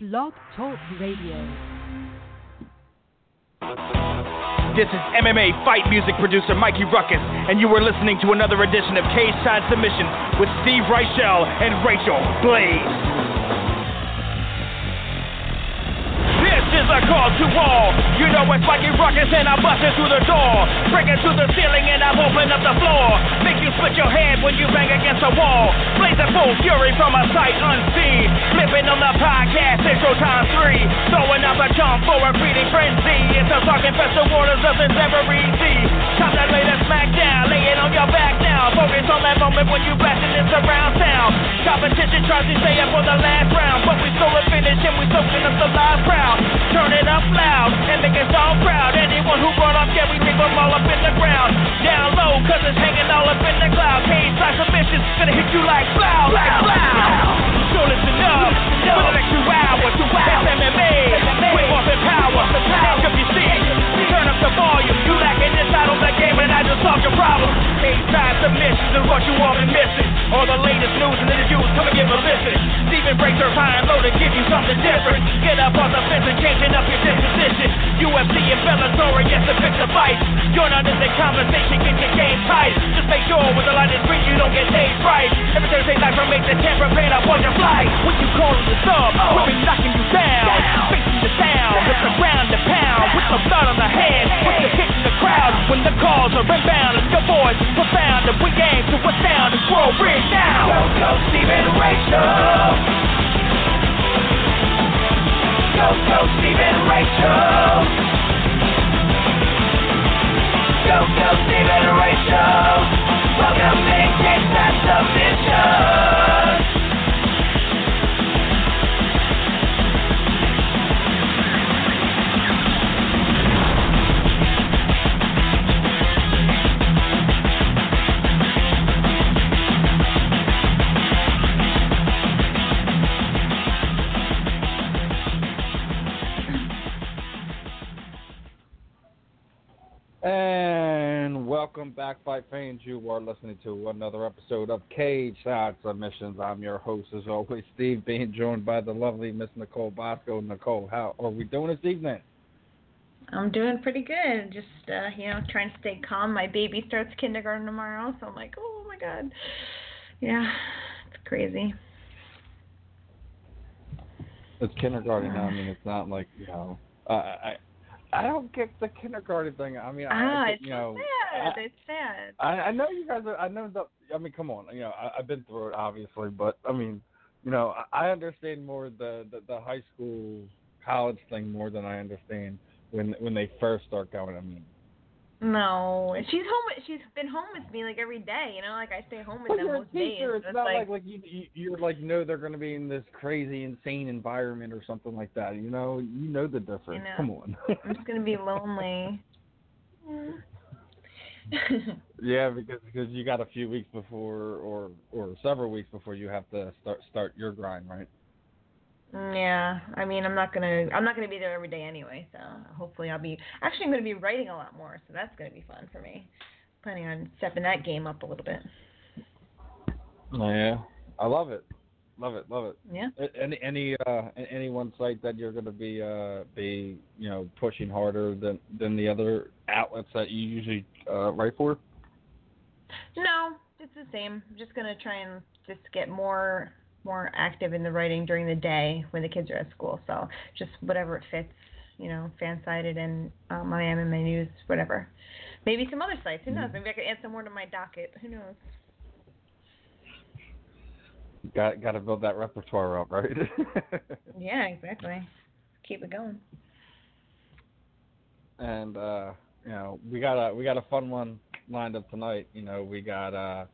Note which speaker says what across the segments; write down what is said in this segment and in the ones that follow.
Speaker 1: Blog Talk Radio.
Speaker 2: This is MMA fight music producer Mikey Ruckus, and you are listening to another edition of Cage Side Submission with Steve Rychel and Rachel Blaze. This is a call to all. You know it's Mikey Ruckus and I'm busting through the door. Breaking through the ceiling and I'm opening up the floor. Make you split your head when you bang against a wall. Blazing full fury from a sight unseen. Flipping on the podcast, intro time three. Throwing up a jump for a breeding frenzy. It's a talking festival waters, nothing's ever easy. Time to lay the smack down, lay it on your back now. Focus on that moment when you blasting this around town. Competition tries to stay up for the last round, but we stole a finish and we soaking up the live crowd. Turn it up loud and make us all proud. Anyone who brought up yeah, we leave them all up in the ground. Down low, cause it's hanging all up in the cloud. Cage side submissions, gonna hit you like blow, like blow. So listen up, for the next two hours, two hours. MMA, wave off in power. Hands up your seat, turn up the volume. You lacking inside on the game and I just solved your problem. Cage side submissions is what you all been missing. All the latest news and interviews, come and give a listen. Steven breaks her high and low to give you something different. Get up on the fence and changing up your disposition. UFC and Bellator, yes, the fix a fight. You're not in the conversation, get your game tight. Just make sure with the line is green, you don't get paid right. Every Thursday night from 8 to 10, prepare to board your flight. When you call the sub, we'll be knocking you down. Facing the sound, with the ground to pound. With the blood on the hand, with the hit in the crowd. When the calls are inbound, it's your voice profound. And we aim to astound this world ring now. Go, go, Steven Rachel. Go, go, Steven Rachel. Go, go, Steven Rachel. Welcome to Side Submission.
Speaker 3: Welcome back, fight fans. You are listening to another episode of Cage Side Submissions. I'm your host, as always, Steve, being joined by the lovely Miss Nicole Bosco. Nicole, how are we doing this evening?
Speaker 4: I'm doing pretty good. Just uh, you know, trying to stay calm. My baby starts kindergarten tomorrow, so I'm like, oh my god, yeah, it's crazy.
Speaker 3: It's kindergarten now. I mean, it's not like you know. Uh, I I don't get the kindergarten thing. I mean,
Speaker 4: Ah,
Speaker 3: I,
Speaker 4: it's
Speaker 3: you know,
Speaker 4: sad.
Speaker 3: I-
Speaker 4: it's sad.
Speaker 3: I, I know you guys. Are, I know the. I mean, come on. You know, I, I've been through it, obviously, but I mean, you know, I, I understand more the, the the high school, college thing more than I understand when when they first start going. I mean,
Speaker 4: No, she's home. She's been home with me like every day. You know, like I stay home with
Speaker 3: but
Speaker 4: them most days.
Speaker 3: It's not like like you, you you're like know they're going to be in this crazy, insane environment or something like that. You know, you know the difference.
Speaker 4: know.
Speaker 3: Come on.
Speaker 4: I'm just gonna be lonely.
Speaker 3: yeah, because because you got a few weeks before, or or several weeks before you have to start start your grind, right?
Speaker 4: Yeah, I mean, I'm not gonna. I'm not gonna be there every day anyway. So hopefully, I'll be. Actually, I'm gonna be writing a lot more. So that's gonna be fun for me. Planning on stepping that game up a little bit.
Speaker 3: Oh, yeah, I love it, love it, love it.
Speaker 4: Yeah.
Speaker 3: Any any uh any one site that you're going to be uh be you know pushing harder than than the other outlets that you usually uh write for?
Speaker 4: No, it's the same. I'm just gonna try and just get more more active in the writing during the day when the kids are at school. So just whatever it fits, you know, fan sided and um, my news, whatever. Maybe some other sites. Who knows? Maybe I could add some more to my docket. Who knows?
Speaker 3: Got got to build that repertoire up, right?
Speaker 4: Yeah, exactly. Keep it going.
Speaker 3: and uh you know we got a we got a fun one lined up tonight. You know we got uh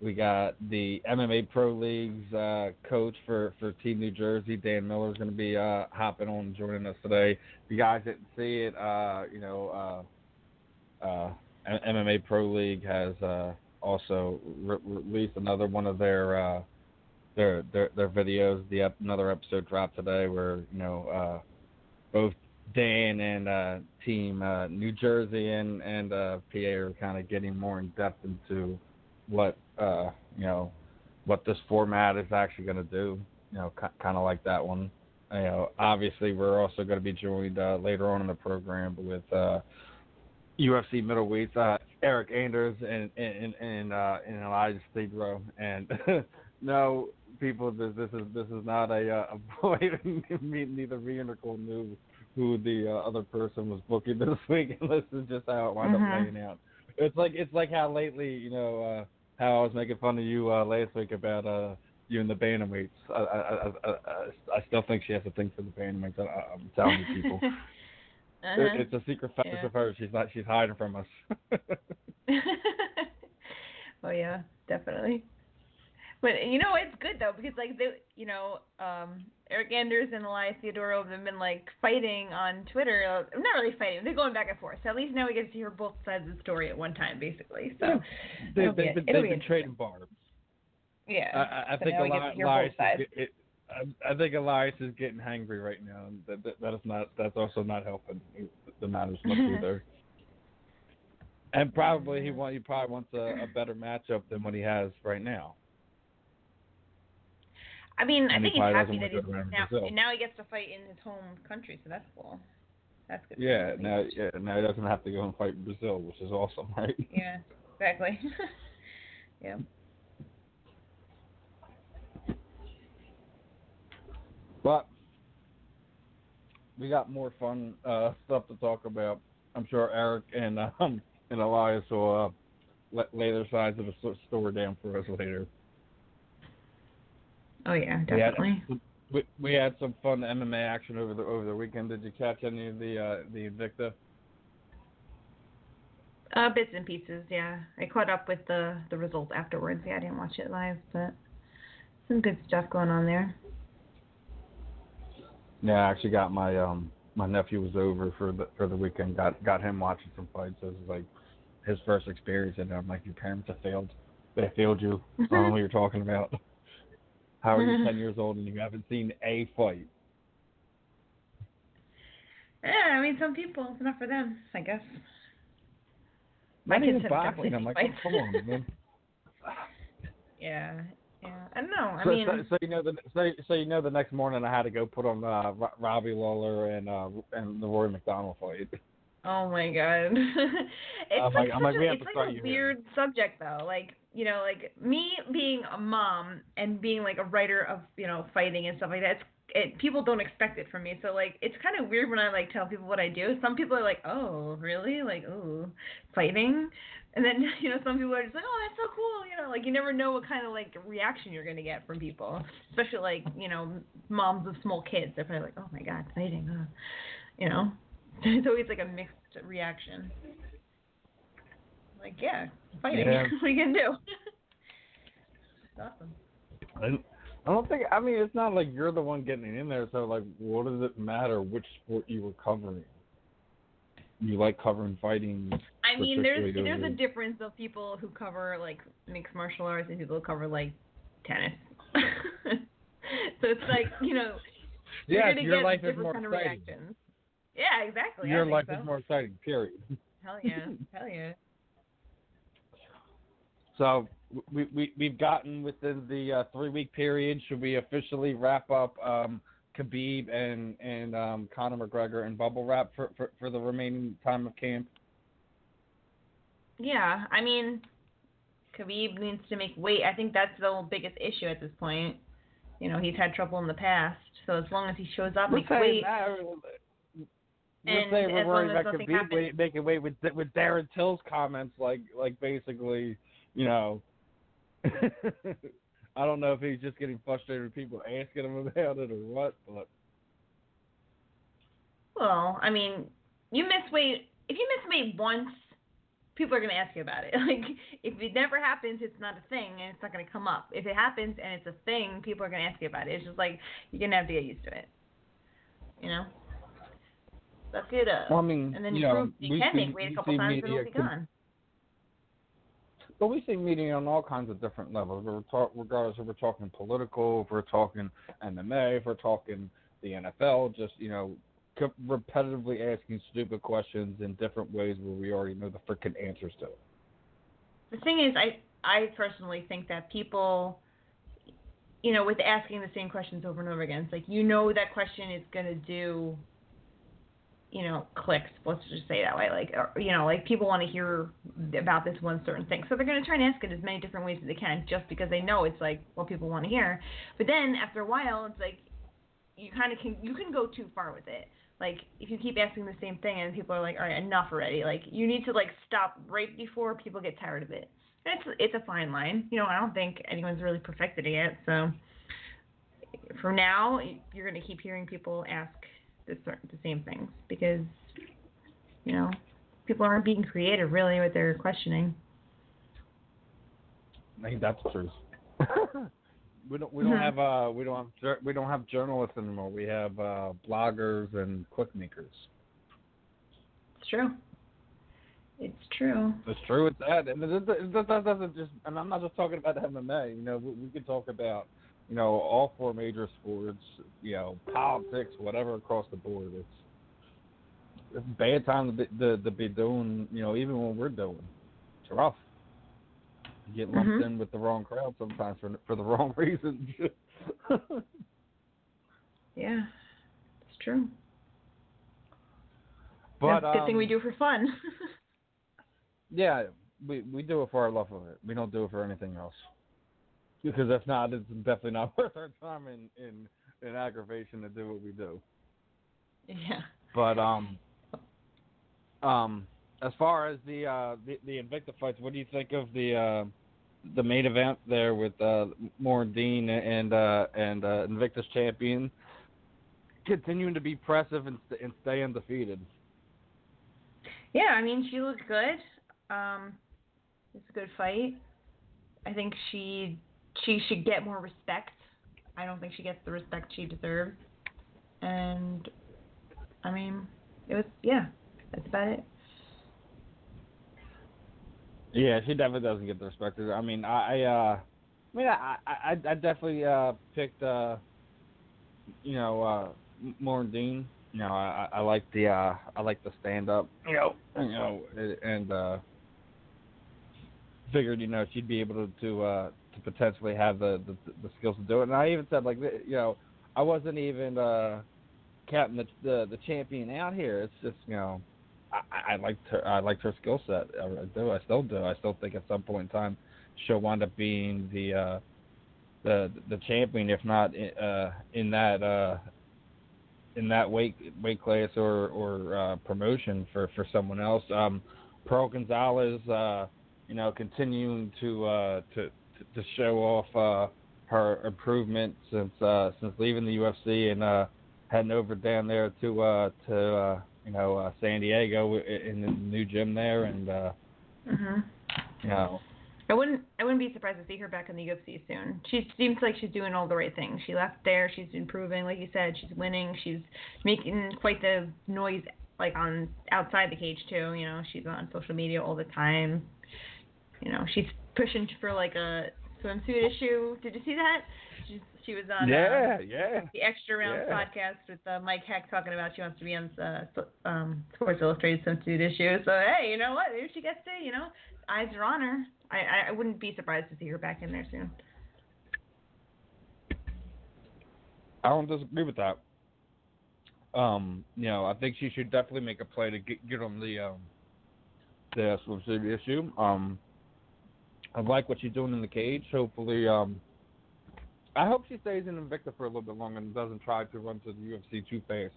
Speaker 3: we got the MMA Pro League's uh, coach for, for Team New Jersey, Dan Miller, is going to be uh, hopping on and joining us today. If you guys didn't see it, uh, you know, uh, uh, MMA Pro League has uh, also re- released another one of their their, their their videos. The another episode dropped today where you know both Dan and uh, Team uh, New Jersey and and uh, PA are kind of getting more in depth into what uh, you know what this format is actually going to do. You know, k- kind of like that one. you know, obviously we're also going to be joined uh, later on in the program with uh, UFC middleweights uh, Eryk Anders and and and, uh, and Elijah Stegro. And no, people, this this is this is not a uh, a boy. Neither me or Nicole knew who the uh, other person was booking this week, and this is just how it wound
Speaker 4: Mhm.
Speaker 3: up playing out. It's like it's like how lately, you know, uh, how I was making fun of you uh, last week about uh, you and the bantamweights. I, I, I, I, I still think she has a thing for the bantamweights. I, I'm telling you, people,
Speaker 4: uh-huh.
Speaker 3: It- it's a secret fetish
Speaker 4: Yeah.
Speaker 3: of hers. She's not. She's hiding from us.
Speaker 4: oh yeah, definitely. But you know it's good though because like they, you know, um, Eryk Anders and Elias Theodorou have been like fighting on Twitter. uh, Not really fighting; they're going back and forth. So at least now we get to hear both sides of the story at one time, basically. So
Speaker 3: they,
Speaker 4: It'll be-
Speaker 3: they've been, they've
Speaker 4: be
Speaker 3: been trading barbs.
Speaker 4: yeah,
Speaker 3: I, I-
Speaker 4: So
Speaker 3: think
Speaker 4: now we get to
Speaker 3: Eli- Elias is it, I, I think Elias is getting hangry right now, and that, that that is not that's also not helping the matters much either. And probably he want he probably wants a, a better matchup than what he has right now.
Speaker 4: I mean, I think he's happy that he's now now he gets to fight in his home country, so that's cool. That's good.
Speaker 3: Yeah, now yeah, now he doesn't have to go and fight in Brazil, which is awesome, right?
Speaker 4: Yeah, exactly. yeah.
Speaker 3: But we got more fun uh, stuff to talk about. I'm sure Eryk and um and Elias will uh, let lay their sides of the story down for us later.
Speaker 4: Oh yeah,
Speaker 3: We had,
Speaker 4: definitely.
Speaker 3: we, we had some fun MMA action over the over the weekend. Did you catch any of the uh, the Invicta?
Speaker 4: Uh, bits and pieces, yeah. I caught up with the the results afterwards. Yeah, I didn't watch it live, but some good stuff going on there.
Speaker 3: Yeah, I actually got my um my nephew was over for the for the weekend. Got got him watching some fights. It was like his first experience, and I'm like, your parents have failed. They failed you. I don't know what you're talking about. How are you ten years old and you haven't seen a fight?
Speaker 4: Yeah, I mean, some people it's not for them, I guess. My
Speaker 3: Not
Speaker 4: kids
Speaker 3: even boxing. I'm like, oh, come on, man.
Speaker 4: Yeah, yeah. I don't know. I
Speaker 3: so,
Speaker 4: mean,
Speaker 3: so, so you know the so, so you know the next morning I had to go put on uh, Robbie Lawler and uh and the Rory MacDonald fight.
Speaker 4: Oh my god. it's
Speaker 3: I'm
Speaker 4: like,
Speaker 3: like- I'm like,
Speaker 4: a,
Speaker 3: we have
Speaker 4: it's
Speaker 3: to
Speaker 4: like
Speaker 3: start
Speaker 4: a
Speaker 3: you here.
Speaker 4: weird subject though. Like, you know, like me being a mom and being like a writer of, you know, fighting and stuff like that. It's it people don't expect it from me. So like it's kind of weird when I like tell people what I do. Some people are like, "Oh, really? Like, ooh, fighting?" And then, you know, some people are just like, "Oh, that's so cool." You know, like you never know what kind of like reaction you're going to get from people, especially like, you know, moms of small kids. They're probably like, "Oh my god, fighting." Uh. You know. It's always like a mixed reaction. Like, yeah, fighting.
Speaker 3: Yeah.
Speaker 4: what are you gonna do? it's awesome.
Speaker 3: I I don't think. I mean, it's not like you're the one getting in there. So, like, what does it matter which sport you were covering? You like covering fighting.
Speaker 4: I mean, there's there's a difference of people who cover like mixed martial arts and people who cover like tennis. so it's like you know you're
Speaker 3: Yes,
Speaker 4: gonna
Speaker 3: your
Speaker 4: get
Speaker 3: life is
Speaker 4: different
Speaker 3: more
Speaker 4: kind of
Speaker 3: exciting.
Speaker 4: reactions. Yeah, exactly.
Speaker 3: Your life
Speaker 4: so.
Speaker 3: is more exciting. Period.
Speaker 4: Hell yeah, hell yeah.
Speaker 3: So we we we've gotten within the uh, three week period. Should we officially wrap up um, Khabib and and um, Conor McGregor and bubble wrap for, for for the remaining time of camp?
Speaker 4: Yeah, I mean, Khabib needs to make weight. I think that's the biggest issue at this point. You know, he's had trouble in the past, so as long as he shows up,
Speaker 3: We're
Speaker 4: makes weight.
Speaker 3: that. We're
Speaker 4: And
Speaker 3: saying we're worried about wait, making weight with with Darren Till's comments, like like basically, you know. I don't know if he's just getting frustrated with people asking him about it or what, but
Speaker 4: Well, I mean, you miss weight. If you miss weight once, people are gonna ask you about it. Like, if it never happens, it's not a thing, and it's not gonna come up. If it happens and it's a thing, people are gonna ask you about it. It's just like you're gonna have to get used to it. You know. It up.
Speaker 3: Uh, well, I mean,
Speaker 4: and then
Speaker 3: you
Speaker 4: you,
Speaker 3: know,
Speaker 4: prove you
Speaker 3: we
Speaker 4: can
Speaker 3: see-
Speaker 4: make weight a couple times, and it'll be gone.
Speaker 3: But we see media on all kinds of different levels. We're talk, regardless if we're talking political, if we're talking MMA, if we're talking the NFL, just you know, co- repetitively asking stupid questions in different ways where we already know the freaking answers to it.
Speaker 4: The thing is, I I personally think that people you know, with asking the same questions over and over again, it's like you know that question is gonna do, you know, clicks. Let's just say that way. Like, you know, like people want to hear about this one certain thing, so they're gonna try and ask it as many different ways as they can, just because they know it's like what people want to hear. But then after a while, it's like you kind of can you can go too far with it. Like if you keep asking the same thing and people are like, all right, enough already. Like you need to like stop right before people get tired of it. And it's it's a fine line. You know, I don't think anyone's really perfected it yet. So for now, you're gonna keep hearing people ask the cer- the same things because you know people aren't being creative really with their questioning.
Speaker 3: I think that's true. we don't we don't
Speaker 4: Mhm.
Speaker 3: have uh we don't have we don't have journalists anymore. We have uh bloggers and click makers.
Speaker 4: It's true. It's true.
Speaker 3: It's true. It's that, and it, it, it, that doesn't just. And I'm not just talking about MMA. You know, we, we could talk about, you know, all four major sports. You know, politics, whatever across the board. It's it's a bad time to be, to, to be doing. You know, even when we're doing, it's rough. You get lumped
Speaker 4: Mhm.
Speaker 3: in with the wrong crowd sometimes for for the wrong reasons.
Speaker 4: Yeah. It's true.
Speaker 3: but
Speaker 4: That's a good thing we
Speaker 3: um,
Speaker 4: do for fun.
Speaker 3: Yeah, we we do it for our love of it. We don't do it for anything else. Because if not, it's definitely not worth our time in in, in aggravation to do what we do.
Speaker 4: yeah.
Speaker 3: But um, um, as far as the uh the, the Invicta fights, what do you think of the uh the main event there with uh Dean and uh and uh Invictus champion continuing to be impressive and, and stay undefeated?
Speaker 4: Yeah, I mean, she looked good. Um, it's a good fight. I think she she should get more respect. I don't think she gets the respect she deserves. And I mean, it was yeah, that's about it.
Speaker 3: Yeah, she definitely doesn't get the respect. I mean, I, I uh, I mean, I, I, I definitely uh picked uh, you know, uh, Maureen Dean. You know, I, I like the uh, I like the stand up. You know, you know, and uh, figured you know she'd be able to to uh to potentially have the, the the skills to do it. And I even said like you know I wasn't even uh the the, the champion out here. It's just you know I, I liked her I liked her skill set. I, do. I still do. I still think at some point in time she'll wind up being the uh the the champion, if not uh in that uh in that weight weight class or or uh, promotion for for someone else. Um, Pearl Gonzalez, uh, you know, continuing to uh, to to show off uh, her improvement since uh, since leaving the UFC and uh, heading over down there to uh, to uh, you know uh, San Diego in the new gym there, and uh,
Speaker 4: Mhm.
Speaker 3: you know.
Speaker 4: I wouldn't I wouldn't be surprised to see her back in the UFC soon. She seems like she's doing all the right things. She left there, she's improving, like you said, she's winning, she's making quite the noise like on outside the cage too, you know, she's on social media all the time. You know, she's pushing for like a swimsuit issue. Did you see that? She's, she was on uh,
Speaker 3: Yeah, yeah.
Speaker 4: the Extra Rounds
Speaker 3: Yeah.
Speaker 4: podcast with uh, Mike Heck talking about she wants to be on uh, um, Sports Illustrated swimsuit issue. So hey, you know what? Maybe she gets to, you know, eyes are on her. I, I I wouldn't be surprised to see her back in there soon.
Speaker 3: I don't disagree with that. Um, you know, I think she should definitely make a play to get get on the um the swimsuit issue. Um, I like what she's doing in the cage. Hopefully, um, I hope she stays in Invicta for a little bit longer and doesn't try to run to the UFC too fast.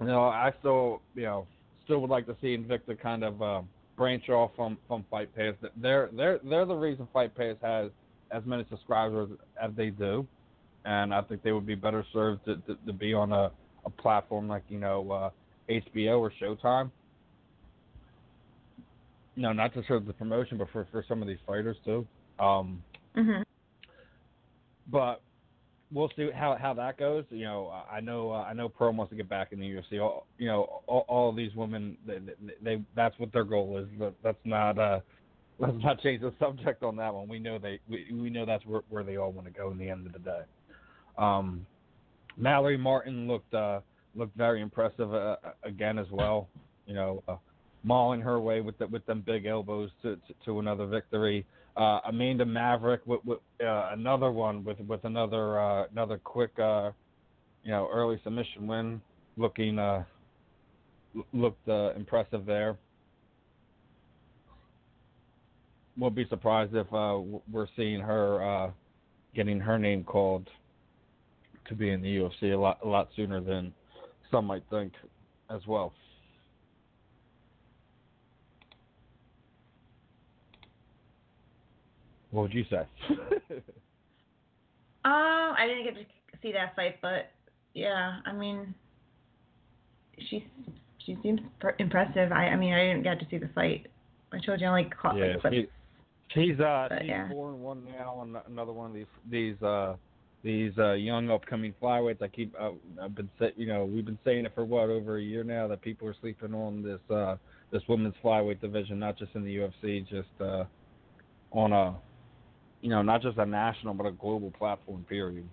Speaker 3: You know, I still, you know, still would like to see Invicta kind of uh, branch off from from Fight Pass. They're they're they're the reason Fight Pass has as many subscribers as they do, and I think they would be better served to to, to be on a, a platform like you know uh, HBO or Showtime. No, not to serve the promotion, but for for some of these fighters too. Um,
Speaker 4: Mhm.
Speaker 3: but we'll see how how that goes. You know, I know uh, I know Pearl wants to get back in the UFC. All, you know, all, all of these women, they, they, they that's what their goal is. But that's not uh, let's not change the subject on that one. We know they we we know that's where where they all want to go in the end of the day. Um, Mallory Martin looked uh looked very impressive uh, again as well. You know, uh, mauling her way with the, with them big elbows to, to to another victory. uh, Miranda Maverick with, with uh, another one with with another uh, another quick uh, you know early submission win, looking uh, looked uh, impressive there. Won't be surprised if we're seeing her getting her name called to be in the UFC a lot a lot sooner than some might think as well. What would you say?
Speaker 4: Um, I didn't get to see that fight, but yeah, I mean, she she seems pr- impressive. I I mean, I didn't get to see the fight. I told you I only caught
Speaker 3: yeah,
Speaker 4: like clips.
Speaker 3: she, she's uh
Speaker 4: But,
Speaker 3: she's
Speaker 4: yeah.
Speaker 3: four and one now on another one of these these uh these uh young upcoming flyweights. I keep uh, I've been say, you know we've been saying it for what over a year now that people are sleeping on this uh this women's flyweight division, not just in the UFC, just uh on a you know not just a national but a global platform. Period.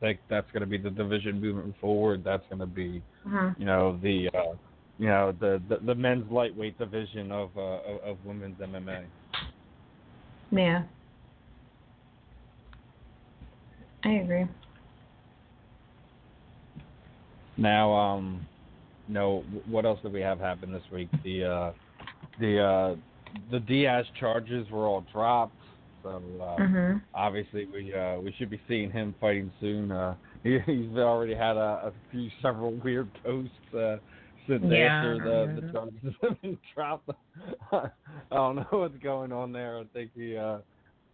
Speaker 3: I think that's going to be the division moving forward. That's going to be
Speaker 4: Mhm.
Speaker 3: you know the uh, you know the, the the men's lightweight division of uh, of, of women's MMA.
Speaker 4: Yeah. I agree.
Speaker 3: Now, um, you know what else did we have happen this week? The uh, the uh, the Diaz charges were all dropped, so uh,
Speaker 4: Mhm.
Speaker 3: obviously we uh, we should be seeing him fighting soon. Uh, he, he's already had a, a few several weird posts uh, since
Speaker 4: Yeah,
Speaker 3: after the, the charges have been dropped. I don't know what's going on there. I think he. Uh,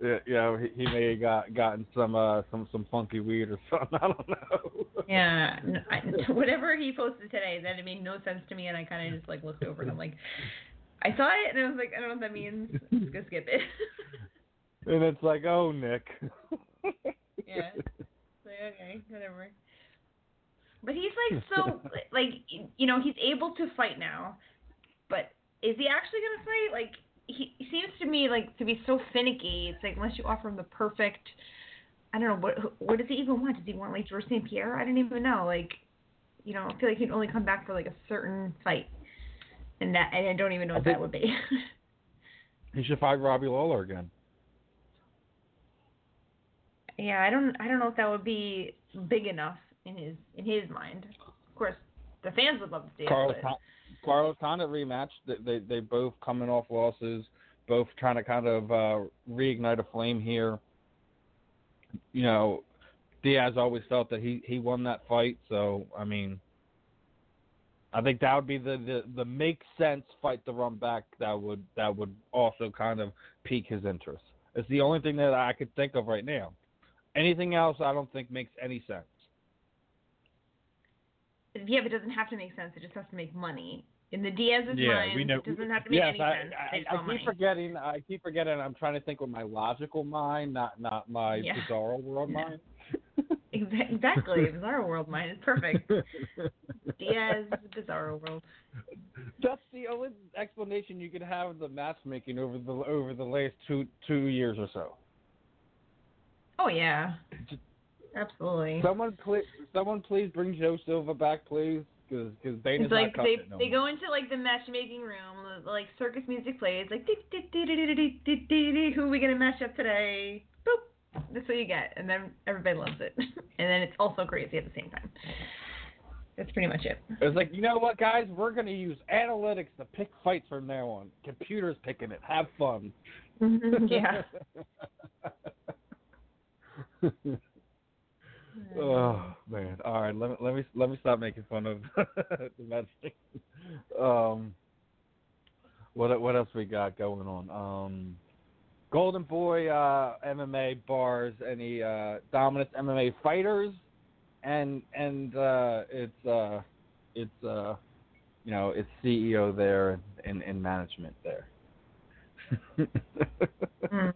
Speaker 3: yeah, you know, he, he may have got gotten some uh some some funky weed or something. I don't know.
Speaker 4: Yeah. I, whatever he posted today, that it made no sense to me, and I kind of just like looked over and I'm like, I saw it, and I was like, I don't know what that means. Just gonna skip it.
Speaker 3: And it's like, oh, Nick.
Speaker 4: Yeah. like, okay, whatever. But he's like so like you know he's able to fight now, but is he actually gonna fight? Like he, seems to me like to be so finicky. It's like unless you offer him the perfect, I don't know what what does he even want? Does he want like George St Pierre? I don't even know. Like you know I feel like he'd only come back for like a certain fight, and that and I don't even know what that would be.
Speaker 3: he should fight Robbie Lawler again.
Speaker 4: Yeah, I don't I don't know if that would be big enough in his in his mind. Of course, the fans would love to see it.
Speaker 3: Carlos
Speaker 4: but-
Speaker 3: Con- Carlos Condit rematch. They, they they both coming off losses, both trying to kind of uh, reignite a flame here. You know, Diaz always felt that he he won that fight, so I mean, I think that would be the the, the make sense fight to run back that would that would also kind of pique his interest. It's the only thing that I could think of right now. Anything else, I don't think makes any sense.
Speaker 4: Yeah, but it doesn't have to make sense. It just has to make money. In the Diaz's
Speaker 3: Yeah,
Speaker 4: mind,
Speaker 3: we know.
Speaker 4: it doesn't have to make
Speaker 3: yes,
Speaker 4: any
Speaker 3: I,
Speaker 4: sense.
Speaker 3: I,
Speaker 4: They
Speaker 3: I, keep
Speaker 4: money.
Speaker 3: forgetting. I keep forgetting. I'm trying to think with my logical mind, not not my
Speaker 4: Yeah.
Speaker 3: bizarre world
Speaker 4: No.
Speaker 3: mind.
Speaker 4: Exactly. Bizarro World mind is perfect. Diaz, Bizarro World.
Speaker 3: That's the only explanation you could have of the matchmaking over the over the last two two years or so.
Speaker 4: Oh yeah. Absolutely.
Speaker 3: Someone please, someone please bring Joe Silva back, please, because because
Speaker 4: it's like they
Speaker 3: no
Speaker 4: they go into like the matchmaking room, like circus music plays, like who are we gonna match up today? Boop. That's what you get, and then everybody loves it, and then it's also crazy at the same time. That's pretty much it.
Speaker 3: It's like you know what, guys, we're gonna use analytics to pick fights from now on. Computers picking it. Have fun.
Speaker 4: yeah.
Speaker 3: oh man! All right, let me let me let me stop making fun of the magic. Um, what what else we got going on? Um, Golden Boy uh, MMA bars any uh, dominant MMA fighters, and and uh, it's uh, it's uh, you know it's CEO there and, and, management there.
Speaker 4: Mm.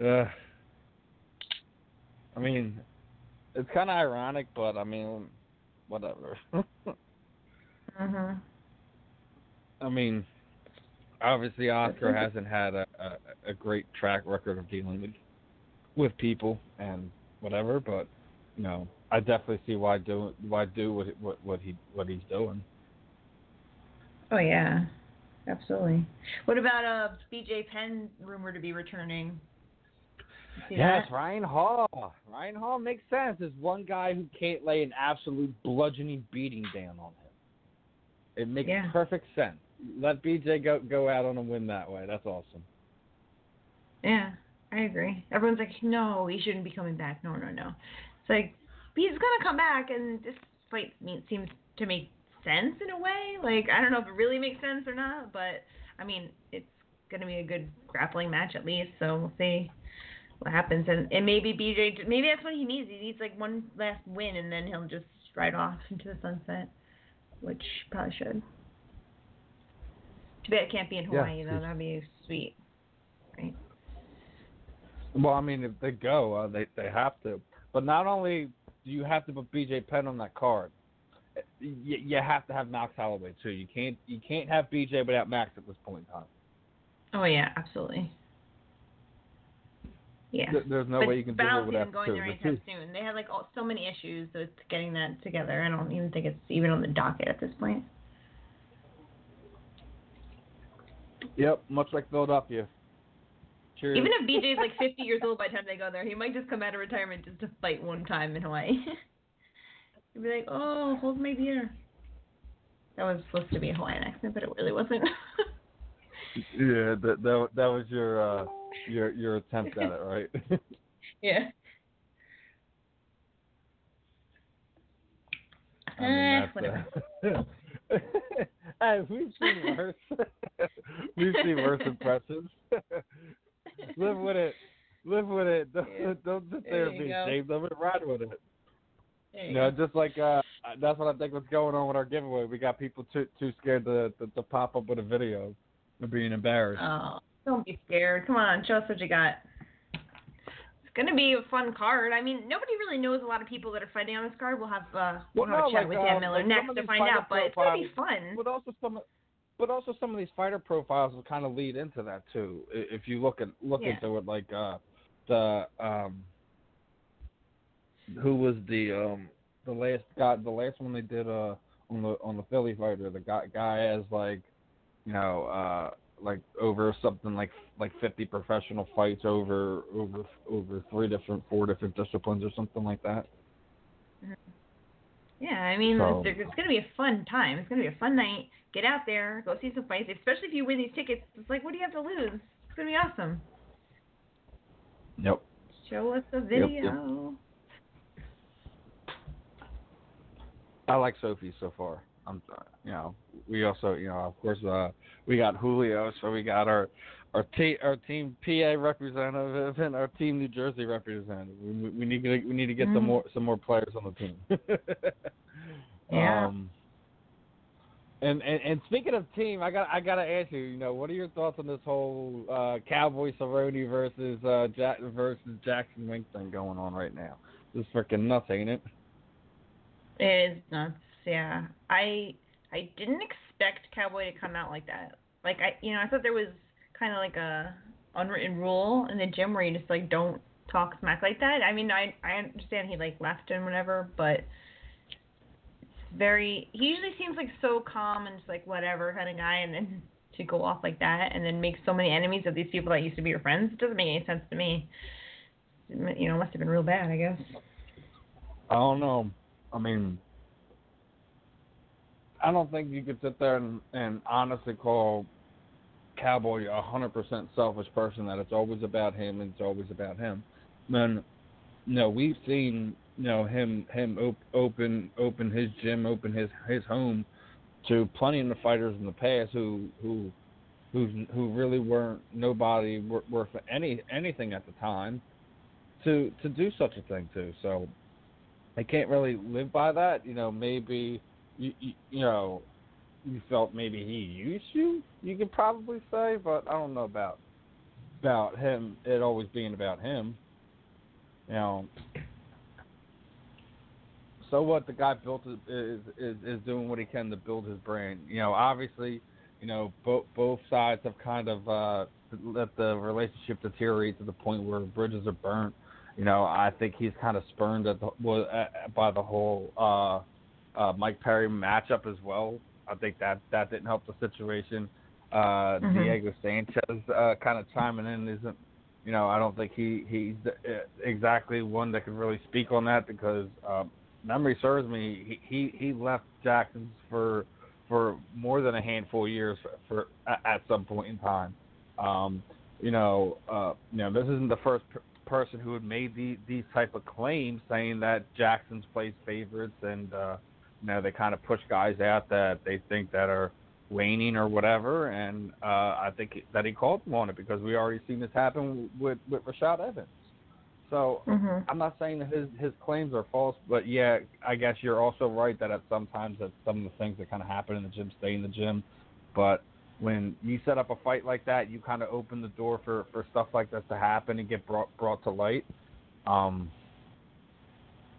Speaker 3: Uh, I mean, it's kind of ironic, but I mean, whatever.
Speaker 4: Mhm.
Speaker 3: I mean, obviously Oscar hasn't had a, a a great track record of dealing with with people and whatever, but you know, I definitely see why do why do what what what he what he's doing.
Speaker 4: Oh yeah. absolutely. What about uh BJ Penn rumored to be returning?
Speaker 3: Yes,
Speaker 4: that?
Speaker 3: Ryan Hall. Ryan Hall makes sense. There's one guy who can't lay an absolute bludgeoning beating down on him. It makes
Speaker 4: Yeah.
Speaker 3: perfect sense. Let BJ go go out on a win that way. That's awesome.
Speaker 4: Yeah, I agree. Everyone's like, no, he shouldn't be coming back. No, no, no. It's like he's gonna come back, and this fight seems to make sense in a way. Like I don't know if it really makes sense or not, but I mean, it's gonna be a good grappling match at least. So we'll see what happens, and and maybe BJ, maybe that's what he needs. He needs like one last win, and then he'll just ride off into the sunset, which probably should. Too bad it can't be in
Speaker 3: Yeah,
Speaker 4: Hawaii though.
Speaker 3: he's-
Speaker 4: That'd be sweet. Right.
Speaker 3: Well, I mean, if they go, uh, they they have to. But not only do you have to put BJ Penn on that card, you, you have to have Max Holloway too. You can't you can't have BJ without Max at this point in time.
Speaker 4: Oh yeah, absolutely. Yeah.
Speaker 3: There- There's no
Speaker 4: but
Speaker 3: way you can do it without
Speaker 4: going there
Speaker 3: The
Speaker 4: anytime soon. They had like all, so many issues with getting that together. I don't even think it's even on the docket at this point.
Speaker 3: Yep, much like Philadelphia. Cheers.
Speaker 4: Even if BJ's like 50 years old by the time they go there, he might just come out of retirement just to fight one time in Hawaii. He'd be like, "Oh, hold my beer." That was supposed to be a Hawaiian accent, but it really wasn't.
Speaker 3: Yeah, that that that was your uh your your attempt at it, right?
Speaker 4: yeah.
Speaker 3: I mean,
Speaker 4: Eh, whatever.
Speaker 3: uh, hey, we've seen worse. we've seen worse impressions. Live with it. Live with it. Don't,
Speaker 4: Yeah.
Speaker 3: don't sit
Speaker 4: There
Speaker 3: there and be
Speaker 4: go.
Speaker 3: ashamed of it. Ride with it.
Speaker 4: There
Speaker 3: You know,
Speaker 4: go.
Speaker 3: just like uh, that's what I think what's going on with our giveaway. We got people too too scared to to, to pop up with a video of being embarrassed.
Speaker 4: Oh, don't be scared. Come on, show us what you got. It's gonna be a fun card. I mean, nobody really knows a lot of people that are fighting on this card. We'll have uh, we'll,
Speaker 3: Well,
Speaker 4: have
Speaker 3: no,
Speaker 4: a chat
Speaker 3: like,
Speaker 4: with
Speaker 3: uh,
Speaker 4: Dan Miller
Speaker 3: like
Speaker 4: next to find out. But it's gonna be fun.
Speaker 3: But also some, but also some of these fighter profiles will kind of lead into that too. If you look at look
Speaker 4: Yeah.
Speaker 3: into it, like uh, the um, who was the um the last guy, the last one they did uh on the on the Philly fighter, the guy guy has like, you know uh like over something like like 50 professional fights over over over three different four different disciplines or something like that. Mm-hmm.
Speaker 4: Yeah, I mean,
Speaker 3: So-
Speaker 4: it's, it's gonna be a fun time. It's gonna be a fun night. Get out there, go see some fights. Especially if you win these tickets, it's like, what do you have to lose? It's gonna be awesome.
Speaker 3: Yep.
Speaker 4: Show us the
Speaker 3: yep.
Speaker 4: video.
Speaker 3: I like Sophie so far. I'm, you know, we also, you know, of course, uh, we got Julio, so we got our our team our team PA representative and our team New Jersey representative. We, we need to we need to get some
Speaker 4: Mm.
Speaker 3: more some more players on the team.
Speaker 4: Yeah.
Speaker 3: Um, and, and and speaking of team, I got I gotta ask you, you know, what are your thoughts on this whole uh, Cowboy Cerrone versus uh, Jack versus Jackson Wink thing going on right now? This is freaking nuts, ain't it?
Speaker 4: It is nuts. Yeah, I I didn't expect Cowboy to come out like that. Like I, you know, I thought there was kind of like a unwritten rule in the gym where you just like don't talk smack like that. I mean, I I understand he like left and whatever, but it's very. He usually seems like so calm and just like whatever kind of guy, and then to go off like that and then make so many enemies of these people that used to be your friends, it doesn't make any sense to me. You know, must have been real bad, I guess.
Speaker 3: I don't know. I mean, I don't think you could sit there and, and honestly call Cowboy a hundred percent selfish person. That it's always about him and it's always about him. Then, no, we've seen you know him him op- open open his gym, open his his home to plenty of the fighters in the past who who who who really weren't nobody wor- worth any anything at the time to to do such a thing to. So I can't really live by that. You know, maybe you you, you know you felt maybe he used you. You could probably say, but I don't know about about him. It always being about him. You know. So what? The guy built is is is, doing what he can to build his brand. You know, obviously, you know both both sides have kind of uh, let the relationship deteriorate to the point where bridges are burnt. You know, I think he's kind of spurned at the, by the whole uh, uh, Mike Perry matchup as well. I think that that didn't help the situation. Uh,
Speaker 4: Mhm.
Speaker 3: Diego Sanchez uh, kind of chiming in isn't, you know, I don't think he he's uh, exactly one that can really speak on that because um, memory serves me, he he, he left Jackson's for for more than a handful of years for, for at, some point in time. Um, you know, uh, you know, this isn't the first p- person who had made the, these type of claims, saying that Jackson's plays favorites, and uh, you know, they kind of push guys out that they think that are waning or whatever. And uh, I think that he called them on it because we already seen this happen with with Rashad Evans. So
Speaker 4: Mhm.
Speaker 3: I'm not saying that his his claims are false, but yeah, I guess you're also right that at sometimes that some of the things that kind of happen in the gym stay in the gym. But when you set up a fight like that, you kind of open the door for for stuff like this to happen and get brought brought to light. Um,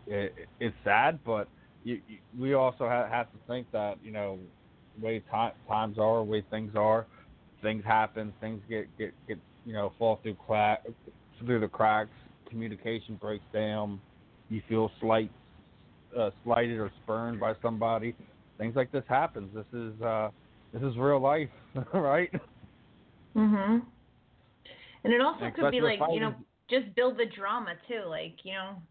Speaker 3: it, it's sad, but you, you, we also have, have to think that you know, the way time, times are, the way things are, things happen, things get get get you know fall through cla- through the cracks communication breaks down, you feel slight, uh, slighted or spurned by somebody, things like this happens. This is uh, this is real life, right?
Speaker 4: Mhm. And it also
Speaker 3: And
Speaker 4: could be like you know just build the drama too, like you know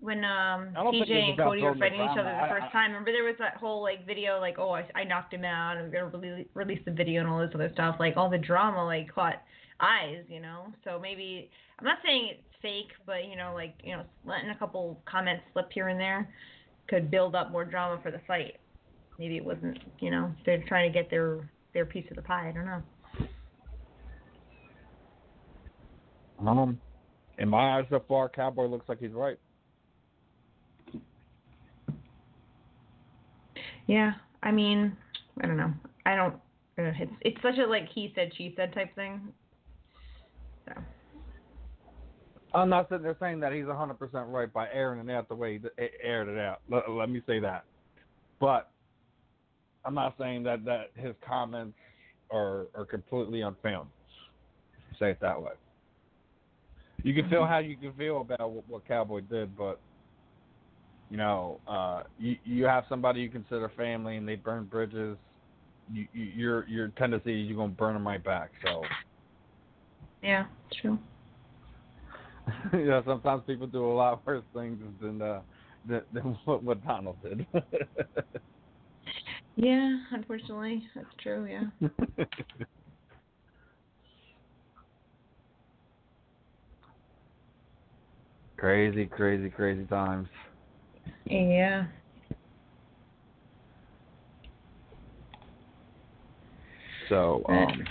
Speaker 4: when um
Speaker 3: I don't think
Speaker 4: TJ and Cody were fighting each other the first
Speaker 3: I-
Speaker 4: time. Remember there was that whole like video like oh I, I knocked him out and we're gonna rele- release the video and all this other stuff. Like all the drama like caught eyes, you know. So maybe I'm not saying it's fake, but you know like you know letting a couple comments slip here and there could build up more drama for the fight. Maybe it wasn't you know they're trying to get their their piece of the pie. I don't know.
Speaker 3: Um, in my eyes so far, Cowboy looks like he's right.
Speaker 4: Yeah, I mean, I don't know. I don't. Uh, it's it's such a like he said she said type thing. So
Speaker 3: I'm not sitting there saying that he's 100% right by airing it out the way he aired it out. Let, let me say that. But I'm not saying that, that his comments are are completely unfounded. Say it that way. You can feel how you can feel about what, what Cowboy did, but you know, uh, you you have somebody you consider family, and they burn bridges. You, you, your your tendency is you're gonna burn them right back. So
Speaker 4: yeah, true.
Speaker 3: you know, sometimes people do a lot worse things than uh, than, than what, what Donald did.
Speaker 4: Yeah, unfortunately, that's true. Yeah.
Speaker 3: crazy, crazy, crazy times.
Speaker 4: Yeah.
Speaker 3: So, um,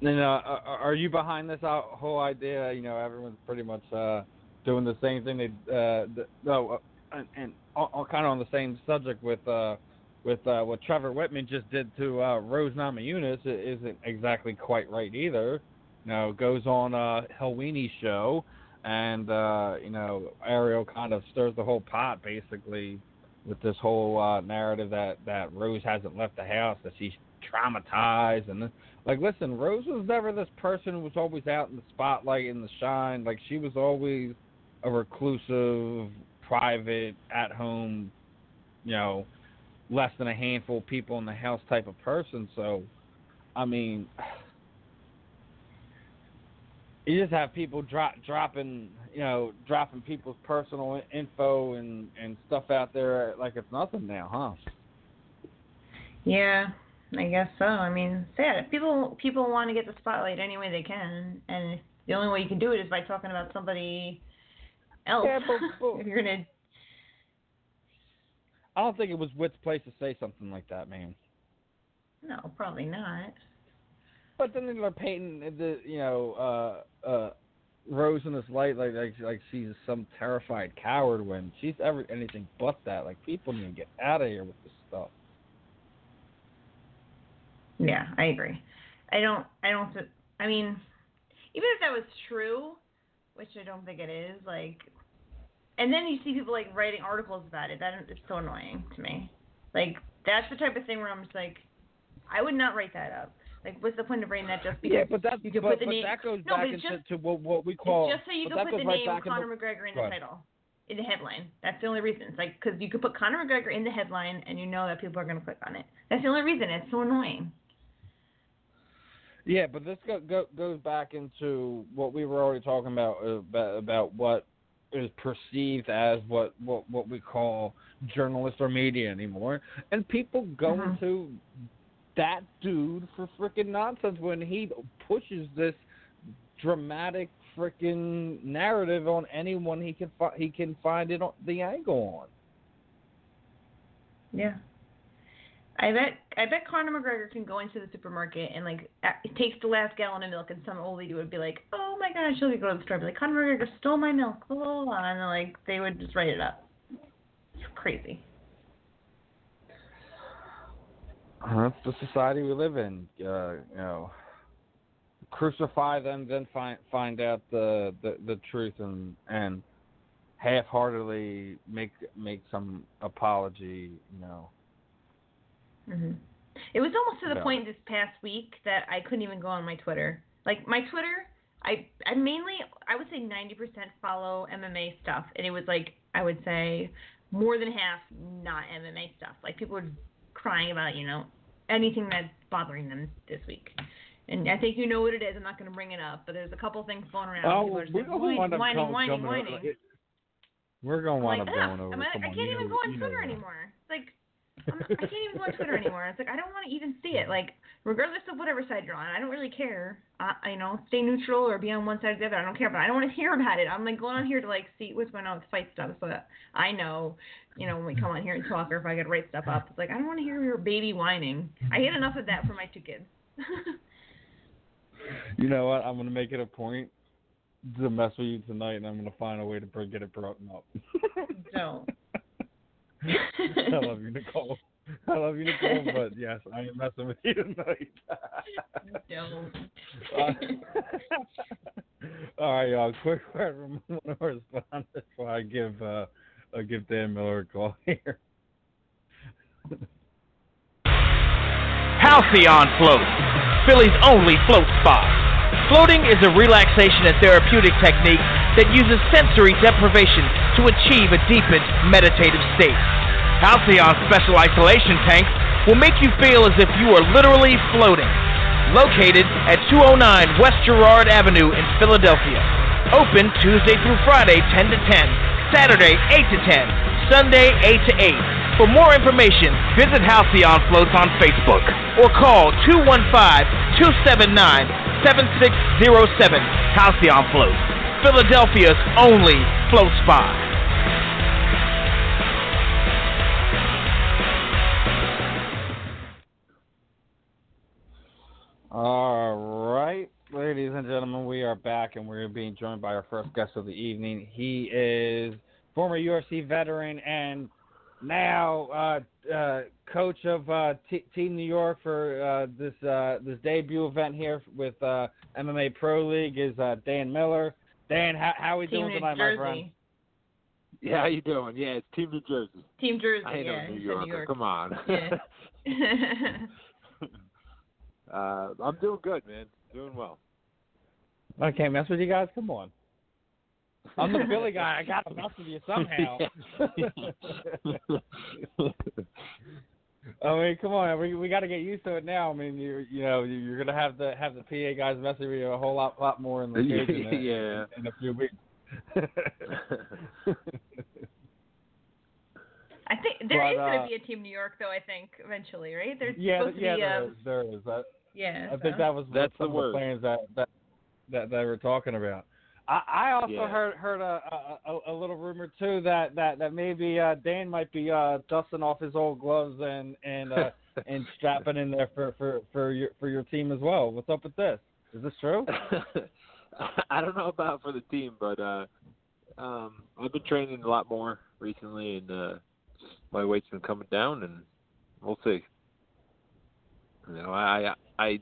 Speaker 3: you uh, are, you behind this whole idea? You know, everyone's pretty much uh, doing the same thing. They, uh, th- no, uh, and, and all, all kind of on the same subject with uh, with uh, what Trevor Wittman just did to uh, Rose Namajunas it isn't exactly quite right either. You know, goes on uh, Helwani's show, and uh, you know, Ariel kind of stirs the whole pot basically with this whole uh, narrative that that Rose hasn't left the house, that she's traumatized, and like, listen, Rose was never this person who was always out in the spotlight, in the shine. Like, she was always a reclusive, private, at home, you know, less than a handful of people in the house type of person. So, I mean, you just have people drop dropping you know dropping people's personal info and and stuff out there like it's nothing now huh
Speaker 4: Yeah, I guess so. I mean, sad. People people want to get the spotlight any way they can, and the only way you can do it is by talking about somebody else.
Speaker 3: Yeah, but- but-
Speaker 4: if you're gonna,
Speaker 3: i don't think it was Witt's place to say something like that man
Speaker 4: no, probably not.
Speaker 3: But then they're painting the you know uh uh rose in this light like like like she's some terrified coward when she's ever anything but that like people need to get out of here with this stuff
Speaker 4: Yeah, I agree. I don't. I don't. I mean, even if that was true, which I don't think it is, like, and then you see people like writing articles about it. That is so annoying to me. Like, that's the type of thing where I'm just like, I would not write that up. Like, what's the point of writing that just because
Speaker 3: yeah but that's
Speaker 4: you could
Speaker 3: but,
Speaker 4: put the
Speaker 3: but
Speaker 4: name?
Speaker 3: that goes
Speaker 4: No,
Speaker 3: back into
Speaker 4: just-
Speaker 3: to what what we call
Speaker 4: it's just so you can put the
Speaker 3: right
Speaker 4: name Conor McGregor in the title. in the headline. That's the only reason. It's like because you could put Conor McGregor in the headline and you know that people are going to click on it. That's the only reason. It's so annoying.
Speaker 3: Yeah, but this go, go, goes back into what we were already talking about about, about what is perceived as what, what what we call journalists or media anymore, and people go
Speaker 4: Mhm.
Speaker 3: into that dude for freaking nonsense when he pushes this dramatic freaking narrative on anyone he can fi- he can find it on the angle on.
Speaker 4: Yeah. I bet I bet Conor McGregor can go into the supermarket and like a- takes the last gallon of milk and some old lady would be like, "Oh my gosh!" She'll go to the store and be like, "Conor McGregor stole my milk," blah, blah, blah, and like they would just write it up. It's crazy.
Speaker 3: That's the society we live in. Uh, you know, crucify them, then find find out the, the, the truth and and half-heartedly make make some apology. You know.
Speaker 4: hmm It was almost to the point this past week that I couldn't even go on my Twitter. Like my Twitter, I I mainly I would say 90% follow MMA stuff, and it was like I would say more than half not MMA stuff. Like people were crying about you know anything that's bothering them this week. And I think you know what it is. I'm not going to bring it up, but there's a couple things going around.
Speaker 3: Oh, we're gonna
Speaker 4: whining,
Speaker 3: wind up
Speaker 4: whining, whining, whining.
Speaker 3: over- We're gonna wind
Speaker 4: like,
Speaker 3: up going over.
Speaker 4: Like, I can't even go on Twitter anymore. It's like I can't even go on Twitter anymore. It's like I don't want to even see it. Like regardless of whatever side you're on, I don't really care. I, you know stay neutral or be on one side or the other. I don't care, but I don't want to hear about it. I'm like going on here to like see what's going on with fight stuff so that I know, you know, when we come on here and talk or if I to write stuff up. It's like I don't want to hear your baby whining. I get enough of that for my two kids.
Speaker 3: You know what? I'm gonna make it a point to mess with you tonight, and I'm gonna find a way to bring, get it brought up.
Speaker 4: Don't.
Speaker 3: I love you, Nicole. I love you, Nicole, but yes, I am messing with you tonight.
Speaker 4: don't.
Speaker 3: Uh, all right, y'all. Quick word from one of our respondents before I give uh, I give Dan Miller a call here.
Speaker 2: Halcyon Float, Philly's only float spa. Floating is a relaxation and therapeutic technique that uses sensory deprivation to achieve a deepened meditative state. Halcyon special isolation tanks will make you feel as if you are literally floating. Located at 209 West Girard Avenue in Philadelphia. Open Tuesday through Friday 10 to 10, Saturday 8 to 10, Sunday 8 to 8. For more information, visit Halcyon Floats on Facebook or call 215-279-7607. Halcyon Floats, Philadelphia's only float spa.
Speaker 3: All right, ladies and gentlemen, we are back, and we're being joined by our first guest of the evening. He is former UFC veteran and now uh, uh, coach of uh, T- Team New York for uh, this uh, this debut event here with uh, MMA Pro League. Is uh, Dan Miller? Dan, how how we
Speaker 4: Team
Speaker 3: doing
Speaker 4: New
Speaker 3: tonight, my friend?
Speaker 5: Yeah, how you doing? Yeah, it's Team New Jersey.
Speaker 4: Team Jersey.
Speaker 5: I ain't
Speaker 4: yeah,
Speaker 5: no New Yorker.
Speaker 4: New York.
Speaker 5: Come on.
Speaker 4: Yeah.
Speaker 5: uh, I'm doing good, man. Doing well.
Speaker 3: I can't mess with you guys. Come on. I'm the Philly guy. I got to mess with you somehow. I mean, come on, we we got to get used to it now. I mean, you you know you're gonna have to have the PA guys messing with you a whole lot lot more in the cage in,
Speaker 5: Yeah.
Speaker 3: in a few weeks.
Speaker 4: I think there
Speaker 3: But,
Speaker 4: is
Speaker 3: uh,
Speaker 4: going to be a Team New York, though. I think eventually, right? There's
Speaker 3: yeah,
Speaker 4: supposed to
Speaker 3: yeah,
Speaker 4: be.
Speaker 3: there
Speaker 4: um,
Speaker 3: is, there is. That,
Speaker 4: Yeah.
Speaker 3: I think that was
Speaker 5: That's
Speaker 3: some
Speaker 5: the
Speaker 3: of
Speaker 5: word.
Speaker 3: the plans that that that they were talking about. I, I also
Speaker 5: Yeah.
Speaker 3: heard heard a, a a- a little rumor too that that that maybe uh, Dan might be uh, dusting off his old gloves and and uh, and strapping in there for for for your for your team as well. What's up with this? Is this true?
Speaker 5: I don't know about for the team, but uh um I've been training a lot more recently and uh my weight's been coming down and we'll see. You know, I I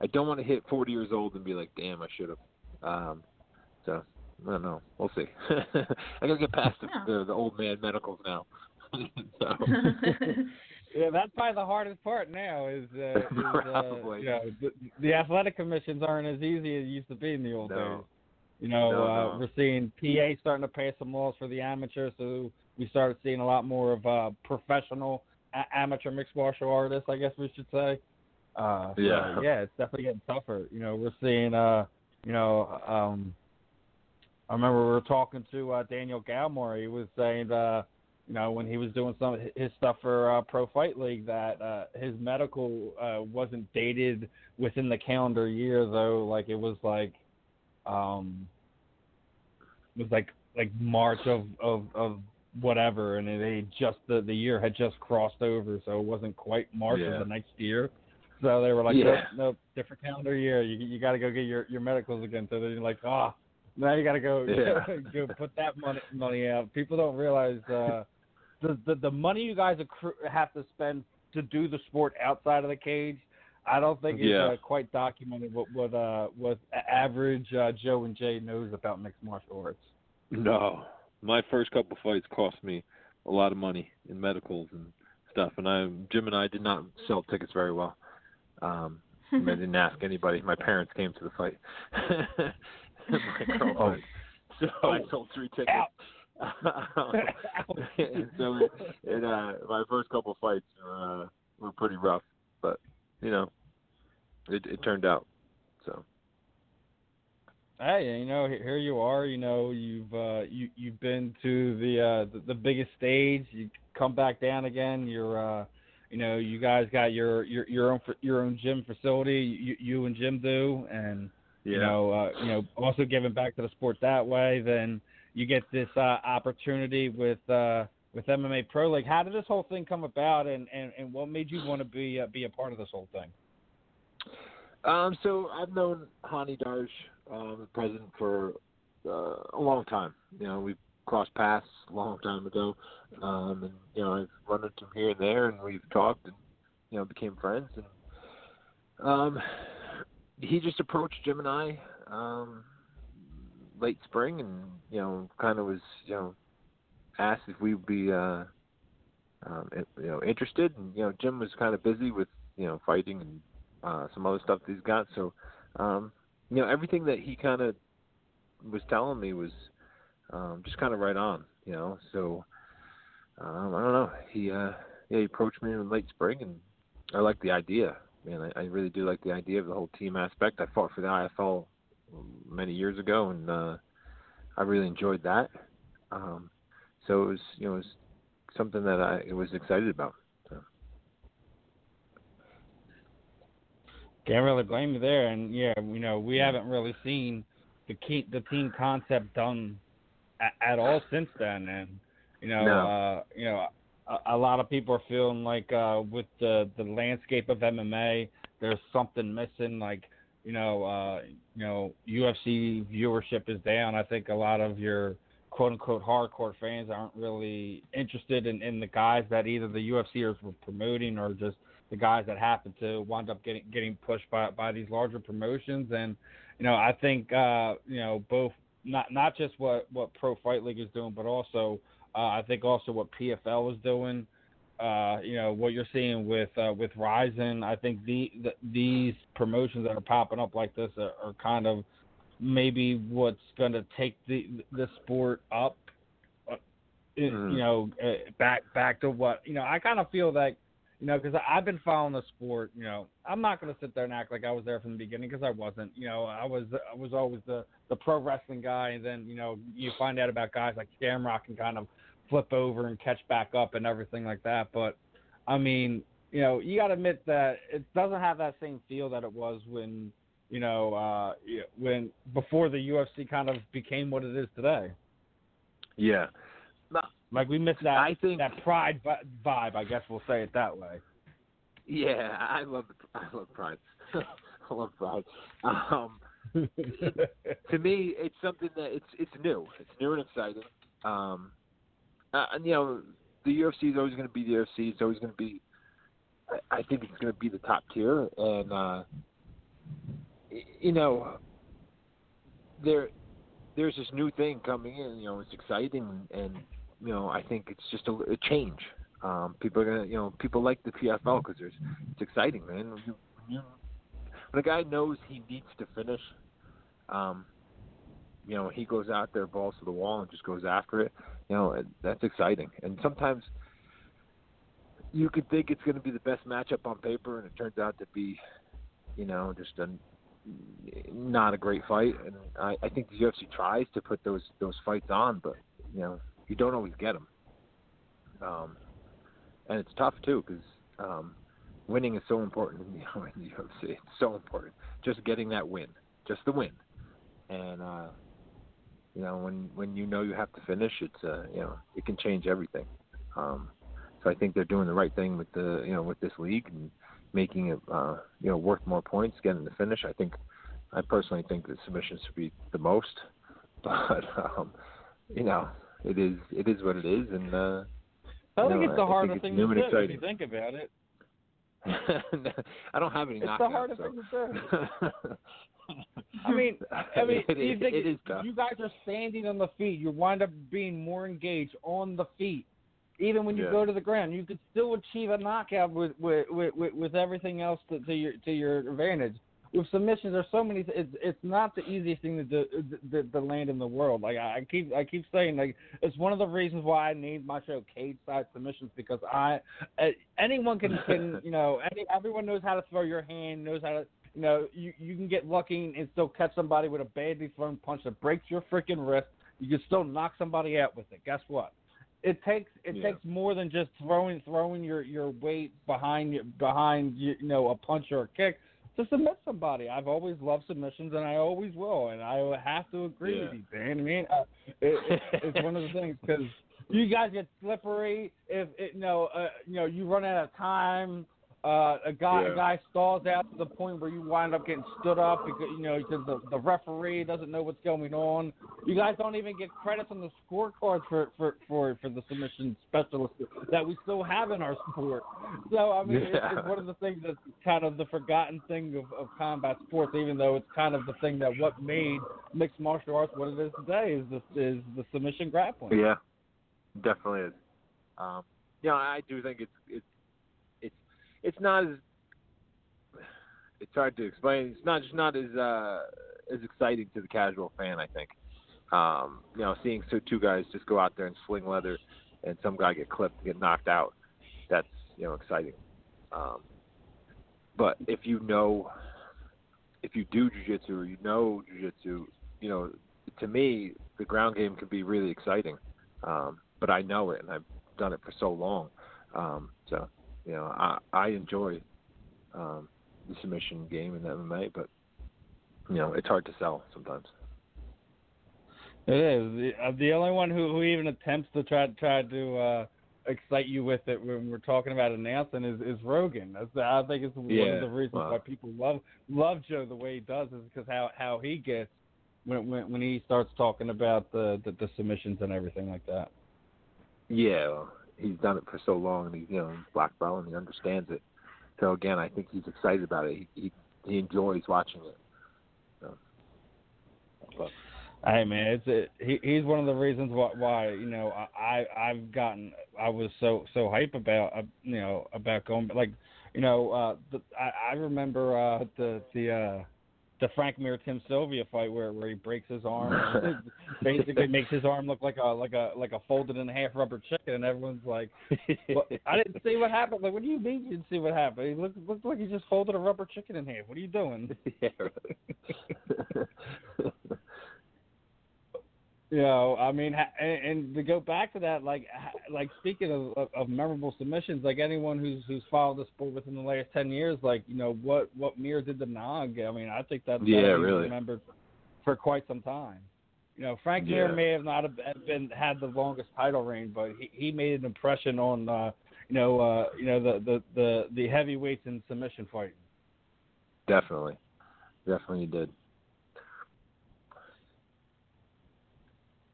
Speaker 5: I don't want to hit 40 years old and be like, "Damn, I should have." Um so I don't know. We'll see. I gotta get past the,
Speaker 4: Yeah.
Speaker 5: the, the old man medicals now. so
Speaker 3: Yeah, that's probably the hardest part now. Is, uh, is uh, you know, the, the athletic commissions aren't as easy as it used to be in the old
Speaker 5: No.
Speaker 3: You know,
Speaker 5: No,
Speaker 3: uh,
Speaker 5: no.
Speaker 3: we're seeing PA starting to pass some laws for the amateurs, so we started seeing a lot more of uh, professional a- amateur mixed martial artists, I guess we should say. Uh, so,
Speaker 5: Yeah.
Speaker 3: yeah, it's definitely getting tougher. You know, we're seeing, uh, you know, um, I remember we were talking to uh, Daniel Galmore. He was saying, uh, you know, when he was doing some of his stuff for uh, Pro Fight League, that uh, his medical uh, wasn't dated within the calendar year, though. Like it was like, um, it was like like March of of of whatever, and they just the the year had just crossed over, so it wasn't quite March
Speaker 5: Yeah.
Speaker 3: of the next year. So they were like,
Speaker 5: Yeah.
Speaker 3: nope, nope, different calendar year. You you got to go get your your medicals again. So they're like, ah, now you got to go
Speaker 5: Yeah.
Speaker 3: go put that money money out. People don't realize uh, the, the the money you guys accrue, have to spend to do the sport outside of the cage. I don't think is
Speaker 5: Yeah.
Speaker 3: uh, quite documented what what uh what average uh, Joe and Jay knows about mixed martial arts.
Speaker 5: No, my first couple fights cost me a lot of money in medicals and stuff, and I Jim and I did not sell tickets very well. Um, I didn't ask anybody. My parents came to the fight. my girlfriend. So I
Speaker 3: Oh.
Speaker 5: sold three tickets. so it, it uh my first couple fights were uh, were pretty rough, but you know, it it turned out.
Speaker 3: Hey, you know, here you are. You know, you've uh, you you've been to the uh, the, the biggest stage. You come back down again. You're, uh, you know, you guys got your your your own your own gym facility. You you and Jim do, and you know, uh, you know, also giving back to the sport that way. Then you get this uh, opportunity with uh, with MMA Pro League. How did this whole thing come about, and and, and what made you want to be uh, be a part of this whole thing?
Speaker 5: Um, so I've known Hani Darj, um, president, for uh, a long time. You know, we've crossed paths a long time ago, um, and you know, I've run into him here and there, and we've talked, and you know, became friends. And um, he just approached Jim and I um, late spring, and you know, kind of was you know asked if we would be uh, um, you know interested, and you know, Jim was kind of busy with you know fighting and uh, some other stuff that he's got. So, um, you know, everything that he kind of was telling me was um, just kind of right on. You know, so um, I don't know. He uh, yeah, he approached me in late spring, and I like the idea. Man, I, I really do like the idea of the whole team aspect. I fought for the IFL many years ago, and uh, I really enjoyed that. Um, so it was, you know, it was something that I was excited about. So.
Speaker 3: Can't really blame you there, and yeah, you know we haven't really seen the key, the team concept done at, at all since then, and you know,
Speaker 5: No.
Speaker 3: uh, you know, a, a lot of people are feeling like uh, with the the landscape of MMA, there's something missing. Like you know, uh, you know, UFC viewership is down. I think a lot of your quote unquote hardcore fans aren't really interested in, in the guys that either the UFCers were promoting or just the guys that happen to wind up getting getting pushed by by these larger promotions and you know I think uh you know both not not just what what Pro Fight League is doing but also uh, I think also what PFL is doing uh you know what you're seeing with uh with Rizin I think the, the these promotions that are popping up like this are, are kind of maybe what's going to take the the sport up uh,
Speaker 5: Mhm.
Speaker 3: you know uh, back back to what you know I kind of feel like you know, because I've been following the sport. You know, I'm not going to sit there and act like I was there from the beginning because I wasn't. You know, I was I was always the the pro wrestling guy, and then you know you find out about guys like Shamrock and kind of flip over and catch back up and everything like that. But I mean, you know, you got to admit that it doesn't have that same feel that it was when you know uh when before the UFC kind of became what it is today.
Speaker 5: Yeah.
Speaker 3: Like we missed that
Speaker 5: I think
Speaker 3: that pride vibe. I guess we'll say it that way.
Speaker 5: Yeah, I love I love Pride. I love Pride. Um, to me, it's something that it's it's new. It's new and exciting. Um, uh, and you know, the UFC is always going to be the UFC. It's always going to be. I, I think it's going to be the top tier, and uh, y- you know, there there's this new thing coming in. You know, it's exciting, and you know, I think it's just a, a change. Um, people are gonna, you know, people like the PFL because it's exciting, man. When, you, when, you, when a guy knows he needs to finish, um, you know, he goes out there, balls to the wall, and just goes after it. You know, that's exciting. And sometimes you could think it's going to be the best matchup on paper, and it turns out to be, you know, just a not a great fight. And I, I think the UFC tries to put those those fights on, but you know, you don't always get them. Um, and it's tough too because um, winning is so important in the, in the UFC. It's so important. Just getting that win, just the win, and uh, you know when when you know you have to finish, it's uh, you know it can change everything. Um, so I think they're doing the right thing with the you know with this league and making it uh, you know worth more points, getting the finish. I think I personally think that submissions should be the most, but um, you know it is it is what it is, and uh,
Speaker 3: I think it's the harder
Speaker 5: it's
Speaker 3: thing to do if you think about it.
Speaker 5: I don't have any
Speaker 3: It's the hardest
Speaker 5: so.
Speaker 3: thing to do. I mean, I mean,
Speaker 5: it,
Speaker 3: you
Speaker 5: is,
Speaker 3: think
Speaker 5: it is tough.
Speaker 3: you guys are standing on the feet. You wind up being more engaged on the feet. Even when you
Speaker 5: Yeah.
Speaker 3: go to the ground, you could still achieve a knockout with with with, with, with everything else to, to your to your advantage. With submissions, there's so many. It's it's not the easiest thing to do, the, the land in the world. Like I keep I keep saying, like it's one of the reasons why I need my show Cage Side Submissions because I uh, anyone can can you know any, everyone knows how to throw your hand, knows how to you know, you you can get lucky and still catch somebody with a badly thrown punch that breaks your freaking wrist. You can still knock somebody out with it. Guess what? It takes it
Speaker 5: Yeah.
Speaker 3: takes more than just throwing throwing your your weight behind behind you know a punch or a kick to submit somebody. I've always loved submissions and I always will, and I have to agree with you, Dan. I mean, uh, it, it, it's one of the things because you guys get slippery if it, you know uh, you know you run out of time. Uh, a guy
Speaker 5: Yeah.
Speaker 3: a guy stalls out to the point where you wind up getting stood up because you know because the, the referee doesn't know what's going on. You guys don't even get credits on the scorecards for for for, for the submission specialist that we still have in our sport. So I mean, it's,
Speaker 5: Yeah.
Speaker 3: it's one of the things that's kind of the forgotten thing of, of combat sports, even though it's kind of the thing that what made mixed martial arts what it is today is the is the submission grappling.
Speaker 5: Yeah, definitely is. Um, you know, I do think it's it's it's not as it's hard to explain. It's not just not as uh, as exciting to the casual fan. I think. Um, you know, seeing so two guys just go out there and sling leather, and some guy get clipped, get knocked out. That's you know exciting. Um, but if you know, if you do jujitsu or you know jujitsu, you know, to me, the ground game can be really exciting. Um, but I know it, and I've done it for so long. Um, so, you know, I I enjoy um, the submission game in MMA, but you know, it's hard to sell sometimes.
Speaker 3: It is. The, uh, the only one who, who even attempts to try try to uh, excite you with it when we're talking about announcing is, is Rogan. That's, I think it's one
Speaker 5: Yeah,
Speaker 3: of the reasons
Speaker 5: wow.
Speaker 3: why people love love Joe the way he does is because how how he gets when when when he starts talking about the, the the submissions and everything like that.
Speaker 5: Yeah, he's done it for so long, and he's you know he's black belt and he understands it. So again, I think he's excited about it. He he, he enjoys watching it. So, but,
Speaker 3: Hey man, it's it, he he's one of the reasons why why you know I I've gotten I was so so hype about uh, you know about going like you know uh the, I I remember uh the the uh the Frank Mir Tim Sylvia fight where where he breaks his arm basically makes his arm look like a like a like a folded in half rubber chicken and everyone's like well, I didn't see what happened. Like what do you mean you didn't see what happened? He looked looked like he just folded a rubber chicken in half. What are you doing?
Speaker 5: Yeah.
Speaker 3: You know, I mean, and, and to go back to that, like, like speaking of, of, of memorable submissions, like anyone who's who's followed the sport within the last ten years, like, you know, what what Mir did to Nog, I mean, I think that
Speaker 5: Yeah,
Speaker 3: that'll
Speaker 5: really.
Speaker 3: remembered for quite some time. You know, Frank
Speaker 5: Yeah.
Speaker 3: Mir may have not have been had the longest title reign, but he he made an impression on, uh, you know, uh, you know the the the the heavyweights in submission fighting.
Speaker 5: definitely, definitely he
Speaker 3: did.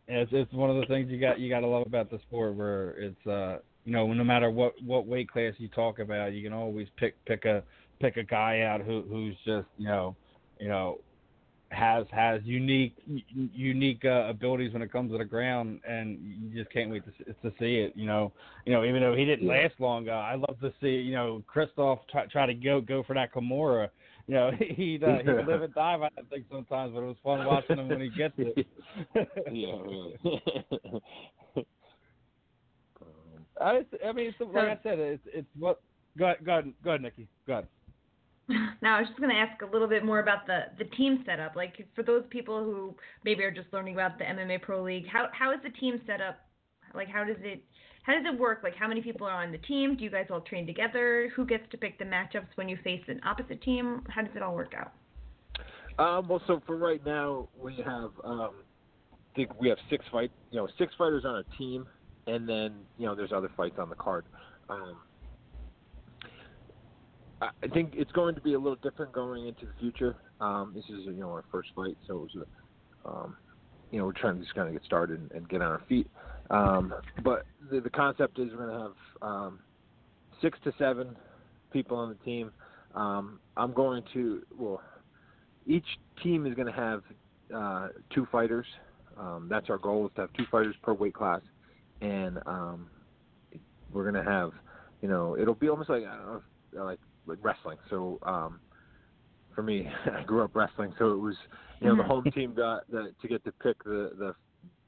Speaker 3: It's it's one of the things you got you got to love about the sport where it's uh you know no matter what what weight class you talk about you can always pick pick a pick a guy out who who's just you know you know has has unique unique uh, abilities when it comes to the ground and you just can't wait to s- to see it you know. You know even though he didn't last long uh, I love to see you know Christoph try, try to go go for that Kimura you know, he'd uh, he'd live and die by that thing sometimes. But it was fun watching him when he gets it.
Speaker 5: yeah, really.
Speaker 3: I, I mean, it's, like I said, it's it's what. Go ahead, go ahead, go ahead, Nikki. Go ahead.
Speaker 4: Now, I was just going to ask a little bit more about the the team setup. Like for those people who maybe are just learning about the MMA Pro League, how how is the team set up? Like how does it how does it work? Like how many people are on the team? Do you guys all train together? Who gets to pick the matchups when you face an opposite team? How does it all work out?
Speaker 5: Um, well, so for right now, we have um, I think we have six fight, you know, six fighters on a team, and then you know there's other fights on the card. Um, I think it's going to be a little different going into the future. Um, this is you know our first fight, so it was a, um, you know we're trying to just kind of get started and, and get on our feet. Um, but the, the concept is we're going to have um, six to seven people on the team. Um, I'm going to well, each team is going to have uh, two fighters. Um, that's our goal is to have two fighters per weight class, and um, we're going to have you know it'll be almost like I don't know like like wrestling. So um, for me, I grew up wrestling, so it was you know the home team got the, to get to pick the the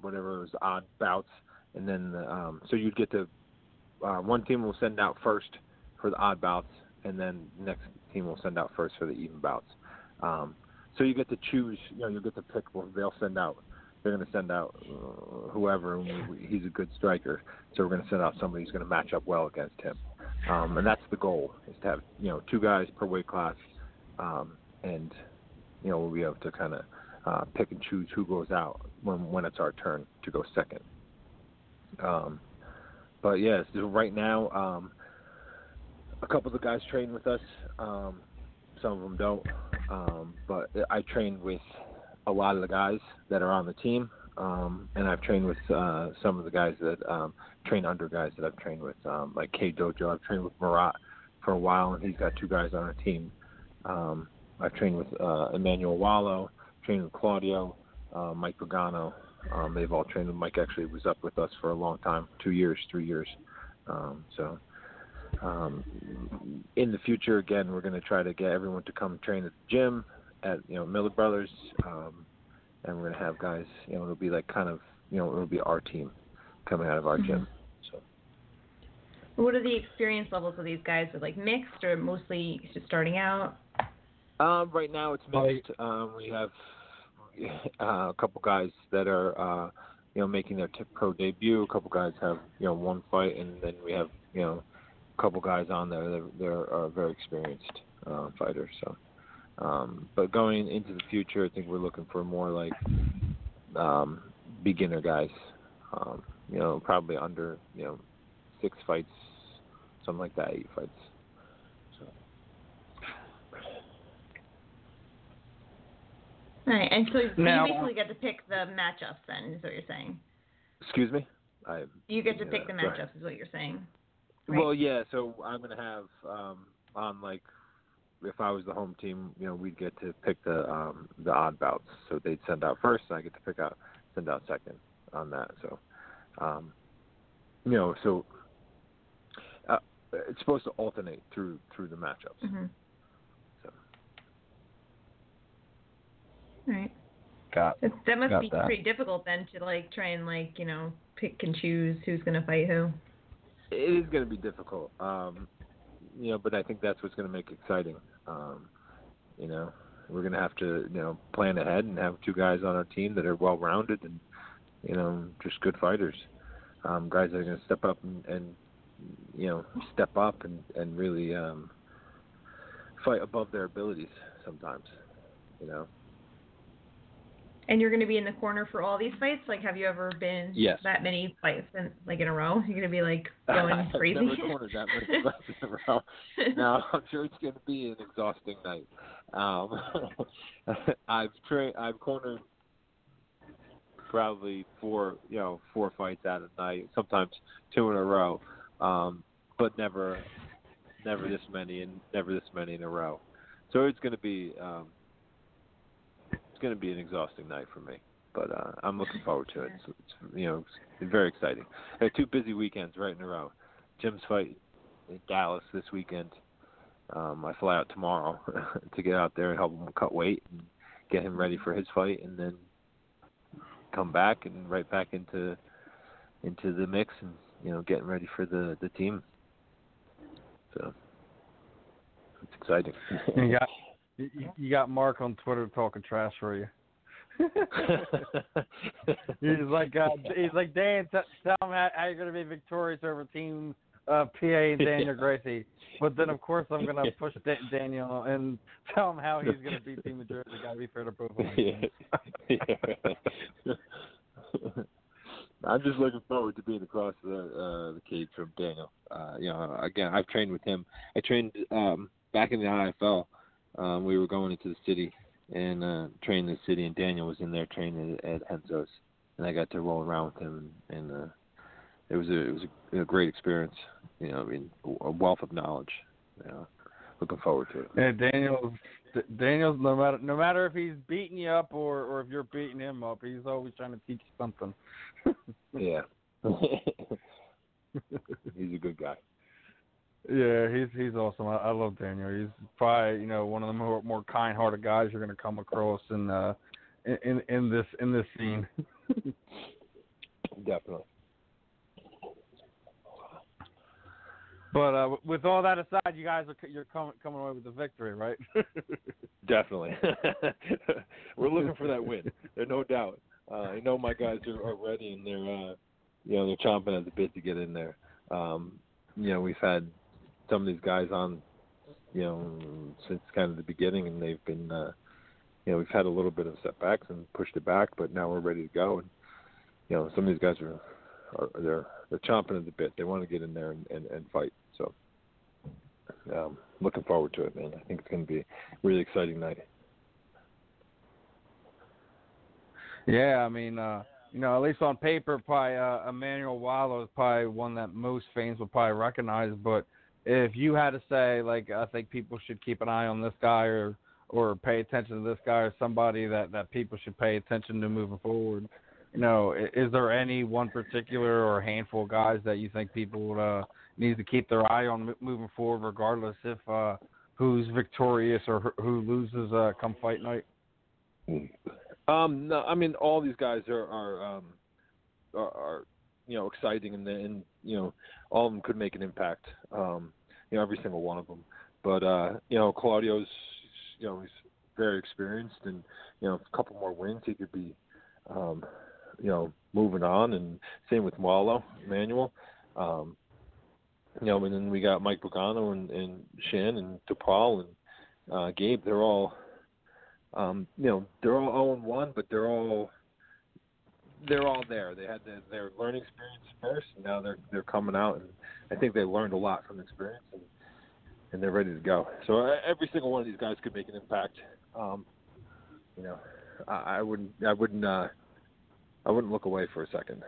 Speaker 5: whatever it was odd bouts, and then um, so you'd get to uh, one team will send out first for the odd bouts, and then the next team will send out first for the even bouts. Um, so you get to choose. You know, you get to pick. Well, they'll send out. They're going to send out uh, whoever. He's a good striker, so we're going to send out somebody who's going to match up well against him um, and that's the goal is to have you know two guys per weight class, um, and you know we'll be able to kind of uh, pick and choose who goes out when when it's our turn to go second. Um, but yeah, so right now, um, a couple of the guys train with us. Um, some of them don't, um, but I train with a lot of the guys that are on the team, um, and I've trained with uh, some of the guys that um, train under guys that I've trained with, um, like K Dojo. I've trained with Marat for a while, and he's got two guys on a team. Um, I've trained with uh, Emmanuel Walo, trained with Claudio, uh, Mike Pagano. Um, they've all trained with Mike. Actually, was up with us for a long time, two years, three years. Um, so, um, in the future, again, we're going to try to get everyone to come train at the gym at you know Miller Brothers, um, and we're going to have guys. You know, it'll be like kind of you know it'll be our team coming out of our mm-hmm. gym. So.
Speaker 4: What are the experience levels of these guys? Are like mixed or mostly just starting out?
Speaker 5: Um, right now it's mixed. Um, we have uh, a couple guys that are uh, you know making their tip pro debut. A couple guys have you know one fight, and then we have you know a couple guys on there that they're uh, very experienced uh, fighters. So, um, but going into the future, I think we're looking for more like um, beginner guys. Um, you know, probably under you know six fights, something like that, eight fights. So.
Speaker 4: Right, and so now, you basically get to pick the matchups. Then is what you're saying.
Speaker 5: Excuse me. I,
Speaker 4: you get to pick the matchups, is what you're saying.
Speaker 5: Right? Well, yeah. So I'm gonna have um, on like if I was the home team, you know, we'd get to pick the um, the odd bouts. So they'd send out first, and I get to pick out send out second on that. So, um, you know, so it's supposed to alternate through through the matchups.
Speaker 4: Mm-hmm. Right.
Speaker 3: Got.
Speaker 4: that must
Speaker 3: got
Speaker 4: be
Speaker 3: that.
Speaker 4: pretty difficult then to like try and like you know pick and choose who's going to fight who.
Speaker 5: It is going to be difficult, um, you know, but I think that's what's going to make it exciting. Um, you know, we're going to have to you know plan ahead and have two guys on our team that are well rounded and you know just good fighters, um, guys that are going to step up and, and you know step up and and really um, fight above their abilities sometimes. You know.
Speaker 4: And you're going to be in the corner for all these fights. Like, have you ever been
Speaker 5: yes.
Speaker 4: that many fights in like in a row? You're going to be like going crazy.
Speaker 5: Never cornered that many fights in a row. No, I'm sure it's going to be an exhausting night. Um, I've tra- I've cornered probably four, you know, four fights out a night. Sometimes two in a row um, but never, never this many and never this many in a row. So it's going to be, um, going to be an exhausting night for me. But uh, I'm looking forward to it. It's, it's you know, it's very exciting. I had two busy weekends right in a row. Jim's fight in Dallas this weekend, um, I fly out tomorrow to get out there and help him cut weight and get him ready for his fight, and then come back and right back into into the mix and you know getting ready for the the team. So it's exciting.
Speaker 3: you got you, you got Mark on Twitter talking trash for you. he's like uh, he's like Dan. T- tell him how, how you're going to be victorious over Team uh, PA and Daniel Gracie. But then of course I'm going to push da- Daniel and tell him how he's going to beat Team New Jersey. Got to be fair to both of them.
Speaker 5: I'm just looking forward to being across the uh, the cage from Daniel. Uh, you know, again, I've trained with him. I trained um, back in the IFL. Um, we were going into the city and uh, trained in the city, and Daniel was in there training at, Renzo's, and I got to roll around with him, and, and uh, it was a it was a, a great experience. You know, I mean, a wealth of knowledge. You know, looking forward to it.
Speaker 3: Yeah, Daniel's Daniel's no matter no matter if he's beating you up or or if you're beating him up, he's always trying to teach you something.
Speaker 5: yeah. he's a good guy.
Speaker 3: Yeah, he's he's awesome. I, I love Daniel. He's probably you know one of the more more kind-hearted guys you're going to come across in uh in in this in this scene.
Speaker 5: Definitely.
Speaker 3: But uh, with all that aside, you guys are you're coming coming away with the victory, right?
Speaker 5: Definitely. We're looking for that win. There's no doubt. Uh, I know my guys are, are ready and they're uh, you know they're chomping at the bit to get in there. Um, you know we've had some of these guys on you know since kind of the beginning and they've been uh, you know we've had a little bit of setbacks and pushed it back, but now we're ready to go and you know some of these guys are, are they're they're chomping at the bit. They want to get in there and, and, and fight. So um, looking forward to it, man. I think it's going to be a really exciting night.
Speaker 3: Yeah, I mean, uh, you know, at least on paper, probably uh, Emmanuel Wilder is probably one that most fans would probably recognize. But if you had to say, like, I think people should keep an eye on this guy or or pay attention to this guy or somebody that that people should pay attention to moving forward, you know, is there any one particular or handful of guys that you think people would uh, need to keep their eye on moving forward, regardless if uh, who's victorious or who loses uh, come fight night?
Speaker 5: Um, no, I mean all these guys are are um, are, are you know exciting and and you know all of them could make an impact. Um, you know every single one of them. But uh, you know Claudio's you know he's very experienced and you know a couple more wins he could be um, you know moving on and same with Walo, Manuel. Um, you know, and then we got Mike Pagano and, and Shan and DePaul and uh, Gabe. They're all um, you know, they're all 0 1, but they're all they're all there. They had the, their learning experience first, and now they're they're coming out, and I think they learned a lot from the experience, and and they're ready to go. So uh, every single one of these guys could make an impact. Um, you know, I, I wouldn't I wouldn't uh, I wouldn't look away for a second.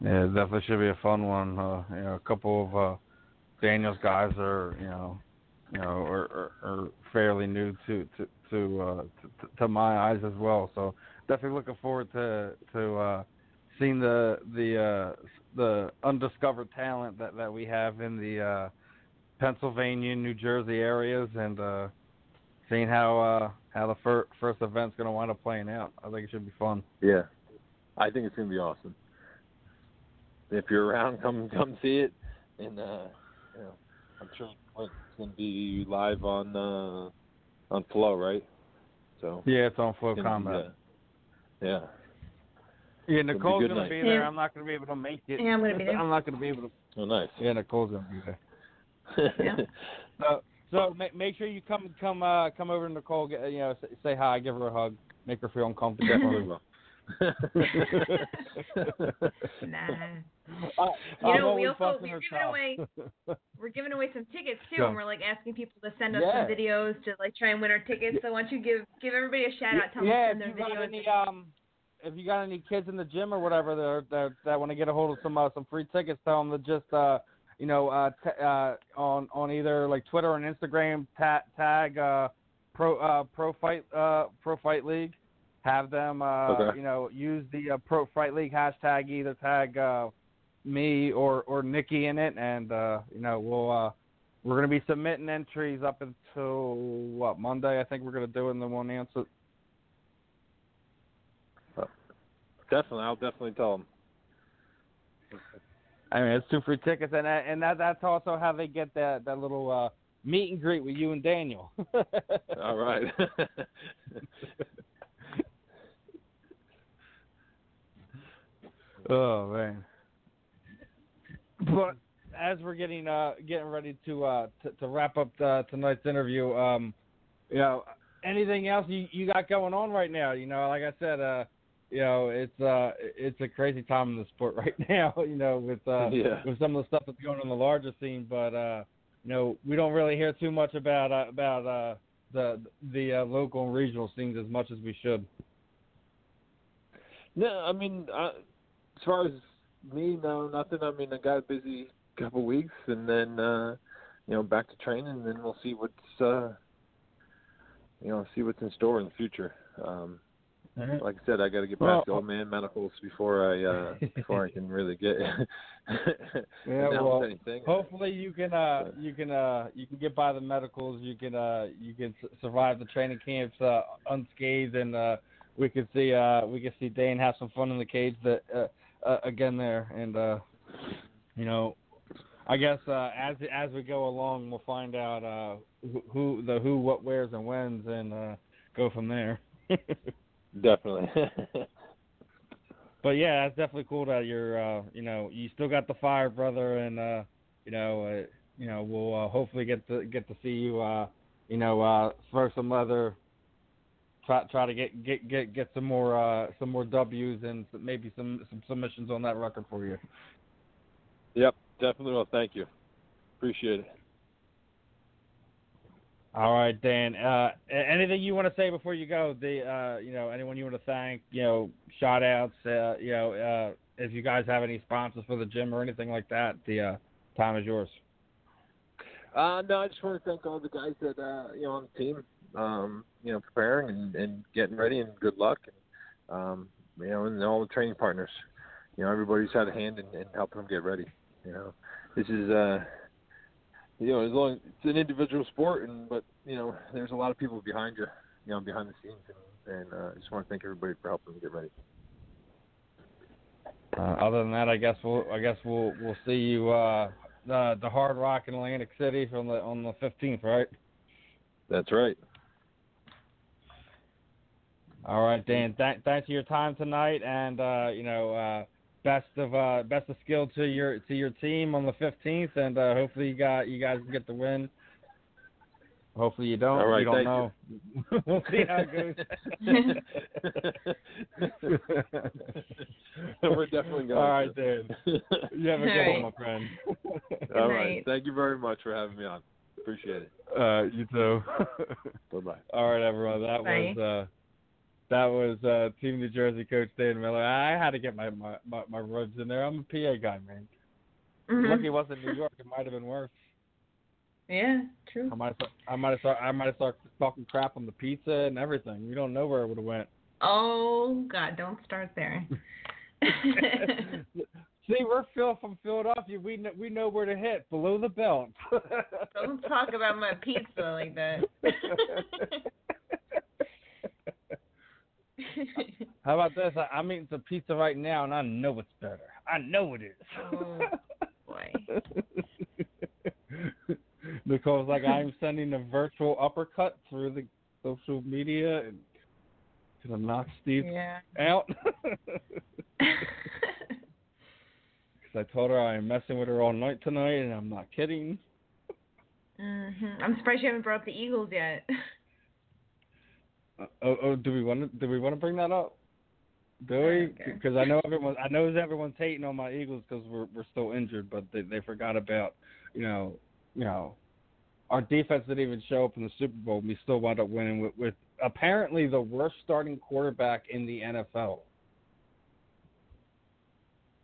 Speaker 3: Yeah, it definitely should be a fun one. Uh, you know, a couple of uh, Daniel's guys are you know you know, are, are, are fairly new to to to, uh, to to my eyes as well. So definitely looking forward to to uh, seeing the the uh, the undiscovered talent that that we have in the uh, Pennsylvania, New Jersey areas, and uh, seeing how uh, how the fir- first event's going to wind up playing out. I think it should be fun.
Speaker 5: Yeah, I think it's going to be awesome. If you're around, come come see it, and uh, you know, I'm sure it's going to be live on uh, on Flo, right? So
Speaker 3: yeah, it's on Flo
Speaker 5: it's gonna be,
Speaker 3: Combat.
Speaker 5: uh, yeah.
Speaker 3: Yeah, Nicole's gonna
Speaker 5: night.
Speaker 3: be there.
Speaker 4: Yeah.
Speaker 3: I'm not gonna be able to make it.
Speaker 4: Yeah, I'm gonna be there.
Speaker 3: I'm not gonna be able to.
Speaker 5: Oh, nice.
Speaker 3: Yeah, Nicole's gonna be there.
Speaker 4: Yeah.
Speaker 3: So, so make make sure you come come uh come over to Nicole. Get, you know, say, say hi, give her a hug, make her feel uncomfortable.
Speaker 4: Nah.
Speaker 3: I,
Speaker 4: You know, we also we're giving
Speaker 3: chops.
Speaker 4: away we're giving away some tickets too,
Speaker 3: Go.
Speaker 4: and we're like asking people to send us
Speaker 3: Yeah.
Speaker 4: some videos to like try and win our tickets. So why don't you give give everybody a shout out? Tell
Speaker 3: yeah,
Speaker 4: them to
Speaker 3: if
Speaker 4: send
Speaker 3: you
Speaker 4: their
Speaker 3: got
Speaker 4: videos.
Speaker 3: any um, if you got any kids in the gym or whatever that that, that want to get a hold of some uh, some free tickets, tell them to just uh, you know, uh, t- uh, on on either like Twitter and Instagram, ta- tag uh, pro uh, pro fight uh, pro fight league. Have them, uh,
Speaker 5: Okay.
Speaker 3: you know, use the uh, pro fight league hashtag. Either tag, uh, me or or Nikki in it, and uh, you know we'll uh, we're gonna be submitting entries up until what Monday. I think we're gonna do, it, and then we'll announce it.
Speaker 5: Definitely, I'll definitely tell them.
Speaker 3: I mean, it's two free tickets, and that, and that that's also how they get that that little uh, meet and greet with you and Daniel.
Speaker 5: All right.
Speaker 3: oh man. But as we're getting uh getting ready to uh to, to wrap up the, tonight's interview, um, you know, anything else you you got going on right now? You know, like I said, uh, you know, it's uh it's a crazy time in the sport right now. You know, with uh
Speaker 5: yeah.
Speaker 3: with some of the stuff that's going on in the larger scene, but uh, you know, we don't really hear too much about uh, about uh the the uh, local and regional scenes as much as we should.
Speaker 5: No, I mean, uh, as far as me, no, nothing. I mean, I got a busy couple weeks, and then uh, you know, back to training, and then we'll see what's uh, you know, see what's in store in the future. Um,
Speaker 3: Mhm.
Speaker 5: like I said, I got to get
Speaker 3: Well-
Speaker 5: past the old man medicals before I uh, before I can really get
Speaker 3: Yeah, well,
Speaker 5: anything.
Speaker 3: Hopefully you can uh
Speaker 5: But-
Speaker 3: you can uh you can get by the medicals. You can uh you can survive the training camps uh, unscathed, and uh we can see uh we can see Dane have some fun in the cage that uh, uh again there, and uh you know I guess uh as as we go along we'll find out uh who, who the who what where's and whens and uh go from there.
Speaker 5: Definitely.
Speaker 3: But yeah, that's definitely cool that you're, uh, you know, you still got the fire, brother, and uh, you know, uh, you know, we'll uh, hopefully get to get to see you, uh, you know, uh, throw some other, try try to get get get get some more uh, some more W's and maybe some some submissions on that record for you.
Speaker 5: yep, definitely. Well, thank you. Appreciate it.
Speaker 3: All right, Dan. Uh, anything you want to say before you go? The, uh, you know, anyone you want to thank? You know, shout outs. Uh, you know, uh, if you guys have any sponsors for the gym or anything like that, the uh, time is yours.
Speaker 5: Uh, no, I just want to thank all the guys that uh, you know on the team, um, you know, preparing and, and getting ready, and good luck, and um, you know, and all the training partners. You know, everybody's had a hand in, in helping them get ready. You know, this is uh, you know, as long it's an individual sport, and but you know, there's a lot of people behind you, you know, behind the scenes, and, and uh, I just want to thank everybody for helping them get ready.
Speaker 3: Uh, other than that, I guess we'll I guess we'll we'll see you uh, the the Hard Rock in Atlantic City from the on the 15th, right?
Speaker 5: That's right.
Speaker 3: All right, Dan. Th- thanks for your time tonight, and uh, you know, uh, best of uh, best of skill to your to your team on the 15th, and uh, hopefully you got you guys get the win. Hopefully you don't.
Speaker 5: All right,
Speaker 3: you don't
Speaker 5: thank
Speaker 3: know. we'll see how it goes.
Speaker 5: We're definitely going.
Speaker 3: All right,
Speaker 5: to.
Speaker 3: Dan. You have a good
Speaker 4: All
Speaker 3: one, my friend.
Speaker 5: All right.
Speaker 4: night.
Speaker 5: Thank you very much for having me on. Appreciate it.
Speaker 3: Uh, you too.
Speaker 5: Bye bye.
Speaker 3: All right, everyone. That
Speaker 4: Bye.
Speaker 3: was uh, that was uh, Team New Jersey coach Dan Miller. I had to get my my my, my ribs in there. I'm a PA guy, man.
Speaker 4: Mhm.
Speaker 3: Lucky it wasn't New York. It might have been worse.
Speaker 4: Yeah, true.
Speaker 3: I might have I might have start, I might have started talking crap on the pizza and everything. We don't know where it would have went.
Speaker 4: Oh God, don't start there.
Speaker 3: See, we're Phil from Philadelphia. We know, we know where to hit below the belt.
Speaker 4: don't talk about my pizza like that.
Speaker 3: How about this? I, I'm eating some pizza right now, and I know it's better. I know it is.
Speaker 4: Oh, boy.
Speaker 3: because like I'm sending a virtual uppercut through the social media and gonna knock Steve
Speaker 4: yeah.
Speaker 3: out. Because I told her I am messing with her all night tonight, and I'm not kidding.
Speaker 4: hmm I'm surprised you haven't brought up the Eagles yet.
Speaker 3: Uh, oh, oh, do we want to? Do we want to bring that up? Do we?
Speaker 4: Okay.
Speaker 3: Because I know everyone. I know everyone's hating on my Eagles because we're we're still injured, but they they forgot about you know you know our defense didn't even show up in the Super Bowl. We still wound up winning with, with apparently the worst starting quarterback in the NFL.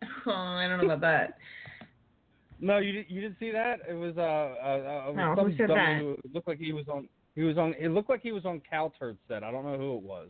Speaker 4: oh, I don't know about that.
Speaker 3: No, you didn't. You didn't see that? It was uh, uh, uh
Speaker 4: No, who said
Speaker 3: dummy
Speaker 4: that?
Speaker 3: who it looked like he was on. He was on. It looked like he was on Cowherd set. I don't know who it was.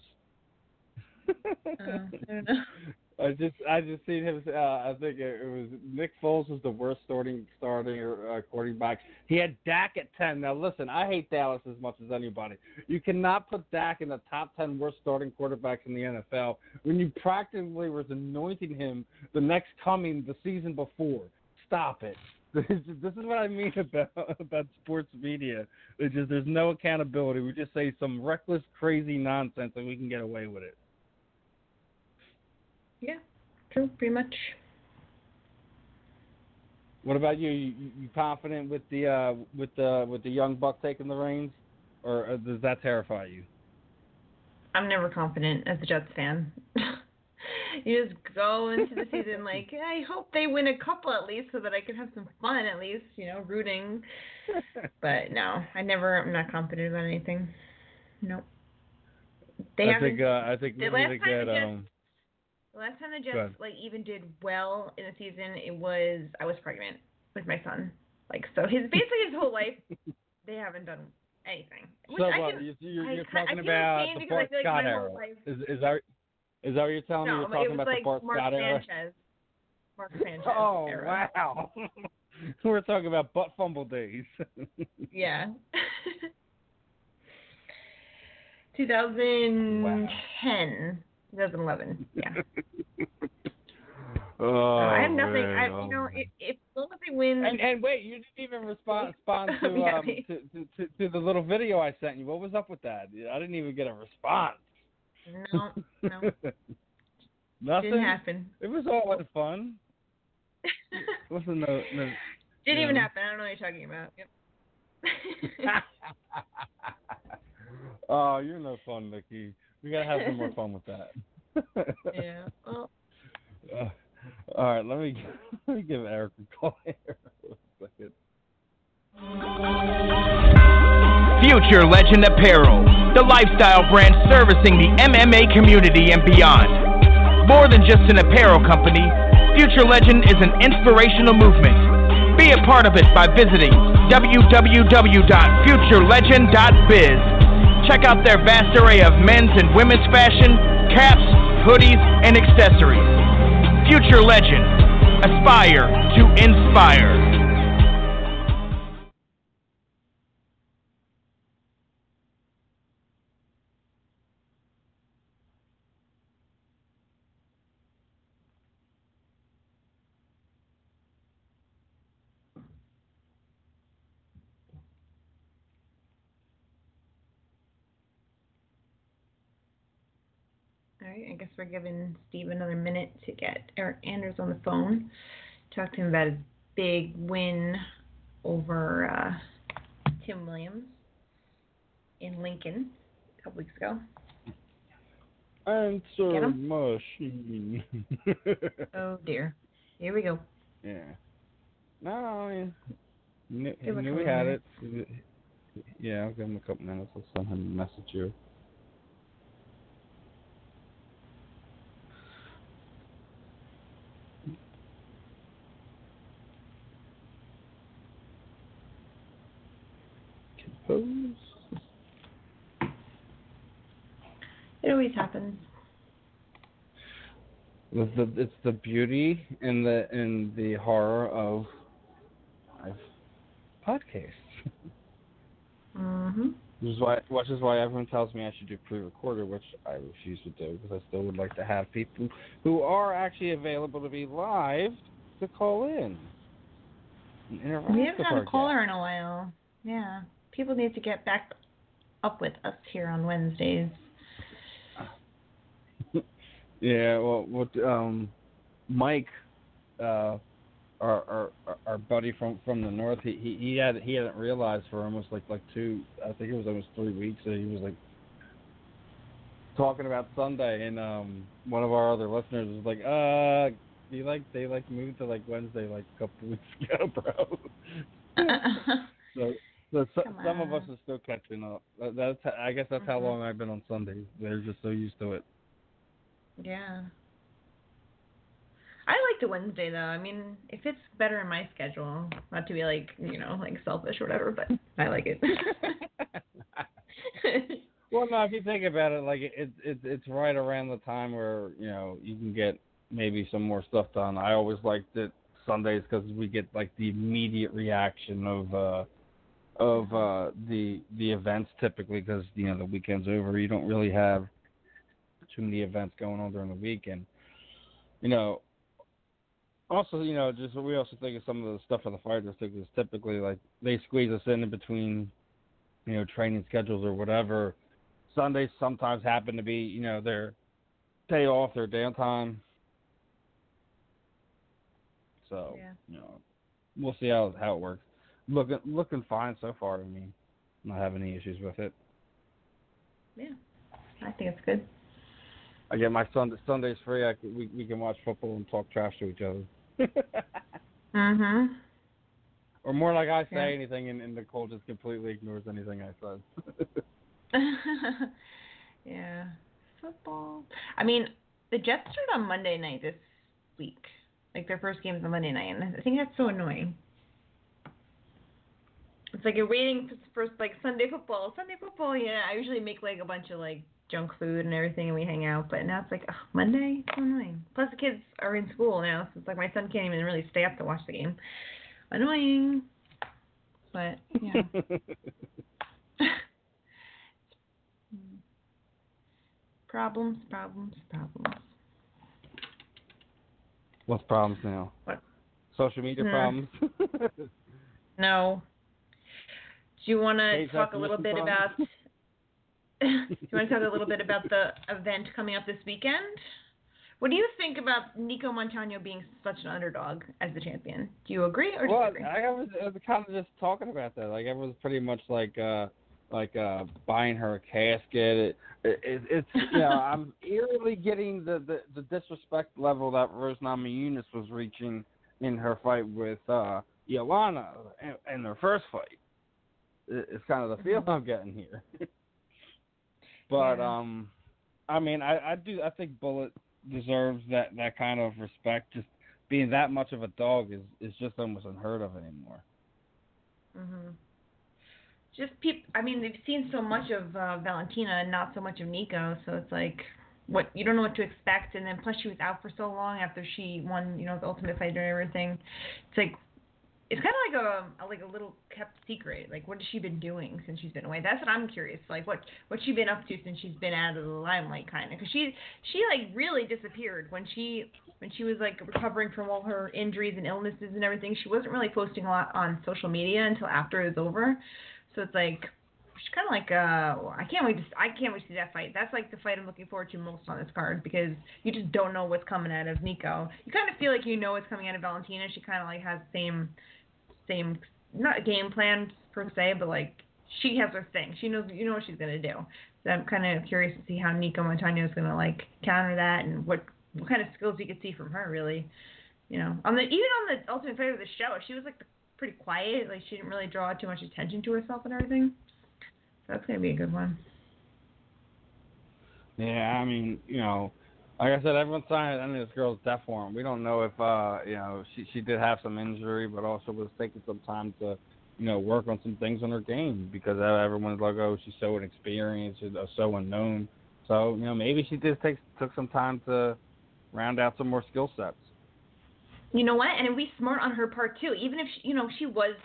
Speaker 4: Uh, I.
Speaker 3: I just I just seen him. Uh, I think it, it was Nick Foles was the worst starting starting uh, quarterback. He had Dak at ten. Now listen, I hate Dallas as much as anybody. You cannot put Dak in the top ten worst starting quarterbacks in the NFL when you practically was anointing him the next coming the season before. Stop it. This is, what I mean about about sports media. It's just there's no accountability. We just say some reckless, crazy nonsense, and we can get away with it.
Speaker 4: Yeah, true, pretty much.
Speaker 3: What about you? You, you confident with the uh, with the with the young buck taking the reins, or uh, does that terrify you?
Speaker 4: I'm never confident as a Jets fan. you just go into the season like, I hope they win a couple at least, so that I can have some fun at least, you know, rooting. but no, I never. I'm not confident about anything. Nope. They
Speaker 3: I think uh, I think
Speaker 4: the last
Speaker 3: they
Speaker 4: time
Speaker 3: get
Speaker 4: the Jets-
Speaker 3: um.
Speaker 4: The last time the
Speaker 3: Go.
Speaker 4: Jets like even did well in the season, it was I was pregnant with my son. Like so, his basically his whole life, they haven't done anything. Which
Speaker 3: So
Speaker 4: I
Speaker 3: what?
Speaker 4: can,
Speaker 3: you, you're, you're
Speaker 4: I
Speaker 3: talking
Speaker 4: can't
Speaker 3: about
Speaker 4: say
Speaker 3: the
Speaker 4: because
Speaker 3: Bart
Speaker 4: I feel like
Speaker 3: Scott era.
Speaker 4: life-
Speaker 3: Is is that is that what you're telling me? You're talking about
Speaker 4: like
Speaker 3: the Bart
Speaker 4: Mark
Speaker 3: Scott era.
Speaker 4: Sanchez. Mark Sanchez.
Speaker 3: Oh
Speaker 4: era.
Speaker 3: wow! We're talking about butt fumble days.
Speaker 4: Yeah. 2010, 2011. Yeah.
Speaker 3: oh,
Speaker 4: I have nothing.
Speaker 3: man,
Speaker 4: I,
Speaker 3: oh,
Speaker 4: you know, if, if as long as they win,
Speaker 3: And and wait, you didn't even respond respond to um to, to, to to the little video I sent you. What was up with that? I didn't even get a response.
Speaker 4: No, no,
Speaker 3: Nothing.
Speaker 4: didn't happen.
Speaker 3: It was all in fun. Listen, no, no.
Speaker 4: Didn't even happen. I don't know what you're talking about. Yep.
Speaker 3: oh, you're no fun, Nikki. We gotta have some more fun with that.
Speaker 4: yeah. Well,
Speaker 3: Uh, all right, let me let me give Eryk a call here. for a second.
Speaker 2: Future Legend Apparel, the lifestyle brand servicing the MMA community and beyond. More than just an apparel company, Future Legend is an inspirational movement. Be a part of it by visiting www.futurelegend.biz. Check out their vast array of men's and women's fashion, caps, hoodies, and accessories. Future Legend. Aspire to inspire.
Speaker 4: We're giving Steve another minute to get Eryk Anders on the phone. Talk to him about his big win over uh, Tim Williams in Lincoln a couple weeks ago.
Speaker 3: Answer machine.
Speaker 4: Oh dear. Here we go.
Speaker 3: yeah. No, I mean, knew, knew we had
Speaker 4: minutes.
Speaker 3: it. Yeah, I'll give him a couple minutes. I'll send him a message you.
Speaker 4: It always happens.
Speaker 3: The, the, it's the beauty and the and the horror of live podcasts.
Speaker 4: Mhm.
Speaker 3: Which is why, which is why everyone tells me I should do pre-recorded, which I refuse to do because I still would like to have people who are actually available to be live to call in.
Speaker 4: We haven't had a caller in a while. Yeah. People need to get back up with us here on Wednesdays.
Speaker 3: Yeah, well, what um, Mike, uh, our, our our buddy from from the north, he he he had he hadn't realized for almost like like two, I think it was almost three weeks that he was like talking about Sunday, and um, one of our other listeners was like, uh, you like they like moved to like Wednesday like a couple weeks ago, bro. so so, so some of us are still catching up. That's I guess that's how
Speaker 4: Mhm.
Speaker 3: long I've been on Sundays. They're just so used to it.
Speaker 4: Yeah. I like the Wednesday though. I mean, if it's better in my schedule, not to be like, you know, like selfish or whatever, but I like it.
Speaker 3: well, no, if you think about it, like it, it's it's it's right around the time where you know you can get maybe some more stuff done. I always liked it Sundays because we get like the immediate reaction of uh of uh the the events typically because you know the weekend's over. You don't really have too many events going on during the week, and You know, also, you know, just we also think of some of the stuff for the fighters too, because typically like they squeeze us in in between, you know, training schedules or whatever. Sundays sometimes happen to be, you know, their day off, their downtime. So,
Speaker 4: Yeah.
Speaker 3: you know, we'll see how how it works. Looking looking fine so far. I mean, not having any issues with it.
Speaker 4: Yeah, I think it's good.
Speaker 3: I get my Sunday Sundays free. I can, we we can watch football and talk trash to each other.
Speaker 4: Mhm.
Speaker 3: or more like I say
Speaker 4: Yeah.
Speaker 3: anything and, and Nicole just completely ignores anything I said.
Speaker 4: yeah. Football. I mean, the Jets start on Monday night this week. Like their first game's on Monday night, and I think that's so annoying. It's like you're waiting for, for like Sunday football. Sunday football, yeah. I usually make like a bunch of like junk food and everything, and we hang out. But now it's like ugh, Monday. So annoying. Plus the kids are in school now, so it's like my son can't even really stay up to watch the game. Annoying. But yeah. problems, problems, problems.
Speaker 3: What's problems now?
Speaker 4: What?
Speaker 3: Social media problems.
Speaker 4: No. Do you want to talk a little bit
Speaker 3: problem?
Speaker 4: about? Do you want to talk a little bit about the event coming up this weekend? What do you think about Nicco Montano being such an underdog as the champion? Do you agree or
Speaker 3: well,
Speaker 4: disagree?
Speaker 3: I was, I was kind of just talking about that. Like everyone's pretty much like uh like uh buying her a casket. It, it, it, it's you know I'm eerily getting the, the the disrespect level that Rose Namajunas was reaching in her fight with uh Joanna in, in their first fight. It, it's kind of the feel I'm getting here. but
Speaker 4: Yeah.
Speaker 3: um, I mean, I I do I think Bullet deserves that that kind of respect. Just being that much of a dog is is just almost unheard of anymore.
Speaker 4: Mhm. Just peop. I mean, they've seen so much of uh, Valentina and not so much of Nicco, so it's like what you don't know what to expect. And then plus she was out for so long after she won, you know, the Ultimate Fighter and everything. It's like it's kind of like a, a like a little kept secret. Like what has she been doing since she's been away? That's what I'm curious. Like what what's she been up to since she's been out of the limelight, kind of? Because she she like really disappeared when she when she was like recovering from all her injuries and illnesses and everything. She wasn't really posting a lot on social media until after it was over. So it's like she's kind of like uh I can't wait to I can't wait to see that fight. That's like the fight I'm looking forward to most on this card because you just don't know what's coming out of Nicco. You kind of feel like you know what's coming out of Valentina. She kind of like has the same same not game plan per se, but like she has her thing. She knows you know what she's gonna do. So I'm kind of curious to see how Nicco Montano is gonna like counter that and what what kind of skills you could see from her really. You know, on the even on the Ultimate Fighter of the show, she was like pretty quiet. Like she didn't really draw too much attention to herself and everything. So that's gonna be a good one.
Speaker 3: Yeah, I mean, you know, like I said, everyone's signing on this girl's death warrant. We don't know if, uh, you know, she she did have some injury, but also was taking some time to, you know, work on some things on her game because everyone's like, oh, she's so inexperienced, she's uh, so unknown. So you know, maybe she just take took some time to round out some more skill sets.
Speaker 4: You know what? And it'd be smart on her part too. Even if she, you know she was,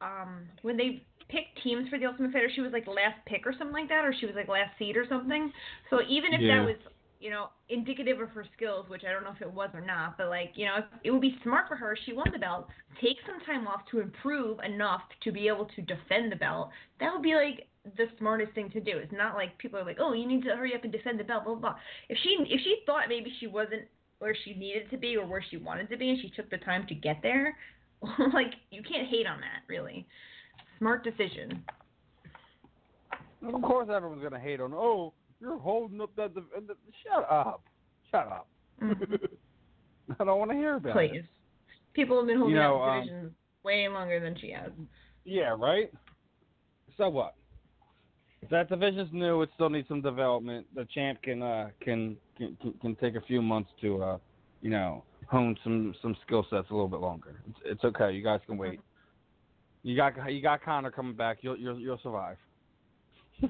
Speaker 4: um, when they picked teams for the Ultimate Fighter, she was like last pick or something like that, or she was like last seed or something. So even if
Speaker 3: Yeah.
Speaker 4: that was, you know, indicative of her skills, which I don't know if it was or not, but like, you know, it would be smart for her. She won the belt. Take some time off to improve enough to be able to defend the belt. That would be like the smartest thing to do. It's not like people are like, oh, you need to hurry up and defend the belt, blah blah. blah. If she if she thought maybe she wasn't where she needed to be or where she wanted to be, and she took the time to get there, like you can't hate on that really. Smart decision.
Speaker 3: Of course, everyone's gonna hate on. Oh, you're holding up that. The, the, shut up, shut up.
Speaker 4: Mhm.
Speaker 3: I don't want to hear about it.
Speaker 4: Please. People have been holding
Speaker 3: You know,
Speaker 4: out
Speaker 3: um,
Speaker 4: way longer than she has.
Speaker 3: Yeah, right. So what? That division's new, it still needs some development. The champ can uh can can can, can take a few months to uh you know hone some some skill sets a little bit longer. It's, it's okay. You guys can wait. You got you got Connor coming back. You'll you'll you'll survive.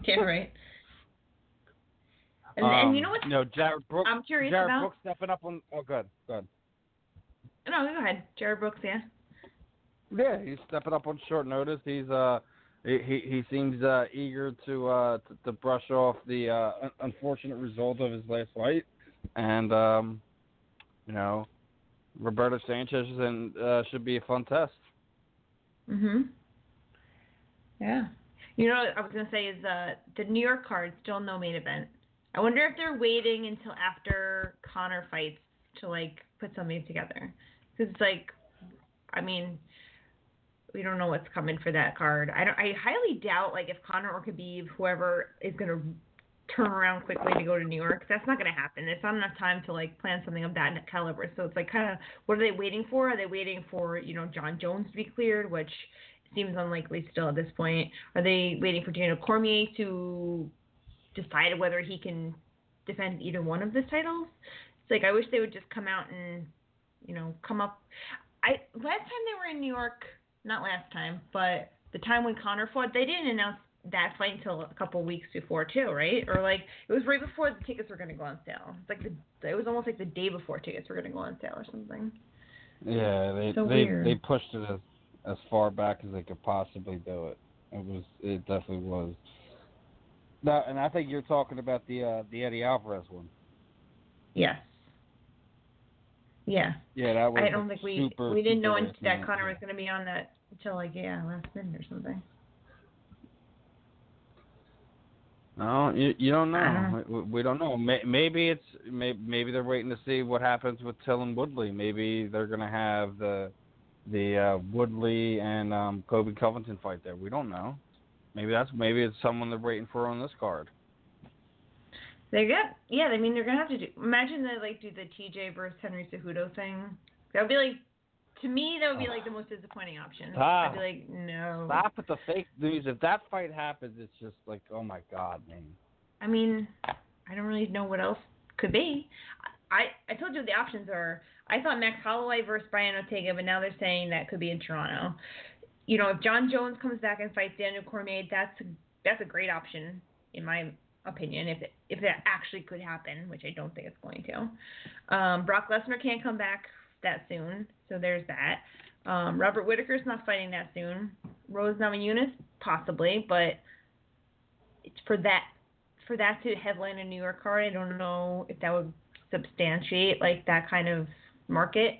Speaker 4: Yeah, right. And, and you know what?
Speaker 3: Um, No, Jarred Brooks.
Speaker 4: I'm curious
Speaker 3: Jarred
Speaker 4: about.
Speaker 3: Brooks stepping up on. Oh, good, good.
Speaker 4: No, go ahead. Jarred Brooks, yeah.
Speaker 3: Yeah, he's stepping up on short notice. He's uh, he he, seems uh, eager to uh to, to brush off the uh un- unfortunate result of his last fight, and um, you know, Roberto Sanchez and uh, should be a fun test.
Speaker 4: Mhm. Yeah. You know what I was gonna say is uh the New York card still no main event. I wonder if they're waiting until after Connor fights to like put something together. Because it's like, I mean, we don't know what's coming for that card. I don't. I highly doubt like if Connor or Khabib, whoever is gonna turn around quickly to go to New York. That's not gonna happen. It's not enough time to like plan something of that caliber. So it's like kind of what are they waiting for? Are they waiting for you know John Jones to be cleared, which seems unlikely still at this point? Are they waiting for Daniel Cormier to decide whether he can defend either one of the titles? It's like I wish they would just come out and you know come up. I last time they were in New York, not last time, but the time when Connor fought, they didn't announce that fight until a couple weeks before too, right? Or like it was right before the tickets were going to go on sale. It's like the it was almost like the day before tickets were going to go on sale or something.
Speaker 3: Yeah, they
Speaker 4: So
Speaker 3: they
Speaker 4: weird.
Speaker 3: they pushed it as as far back as they could possibly do it. It was it definitely was. Now, and I think you're talking about the uh, the Eddie Alvarez one.
Speaker 4: Yes. Yeah.
Speaker 3: Yeah, that was.
Speaker 4: I don't think we
Speaker 3: super,
Speaker 4: we didn't know that. Connor was going to be on that until like yeah last minute or something.
Speaker 3: No, you you don't know. We, we don't know. Maybe it's maybe, maybe they're waiting to see what happens with Till and Woodley. Maybe they're gonna have the the uh, Woodley and um, Colby Covington fight there. We don't know. Maybe that's maybe it's someone they're waiting for on this card.
Speaker 4: They got yeah. I mean they're gonna have to do. Imagine they like do the TJ versus Henry Cejudo thing. That would be like to me that would be like the most disappointing option.
Speaker 3: Stop.
Speaker 4: I'd be like no.
Speaker 3: Stop with the fake news. If that fight happens, it's just like, oh my god, man.
Speaker 4: I mean, I don't really know what else could be. I I told you what the options are. I thought Max Holloway versus Brian Ortega, but now they're saying that could be in Toronto. You know, if John Jones comes back and fights Daniel Cormier, that's that's a great option in my opinion. If it, if that actually could happen, which I don't think it's going to. Um, Brock Lesnar can't come back that soon, so there's that. Um, Robert Whitaker's not fighting that soon. Rose Namajunas possibly, but it's for that for that to headline a New York card, I don't know if that would substantiate like that kind of market.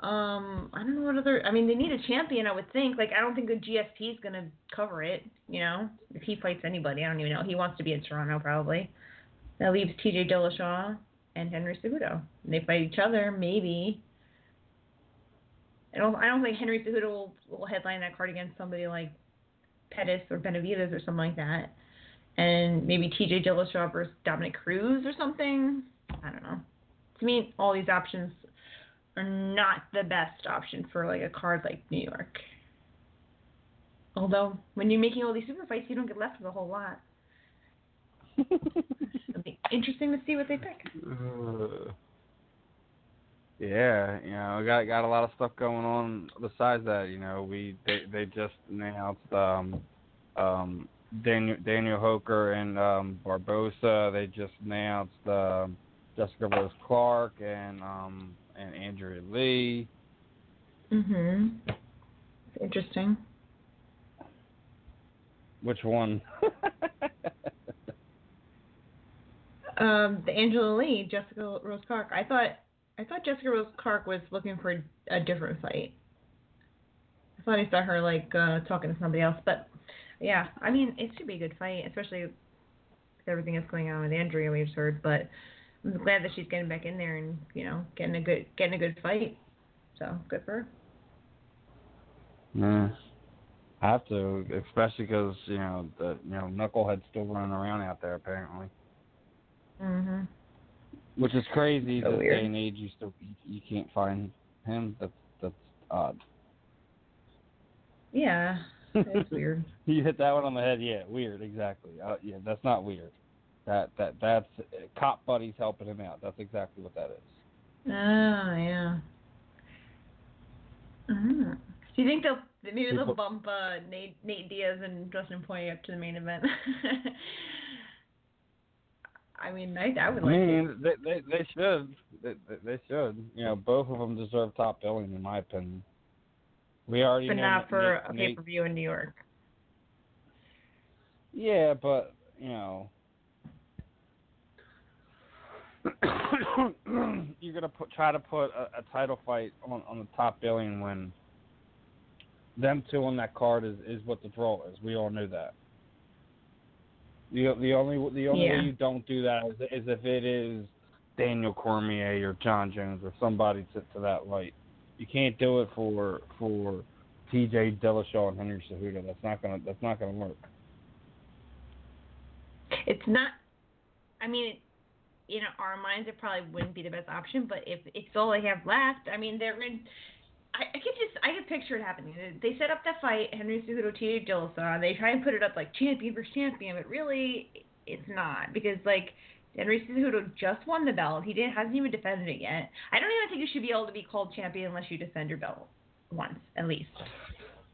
Speaker 4: Um, I don't know what other. I mean, they need a champion. I would think. Like, I don't think the GSP is gonna cover it. You know, if he fights anybody, I don't even know. He wants to be in Toronto probably. That leaves T.J. Dillashaw and Henry Cejudo. And they fight each other, maybe. I don't. I don't think Henry Cejudo will, will headline that card against somebody like Pettis or Benavides or something like that and maybe TJ Dillashaw versus Dominick Cruz or something. I don't know. To me, all these options are not the best option for like a card like New York. Although when you're making all these super fights, you don't get left with a whole lot. It'll be interesting to see what they pick.
Speaker 3: Yeah, you know, got got a lot of stuff going on besides that. You know, we they they just announced um um Daniel Daniel Hooker and um Barboza. They just announced um Jessica Rose Clark and um and Andrea Lee.
Speaker 4: Mhm. Interesting.
Speaker 3: Which one?
Speaker 4: Um, the Angela Lee, Jessica Rose Clark. I thought I thought Jessica Rose Clark was looking for a different fight. I thought I saw her like uh, talking to somebody else, but yeah, I mean it should be a good fight, especially with everything that's going on with Andrea. We've heard, but I'm glad that she's getting back in there and you know getting a good getting a good fight. So good for her.
Speaker 3: Yeah. I have to, especially because you know the you know knucklehead's still running around out there apparently,
Speaker 4: Mhm.
Speaker 3: which is crazy.
Speaker 4: So
Speaker 3: this
Speaker 4: weird.
Speaker 3: day and age, you still you can't find him. That's that's odd.
Speaker 4: Yeah, it's weird.
Speaker 3: you hit that one on the head. Yeah, weird. Exactly. Uh, yeah, that's not weird. That that that's cop buddies helping him out. That's exactly what that is.
Speaker 4: Oh yeah. Mhm. Do you think they'll maybe they'll
Speaker 3: People-
Speaker 4: bump uh, Nate Nate Diaz and Dustin Poirier up to the main event? I mean, I, I would
Speaker 3: I
Speaker 4: like to.
Speaker 3: mean, they, they they should. They, they should. You know, both of them deserve top billing, in my opinion. We already
Speaker 4: But
Speaker 3: know
Speaker 4: not for
Speaker 3: Nate-
Speaker 4: a pay per view in New York.
Speaker 3: Yeah, but you know, you're gonna put try to put a, a title fight on on the top billing when them two on that card is is what the draw is. We all knew that. The the only the only
Speaker 4: Yeah.
Speaker 3: way you don't do that is, is if it is Daniel Cormier or John Jones or somebody to to that light. You can't do it for for T.J. Dillashaw and Henry Cejudo. That's not gonna that's not gonna work.
Speaker 4: It's not. I mean, in our minds, it probably wouldn't be the best option. But if it's all they have left, I mean, they're in. I, I could just, I could picture it happening. They set up that fight, Henry Cejudo, T.J. Dillashaw. They try and put it up like champion versus champion, but really, it's not because like Henry Cejudo just won the belt. He didn't, hasn't even defended it yet. I don't even think you should be able to be called champion unless you defend your belt once at least.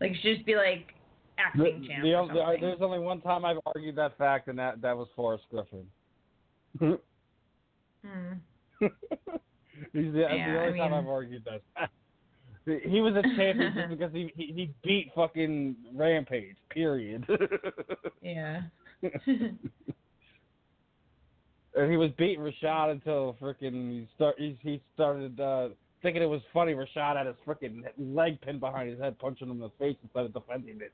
Speaker 4: Like it should just be like
Speaker 3: The,
Speaker 4: acting champ.
Speaker 3: the,
Speaker 4: or
Speaker 3: the, there's only one time I've argued that fact, and that that was Forrest Griffin.
Speaker 4: Hmm.
Speaker 3: He's the,
Speaker 4: Yeah,
Speaker 3: the
Speaker 4: I
Speaker 3: only time I've argued that. He was a champion just because he, he he beat fucking Rampage. Period.
Speaker 4: Yeah.
Speaker 3: and he was beating Rashad until freaking he start he, he started uh, thinking it was funny. Rashad had his freaking leg pinned behind his head, punching him in the face instead of defending it.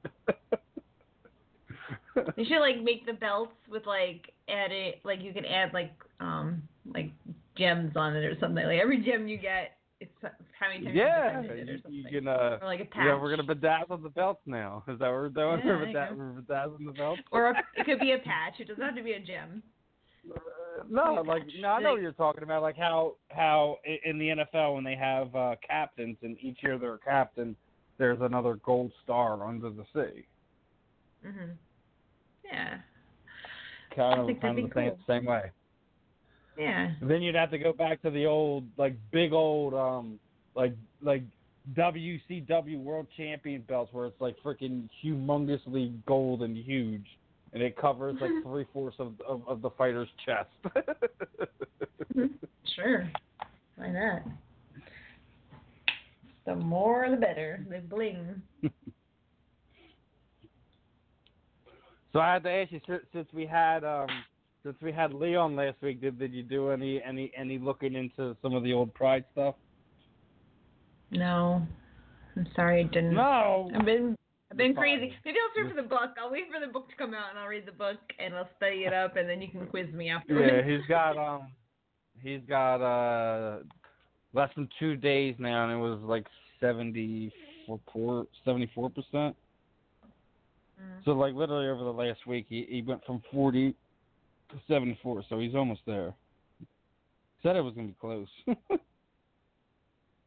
Speaker 4: They should like make the belts with like add it like you can add like um like gems on it or something. Like every gem you get, it's how many times
Speaker 3: yeah,
Speaker 4: you it or
Speaker 3: you, you can. Uh,
Speaker 4: or like a patch.
Speaker 3: yeah, we're gonna bedazzle the belts now. Is that what we're doing?
Speaker 4: Yeah,
Speaker 3: we're,
Speaker 4: there you
Speaker 3: beda-
Speaker 4: go.
Speaker 3: we're bedazzling the belts.
Speaker 4: or a, it could be a patch. It doesn't have to be a gem.
Speaker 3: Uh, no,
Speaker 4: Like
Speaker 3: like
Speaker 4: patch.
Speaker 3: no, I know
Speaker 4: Like-
Speaker 3: what you're talking about. Like how how in the NFL when they have uh, captains and each year they're a captain, there's another gold star under the sea.
Speaker 4: Mhm. Yeah.
Speaker 3: Kind of kind of the same, same way.
Speaker 4: Yeah.
Speaker 3: Then you'd have to go back to the old like big old um like like WCW World Champion belts where it's like freaking humongously gold and huge, and it covers like three fourths of, of of the fighter's chest.
Speaker 4: Sure. Why not? The more the better. The bling.
Speaker 3: so I had to ask you since, we had um since we had Leon last week, did did you do any any any looking into some of the old Pride stuff?
Speaker 4: No. I'm sorry I didn't.
Speaker 3: No.
Speaker 4: I've been I've been crazy. Maybe I'll search for the book. I'll wait for the book to come out and I'll read the book and I'll study it up and then you can quiz me afterwards.
Speaker 3: Yeah, he's got um, he's got uh, less than two days now, and it was like seventy four, seventy four percent.
Speaker 4: Mm.
Speaker 3: So like literally over the last week, he he went from forty to seventy four. So he's almost there. Said it was gonna be close.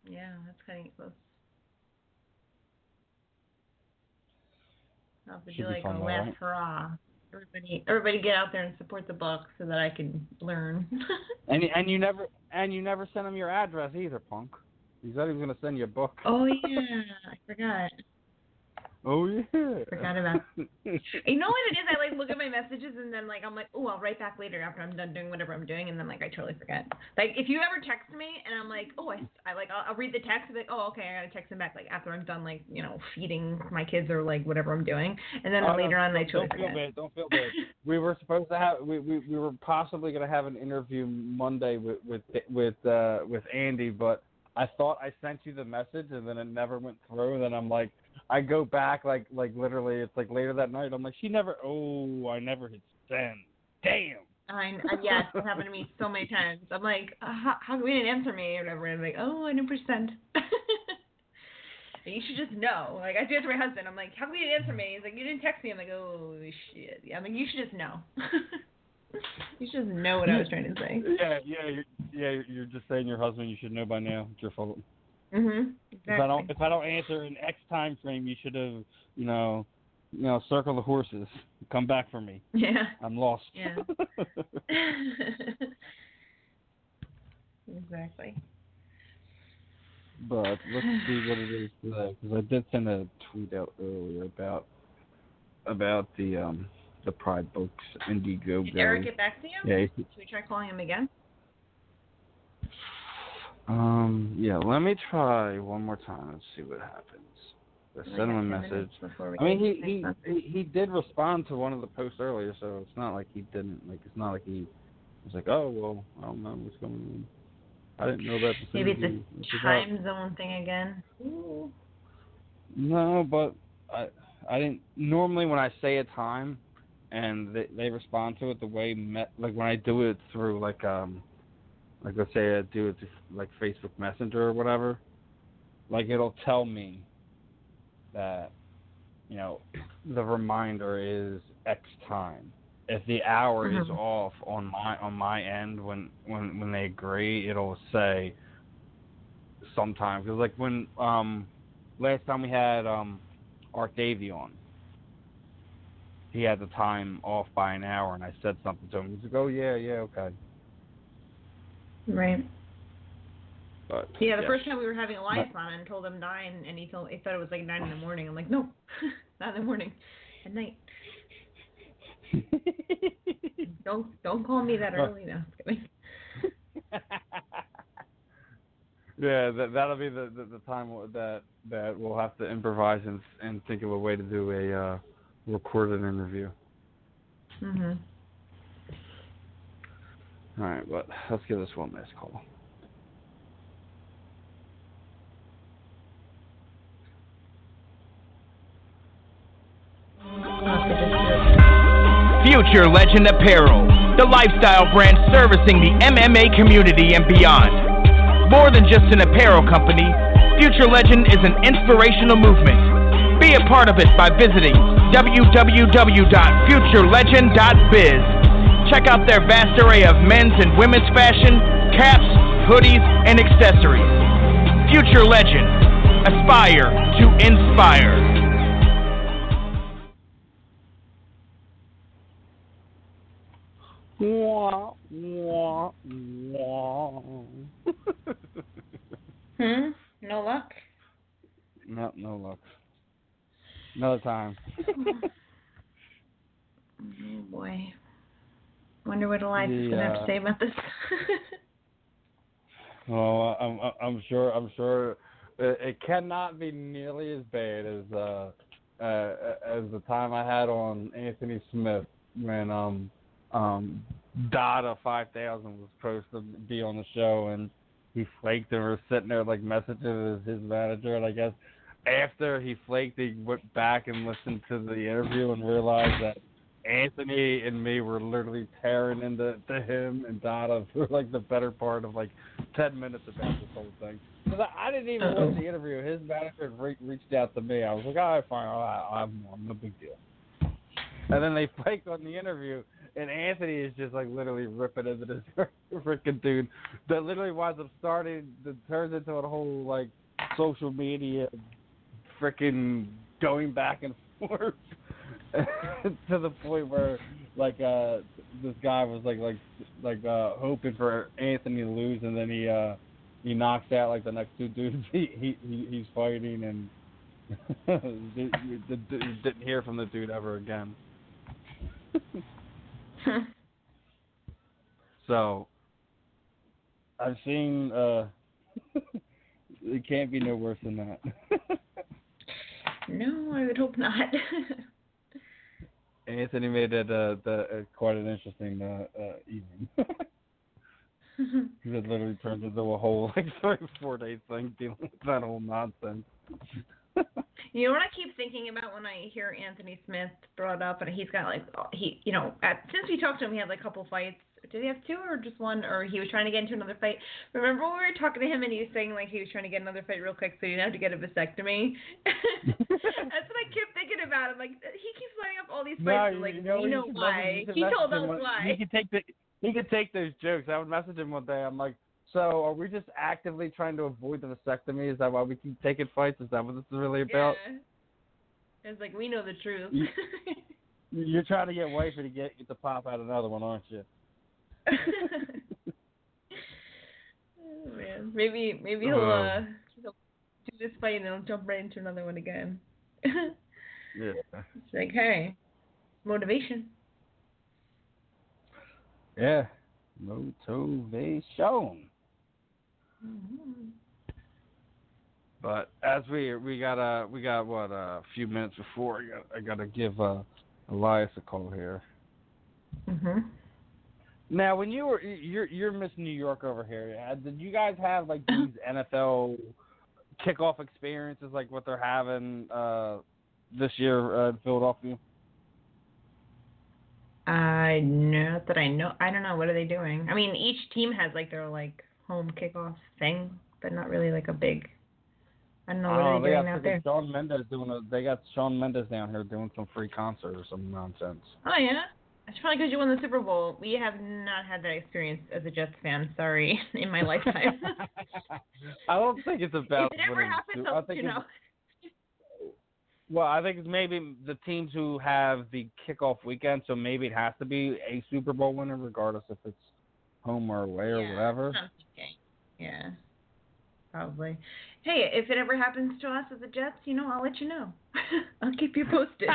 Speaker 4: Yeah, that's kind of close. I'll have to
Speaker 3: Should
Speaker 4: do
Speaker 3: be
Speaker 4: like
Speaker 3: fun
Speaker 4: a
Speaker 3: though,
Speaker 4: last
Speaker 3: right?
Speaker 4: hurrah. Everybody, everybody, get out there and support the book so that I can learn.
Speaker 3: and and you never and you never sent him your address either, punk. He said he was gonna send you a book.
Speaker 4: oh yeah, I forgot.
Speaker 3: Oh yeah.
Speaker 4: Forgot about You know what it is? I like look at my messages and then like I'm like, oh, I'll write back later after I'm done doing whatever I'm doing, and then like I totally forget. Like if you ever text me and I'm like, oh, I, I like I'll, I'll read the text and be like, oh, okay, I gotta text him back like after I'm done like you know feeding my kids or like whatever I'm doing, and then
Speaker 3: Oh,
Speaker 4: later
Speaker 3: no,
Speaker 4: on I
Speaker 3: don't,
Speaker 4: totally
Speaker 3: don't feel
Speaker 4: forget.
Speaker 3: bad. Don't feel bad. we were supposed to have we, we, we were possibly going to have an interview Monday with with with uh with Andy, but I thought I sent you the message and then it never went through. And then I'm like, I go back like like literally, it's like later that night. I'm like, she never. Oh, I never hit send. Damn.
Speaker 4: I, I yes, it's happened to me so many times. I'm like, uh, how, how come you didn't answer me or whatever? And I'm like, oh, I never sent. you should just know. Like I do it to my husband. I'm like, how come you didn't answer me? He's like, you didn't text me. I'm like, oh shit. Yeah, I'm like, you should just know. you should just know what I was trying to say.
Speaker 3: Yeah, yeah, you're, yeah. You're just saying your husband. You should know by now. It's your fault.
Speaker 4: Mhm.
Speaker 3: If I don't if I don't answer in X time frame, you should have you know you know circle the horses. Come back for me.
Speaker 4: Yeah.
Speaker 3: I'm lost.
Speaker 4: Yeah. exactly.
Speaker 3: but let's see what it is today because I did send a tweet out earlier about about the um the Pride Books Indiegogo.
Speaker 4: Did Eryk get back to you?
Speaker 3: Yeah.
Speaker 4: Should we try calling him again?
Speaker 3: Um. Yeah. Let me try one more time and see what happens. Let's send him a message.
Speaker 4: minutes before we
Speaker 3: I mean, he he, he he did respond to one of the posts earlier, so it's not like he didn't. Like it's not like he was like, oh well, I don't know what's going on. I didn't know that.
Speaker 4: Maybe it's a time zone thing again. Ooh.
Speaker 3: No, but I I didn't normally when I say a time and they they respond to it the way me, like when I do it through like um like let's say I do it through like Facebook Messenger or whatever, like it'll tell me that you know the reminder is X time. If the hour is
Speaker 4: Mhm.
Speaker 3: off on my on my end when when when they agree, it'll say sometime because like when um last time we had um Art Davie on, he had the time off by an hour, and I said something to him. He's like, "Oh yeah, yeah, okay."
Speaker 4: Right.
Speaker 3: But
Speaker 4: Yeah, the
Speaker 3: yes.
Speaker 4: first time we were having a Elias on and told him nine, and he told he thought it was like nine in the morning. I'm like, no, not in the morning, at night. Don't don't call me that early now.
Speaker 3: yeah, that that'll be the, the the time that that we'll have to improvise and and think of a way to do a uh, recorded interview.
Speaker 4: mhm.
Speaker 3: All right, but let's give this one last call.
Speaker 2: Future Legend Apparel, the lifestyle brand servicing the MMA community and beyond. More than just an apparel company, Future Legend is an inspirational movement. Be a part of it by visiting www.futurelegend.biz. Check out their vast array of men's and women's fashion, caps, hoodies, and accessories. Future Legend. Aspire to inspire.
Speaker 3: Wah, wah, wah.
Speaker 4: Hmm. No luck.
Speaker 3: no, no luck. Another time.
Speaker 4: Oh boy. Wonder what Elias is gonna have to say about this.
Speaker 3: Well, I'm I'm sure I'm sure it, it cannot be nearly as bad as uh, uh as the time I had on Anthony Smith when um um Dada five thousand was supposed to be on the show and he flaked and was sitting there like messaging his, his manager and I guess after he flaked he went back and listened to the interview and realized that Anthony and me were literally tearing into to him and Dada for like the better part of like ten minutes about this whole thing. Because I, I didn't even
Speaker 4: Uh-oh.
Speaker 3: watch the interview. His manager re- reached out to me. I was like, all right, fine, all right, I'm, I'm no big deal. And then they flaked on the interview, and Anthony is just like literally ripping into this freaking dude that literally winds up starting, that turns into a whole like social media freaking going back and forth to the point where like uh this guy was like like like uh hoping for Anthony to lose and then he uh he knocks out like the next two dudes he he, he he's fighting and didn't hear from the dude ever again. So I've seen uh it can't be no worse than that.
Speaker 4: no, I would hope not.
Speaker 3: Anthony made it uh, the, uh, quite an interesting uh, uh, evening. it literally turned into a whole like three four day thing dealing with that whole nonsense.
Speaker 4: You know what I keep thinking about when I hear Anthony Smith brought up, and he's got like he, you know, at, since we talked to him, he had like a couple fights. Did he have two or just one? Or he was trying to get into another fight. Remember when we were talking to him and he was saying like he was trying to get another fight real quick so he didn't have to get a vasectomy. That's what I kept thinking about. I'm like, he keeps lining up all these fights. I'm like,
Speaker 3: what
Speaker 4: we know why. He told us why.
Speaker 3: He could take the he could take those jokes. I would message him one day. I'm like, so are we just actively trying to avoid the vasectomy? Is that why we keep taking fights? Is that what this is really about?
Speaker 4: Yeah. It's like we know the truth.
Speaker 3: You- You're trying to get wifey to get get to pop out another one, aren't you?
Speaker 4: oh man, maybe maybe he'll
Speaker 3: Oh.
Speaker 4: uh he'll do this fight and then he'll jump right into another one again.
Speaker 3: yeah.
Speaker 4: it's like, hey, motivation.
Speaker 3: Yeah, motivation.
Speaker 4: Mhm.
Speaker 3: But as we we got uh we got what a few minutes before I got I got to give uh, Elias a call here.
Speaker 4: Mhm.
Speaker 3: Now, when you were you're you're Miss New York over here, uh, did you guys have like these NFL kickoff experiences like what they're having uh this year uh, in Philadelphia?
Speaker 4: I know that I know. I don't know. What are they doing? I mean, each team has like their like home kickoff thing, but not really like a big. I don't know what
Speaker 3: Oh,
Speaker 4: are
Speaker 3: they
Speaker 4: they doing out there.
Speaker 3: Shawn Mendes doing a. They got Shawn Mendes down here doing some free concert or some nonsense.
Speaker 4: Oh yeah. It's probably because you won the Super Bowl. We have not had that experience as a Jets fan. Sorry, in my lifetime.
Speaker 3: I don't think it's about.
Speaker 4: if it ever happens, I'll,
Speaker 3: think
Speaker 4: you know.
Speaker 3: Well, I think it's maybe the teams who have the kickoff weekend, so maybe it has to be a Super Bowl winner, regardless if it's home or away or
Speaker 4: yeah,
Speaker 3: whatever.
Speaker 4: Thinking. Yeah. Probably. Hey, if it ever happens to us as the Jets, you know, I'll let you know. I'll keep you posted.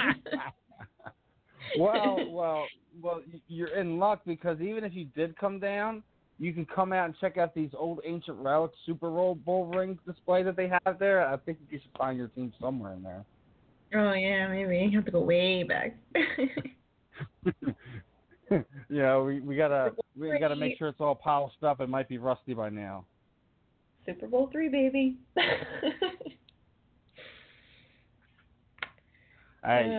Speaker 3: well, well, well, you're in luck because even if you did come down, you can come out and check out these old ancient relics Super Bowl Bowl ring display that they have there. I think you should find your team somewhere in there.
Speaker 4: oh yeah, maybe you have to go way back.
Speaker 3: yeah, we we gotta we gotta make sure it's all polished up. It might be rusty by now.
Speaker 4: Super Bowl three, baby.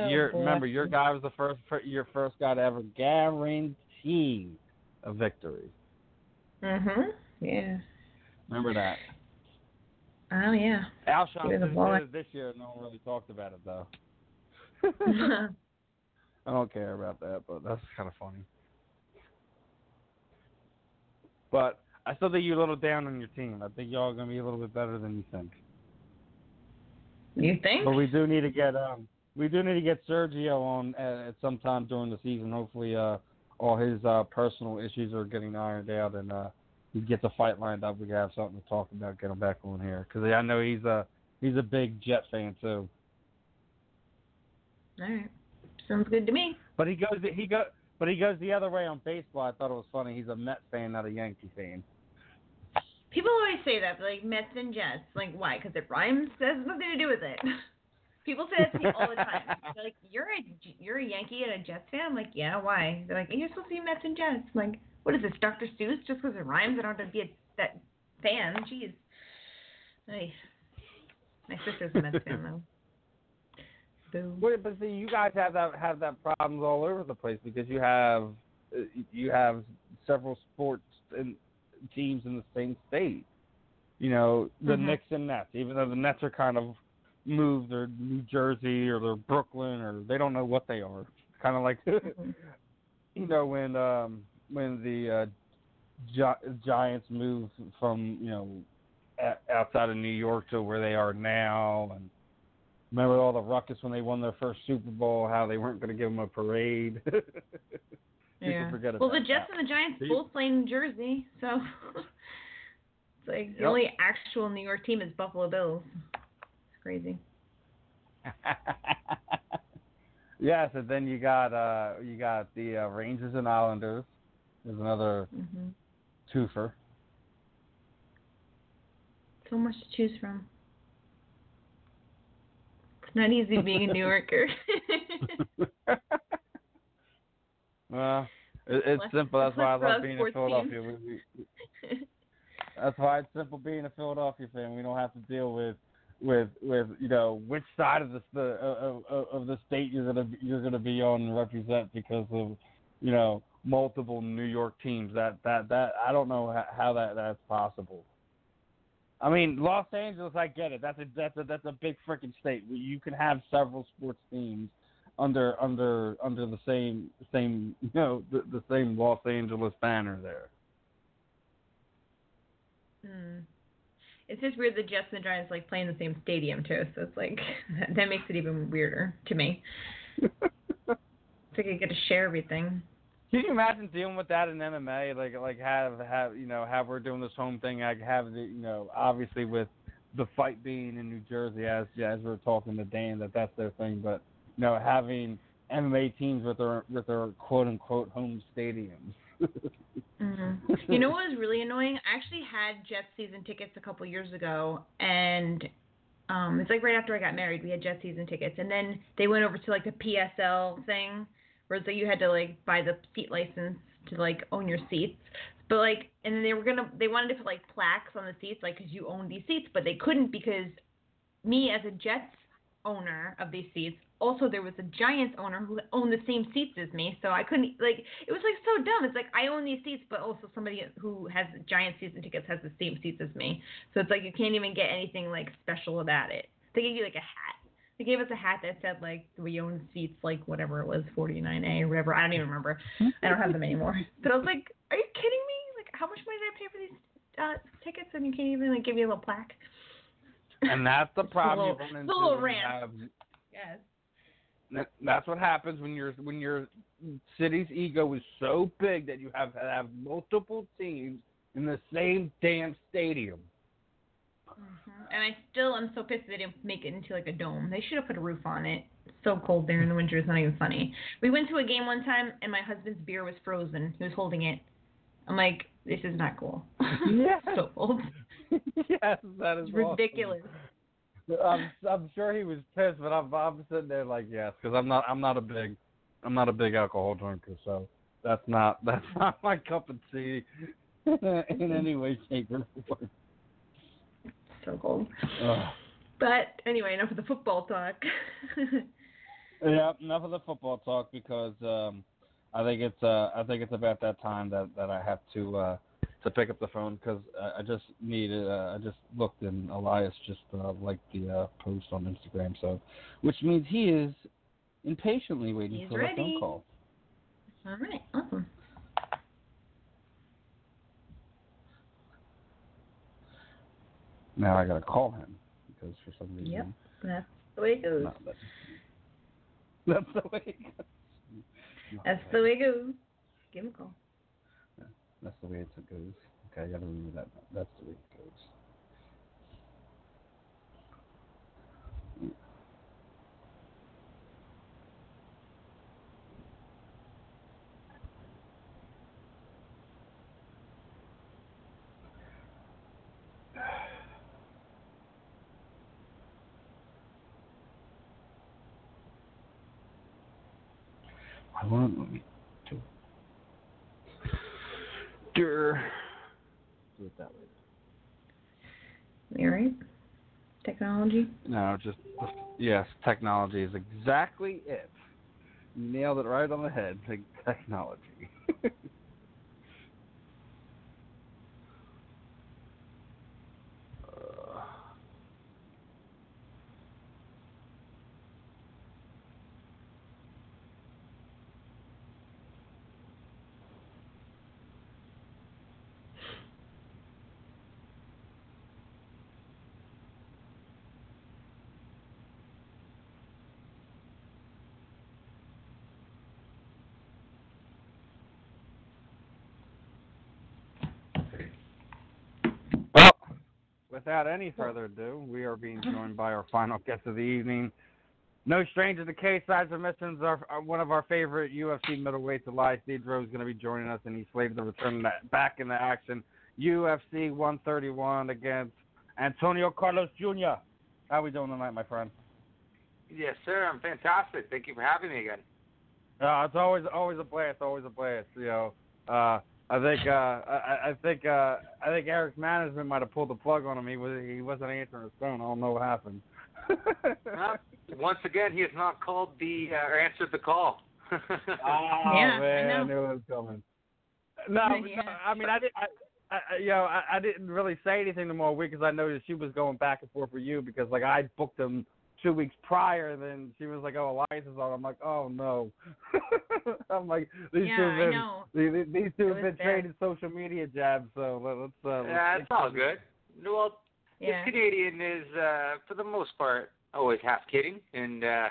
Speaker 3: Your
Speaker 4: boy.
Speaker 3: remember your guy was the first your first guy to ever guarantee a victory.
Speaker 4: mhm. Yeah.
Speaker 3: Remember that.
Speaker 4: Oh yeah.
Speaker 3: Alshon
Speaker 4: Give it a
Speaker 3: did it this year. No one really talked about it though. I don't care about that, but that's kind of funny. But I still think you're a little down on your team. I think y'all are gonna be a little bit better than you think.
Speaker 4: you think?
Speaker 3: But we do need to get um we do need to get Sergio on at, at some time during the season. Hopefully, uh, all his uh personal issues are getting ironed out, and uh, he gets a fight lined up. We can have something to talk about. Get him back on here because I know he's a he's a big Jet fan too.
Speaker 4: All right. Sounds good to me.
Speaker 3: But he goes he go but he goes the other way on baseball. I thought it was funny. He's a Met fan, not a Yankee fan.
Speaker 4: People always say that, like Mets and Jets. Like, why? Because it rhymes. That has nothing to do with it. People say that to me all the time. They're like, "You're a you're a Yankee and a Jets fan." I'm like, "Yeah, why?" They're like, "You're supposed to be Mets and Jets." I'm like, "What is this, Dr. Seuss? Just because it rhymes, I don't have to be a, that fan." Jeez. Ay. My sister's a Mets fan though.
Speaker 3: Wait, but see, you guys have that have that problems all over the place because you have you have several sports and teams in the same state. You know, the
Speaker 4: Mhm.
Speaker 3: Knicks and Nets, even though the Nets are kind of moved, they're New Jersey or they're Brooklyn or they don't know what they are. Kind of like you know when um when the uh, Gi- Giants moved from you know a- outside of New York to where they are now, and remember all the ruckus when they won their first Super Bowl, how they weren't going to give them a parade.
Speaker 4: Yeah. Well, the Jets
Speaker 3: that.
Speaker 4: and the Giants
Speaker 3: See?
Speaker 4: both play in Jersey, so it's like the
Speaker 3: Yep.
Speaker 4: only actual New York team is Buffalo Bills. Crazy.
Speaker 3: yes, and then you got uh you got the uh, Rangers and Islanders. There's another
Speaker 4: hmm
Speaker 3: twofer.
Speaker 4: So much to choose from. It's not easy being a New Yorker.
Speaker 3: well, it, it's
Speaker 4: Less-
Speaker 3: simple. That's why I love being in Philadelphia. We, we, That's why it's simple being a Philadelphia fan. We don't have to deal with with with you know which side of the the of, of, the state you're gonna you're gonna be on and represent because of you know multiple New York teams. That that that I don't know how, how that that's possible. I mean, Los Angeles, I get it. That's a that's a that's a big freaking state. You can have several sports teams under under under the same same you know the, the same Los Angeles banner there.
Speaker 4: Hmm. It's just weird the Jets and the Giants like play in the same stadium too, so it's like that, that makes it even weirder to me. Like I get to share everything.
Speaker 3: Can you imagine dealing with that in MMA? Like, like have have you know have we're doing this home thing? I have the you know obviously with the fight being in New Jersey as as we are talking to Dan that that's their thing, but you know having MMA teams with their with their quote unquote home stadiums.
Speaker 4: hmm You know what was really annoying? I actually had Jets season tickets a couple years ago, and um, it's like right after I got married, we had Jets season tickets, and then they went over to like the PSL thing, where it's like you had to like buy the seat license to like own your seats. But like, and then they were gonna, they wanted to put like plaques on the seats, like because you own these seats, but they couldn't because me as a Jets owner of these seats. Also, there was a Giants owner who owned the same seats as me, so I couldn't like. It was like so dumb. It's like I own these seats, but also somebody who has Giants season tickets has the same seats as me. So it's like you can't even get anything like special about it. They gave you like a hat. They gave us a hat that said like we own seats like whatever it was 49A or whatever. I don't even remember. I don't have them anymore. But I was like, are you kidding me? Like how much money did I pay for these uh, tickets and you can't even like give me a little plaque?
Speaker 3: And that's the
Speaker 4: It's a
Speaker 3: problem
Speaker 4: little- it's a little rant.
Speaker 3: have-
Speaker 4: Yes.
Speaker 3: That- That's what happens when your when your city's ego is so big that you have to have multiple teams in the same damn stadium.
Speaker 4: hmm And I still am so pissed they didn't make it into like a dome. They should have put a roof on it. It's so cold there in the winter. It's not even funny. We went to a game one time and my husband's beer was frozen. He was holding it. I'm like, this is not cool.
Speaker 3: Yes.
Speaker 4: so cold.
Speaker 3: yes, that is
Speaker 4: It's
Speaker 3: awesome. I'm I'm sure he was pissed, but I'm I'm sitting there like yes, because I'm not I'm not a big I'm not a big alcohol drinker, so that's not that's not my cup of tea in any way, shape, or form.
Speaker 4: So cold.
Speaker 3: Ugh.
Speaker 4: But anyway, enough of the football talk.
Speaker 3: Yeah, enough of the football talk because um, I think it's uh, I think it's about that time that, that I have to uh, to pick up the phone because I, I just needed uh, I just looked and Elias just uh, liked the uh, post on Instagram, so which means he is impatiently waiting
Speaker 4: He's
Speaker 3: for the phone call.
Speaker 4: All right, awesome.
Speaker 3: Now I gotta call him because for some reason
Speaker 4: Yep. That's the way it goes.
Speaker 3: no, that's, that's the way it goes.
Speaker 4: That's the way it goes. Give him a call.
Speaker 3: That's the way it goes. Okay, I gotta remember that. That's the way it goes. I want let do it that way.
Speaker 4: You all right? Technology.
Speaker 3: No, just yes, technology is exactly it. You nailed it right on the head. Technology. Uh, Well, without any further ado, we are being joined by our final guest of the evening. No stranger to Cage Side Submissions, our, our, one of our favorite UFC middleweights, Elias Theodorou, is going to be joining us, and he's slated to return that, back into action. UFC 131 against Antonio Carlos Jr. How are we doing tonight, my friend?
Speaker 6: Yes, sir. I'm fantastic. Thank you for having me again.
Speaker 3: Uh, it's always always a blast, always a blast. You know, uh, I think uh, I, I think uh, I think Eryk's management might have pulled the plug on him. He was he wasn't answering his phone. I don't know what happened.
Speaker 6: Uh, once again, he has not called the uh, or answered the call.
Speaker 3: Oh
Speaker 4: Yeah,
Speaker 3: man,
Speaker 4: know.
Speaker 3: I knew it was coming. No,
Speaker 4: Yeah.
Speaker 3: no, I mean I did. I, I, I- you know, I, I didn't really say anything to more because I noticed she was going back and forth with you because like I booked him two weeks prior, and then she was like, "Oh, Elias is on." I'm like, "Oh no." I'm like, these
Speaker 4: Yeah,
Speaker 3: two have been these, these two
Speaker 4: It
Speaker 3: have been
Speaker 4: bad.
Speaker 3: trading social media jabs. So let, let's. Uh,
Speaker 6: yeah,
Speaker 3: let's
Speaker 6: it's all good. Well,
Speaker 4: Yeah.
Speaker 6: this Canadian is, uh, for the most part, always half kidding and uh,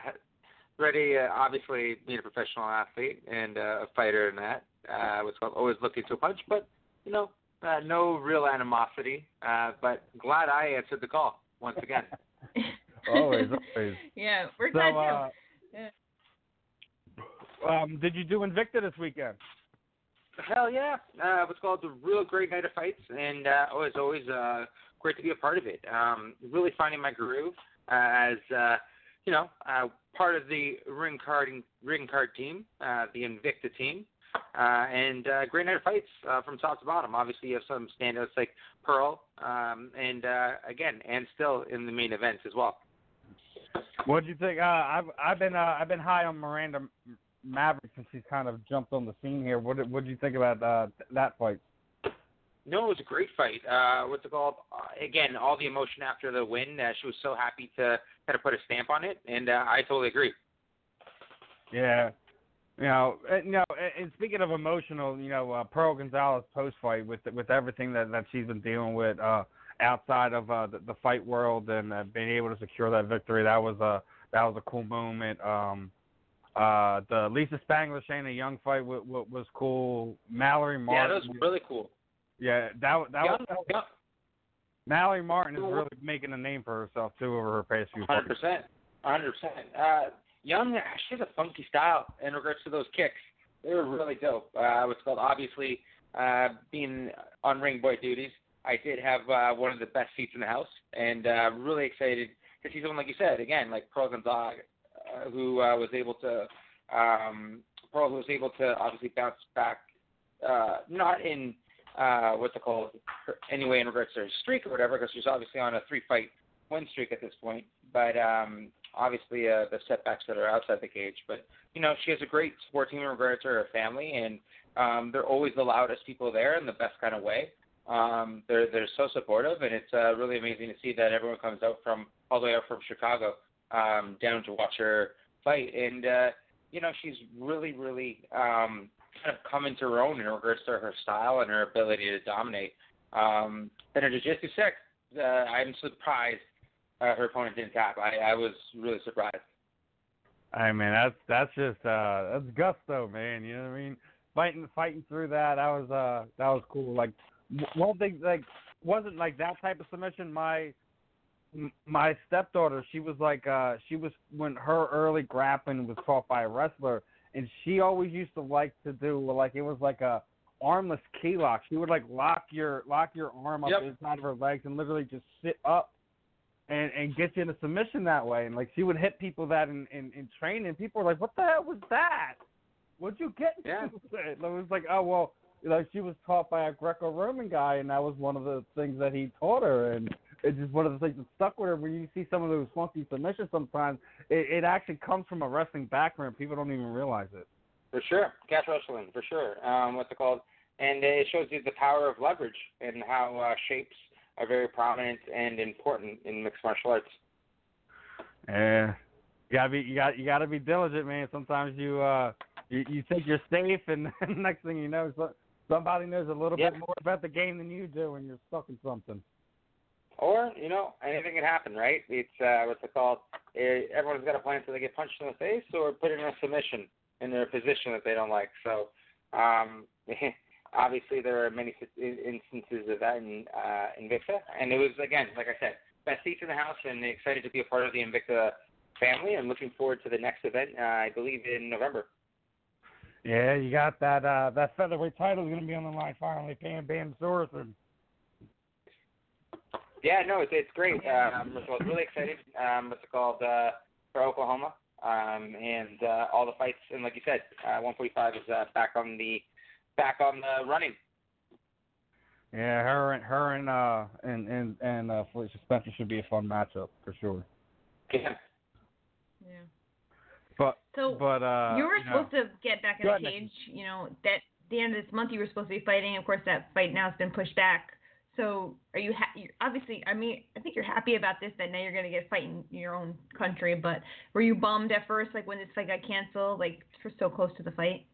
Speaker 6: ready. Uh, obviously, being a professional athlete and uh, a fighter and that, uh, was always looking to punch, but you know, uh, no real animosity. Uh, but glad I answered the call once again.
Speaker 3: always, always.
Speaker 4: yeah, we're
Speaker 3: So,
Speaker 4: glad too.
Speaker 3: uh,
Speaker 4: Yeah.
Speaker 3: um, did you do Invicta this weekend?
Speaker 6: Hell yeah! Uh, what's called a real great night of fights, and uh, always, always uh, great to be a part of it. Um, really finding my groove uh, as uh, you know, uh, part of the ring card ring card team, uh, the Invicta team, uh, and uh, great night of fights uh, from top to bottom. Obviously, you have some standouts like Pearl, um, and uh, again, and still in the main events as well.
Speaker 3: What do you think? Uh, I've I've been uh, I've been high on Miranda Maverick since she's kind of jumped on the scene here. What did what did you think about uh, that fight?
Speaker 6: No, it was a great fight. Uh, what's it called? Uh, again, all the emotion after the win. Uh, she was so happy to kind of put a stamp on it, and uh, I totally agree.
Speaker 3: Yeah, you know, and, you know, and speaking of emotional, you know, uh, Pearl Gonzalez post fight with with everything that that she's been dealing with uh, outside of uh, the, the fight world and uh, being able to secure that victory, that was a that was a cool moment. Um, uh, the Lisa Spangler Shayna Young fight w- w- was cool. Mallory Martin.
Speaker 6: Yeah, that was really cool.
Speaker 3: Yeah, that that
Speaker 6: Young,
Speaker 3: was. That was
Speaker 6: Young,
Speaker 3: Mallory Martin is really making a name for herself too over her past few
Speaker 6: Hundred percent, hundred percent. Uh, Young, she has a funky style in regards to those kicks. They were really dope. Uh, what's called obviously uh, being on ring boy duties. I did have uh, one of the best seats in the house, and uh, really excited to see someone like you said again, like Pearl Gonzalez, uh, who uh, was able to um, Pearl who was able to obviously bounce back, uh, not in uh, what's it called, anyway in regards to her streak or whatever, because she's obviously on a three fight win streak at this point. But um, obviously uh, the setbacks that are outside the cage. But you know she has a great support team in regards to her family, and um, they're always the loudest people there in the best kind of way. Um, they're they're so supportive, and it's uh, really amazing to see that everyone comes out from all the way out from Chicago um, down to watch her fight. And uh, you know she's really really um, kind of come into her own in regards to her style and her ability to dominate. Um, and her jiu-jitsu sick. Uh, I'm surprised uh, her opponent didn't tap. I, I was really surprised.
Speaker 3: I mean, that's that's just uh that's gusto, man. You know what I mean? Fighting fighting through that, that was uh that was cool. Like one thing, like wasn't like that type of submission. My my stepdaughter, she was like uh she was when her early grappling was taught by a wrestler, and she always used to like to do like it was like a armless key lock. She would like lock your lock your arm up
Speaker 6: Yep.
Speaker 3: inside of her legs and literally just sit up and and get you into submission that way. And like she would hit people that in in, in training. People were like, "What the hell was that? What'd you get?"
Speaker 6: Yeah.
Speaker 3: into it?" It was like, "Oh well." Like she was taught by a Greco-Roman guy, and that was one of the things that he taught her, and it's just one of the things that stuck with her. When you see some of those funky submissions, sometimes it, it actually comes from a wrestling background. People don't even realize it.
Speaker 6: For sure, catch wrestling for sure. Um, what's it called? And it shows you the power of leverage and how uh, shapes are very prominent and important in mixed martial arts.
Speaker 3: Yeah, you gotta be you got you gotta be diligent, man. Sometimes you uh you, you think you're safe, and next thing you know, somebody knows a little
Speaker 6: Yep.
Speaker 3: bit more about the game than you do, and you're stuck in something.
Speaker 6: Or you know, anything can happen, right? It's uh, what's it called? Eh, everyone's got a plan until they get punched in the face or put in a submission in their position that they don't like. So, um, obviously, there are many instances of that in uh, Invicta, and it was again, like I said, best seats in the house, and excited to be a part of the Invicta family. and looking forward to the next event. Uh, I believe in November.
Speaker 3: Yeah, you got that uh that featherweight title is gonna be on the line finally, paying Pam Sorenson.
Speaker 6: Yeah, no, it's it's great. Um, I was really excited. Um, what's it called uh, for Oklahoma, um, and uh, all the fights. And like you said, uh, 145 is uh, back on the back on the running.
Speaker 3: Yeah, her and her and uh and and and uh Felicia Spencer should be a fun matchup for sure.
Speaker 6: Yeah.
Speaker 4: Yeah.
Speaker 3: But
Speaker 4: So
Speaker 3: but uh
Speaker 4: you were
Speaker 3: you know,
Speaker 4: supposed to get back in
Speaker 3: Go
Speaker 4: the
Speaker 3: ahead, Nikki.
Speaker 4: cage. You know that the end of this month you were supposed to be fighting. Of course, that fight now has been pushed back. So are you ha- you're, obviously? I mean, I think you're happy about this that now you're gonna get fight in your own country. But were you bummed at first, like when this fight got canceled, like for so close to the fight?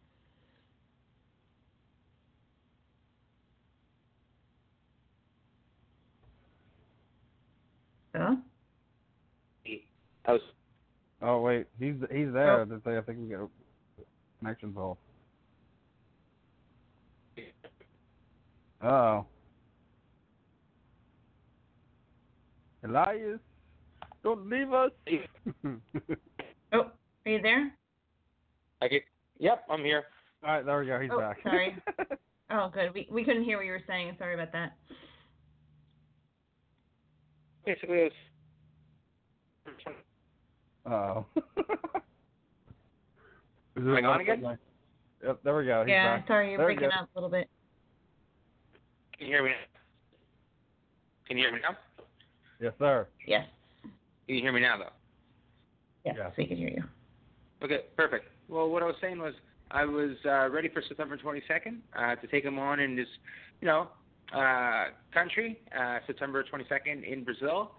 Speaker 4: Huh?
Speaker 6: I was
Speaker 3: Oh wait, he's he's there. I think we got a connections off. Oh. Elias, don't leave us.
Speaker 4: Oh, are you there?
Speaker 6: I get. Yep, I'm here.
Speaker 3: All right, there we go. He's
Speaker 4: Oh,
Speaker 3: back.
Speaker 4: sorry. Oh, good. We we couldn't hear what you were saying. Sorry about that.
Speaker 6: Basically, it was
Speaker 3: oh.
Speaker 6: Am I gone again?
Speaker 3: Yep, there we go. He's
Speaker 4: yeah,
Speaker 3: back.
Speaker 4: sorry, you're
Speaker 3: There
Speaker 4: breaking up a little bit.
Speaker 6: Can you hear me? Now? Can you hear me now?
Speaker 3: Yes, sir.
Speaker 4: Yes.
Speaker 6: Can you hear me now, though?
Speaker 4: Yes,
Speaker 3: Yes.
Speaker 4: we can hear you.
Speaker 6: Okay, perfect. Well, what I was saying was I was uh, ready for September 22nd uh, to take him on in this, you know, uh, country, uh, September 22nd in Brazil.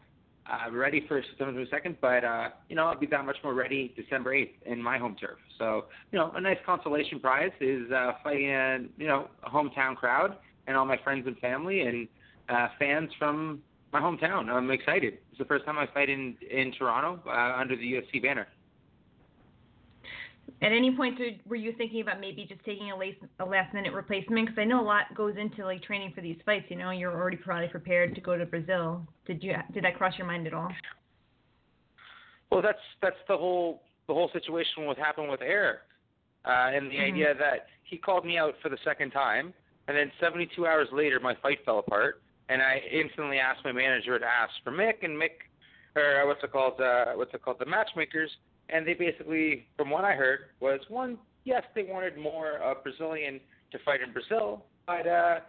Speaker 6: Uh, ready for September 2nd, but uh, you know I'll be that much more ready December 8th in my home turf. So you know a nice consolation prize is uh, fighting you know a hometown crowd and all my friends and family and uh, fans from my hometown. I'm excited. It's the first time I fight in in Toronto uh, under the UFC banner.
Speaker 4: At any point, did, were you thinking about maybe just taking a last, a last minute replacement? Because I know a lot goes into like training for these fights. You know, you're already probably prepared to go to Brazil. Did you did that cross your mind at all?
Speaker 6: Well, that's that's the whole the whole situation what happened with Eryk, uh, and the
Speaker 4: Mhm.
Speaker 6: idea that he called me out for the second time, and then 72 hours later my fight fell apart, and I instantly asked my manager to ask for Mick, and Mick, or what's it called, uh, what's it called, the matchmakers, and they basically, from what I heard, was one, yes, they wanted more uh, Brazilian to fight in Brazil, but uh,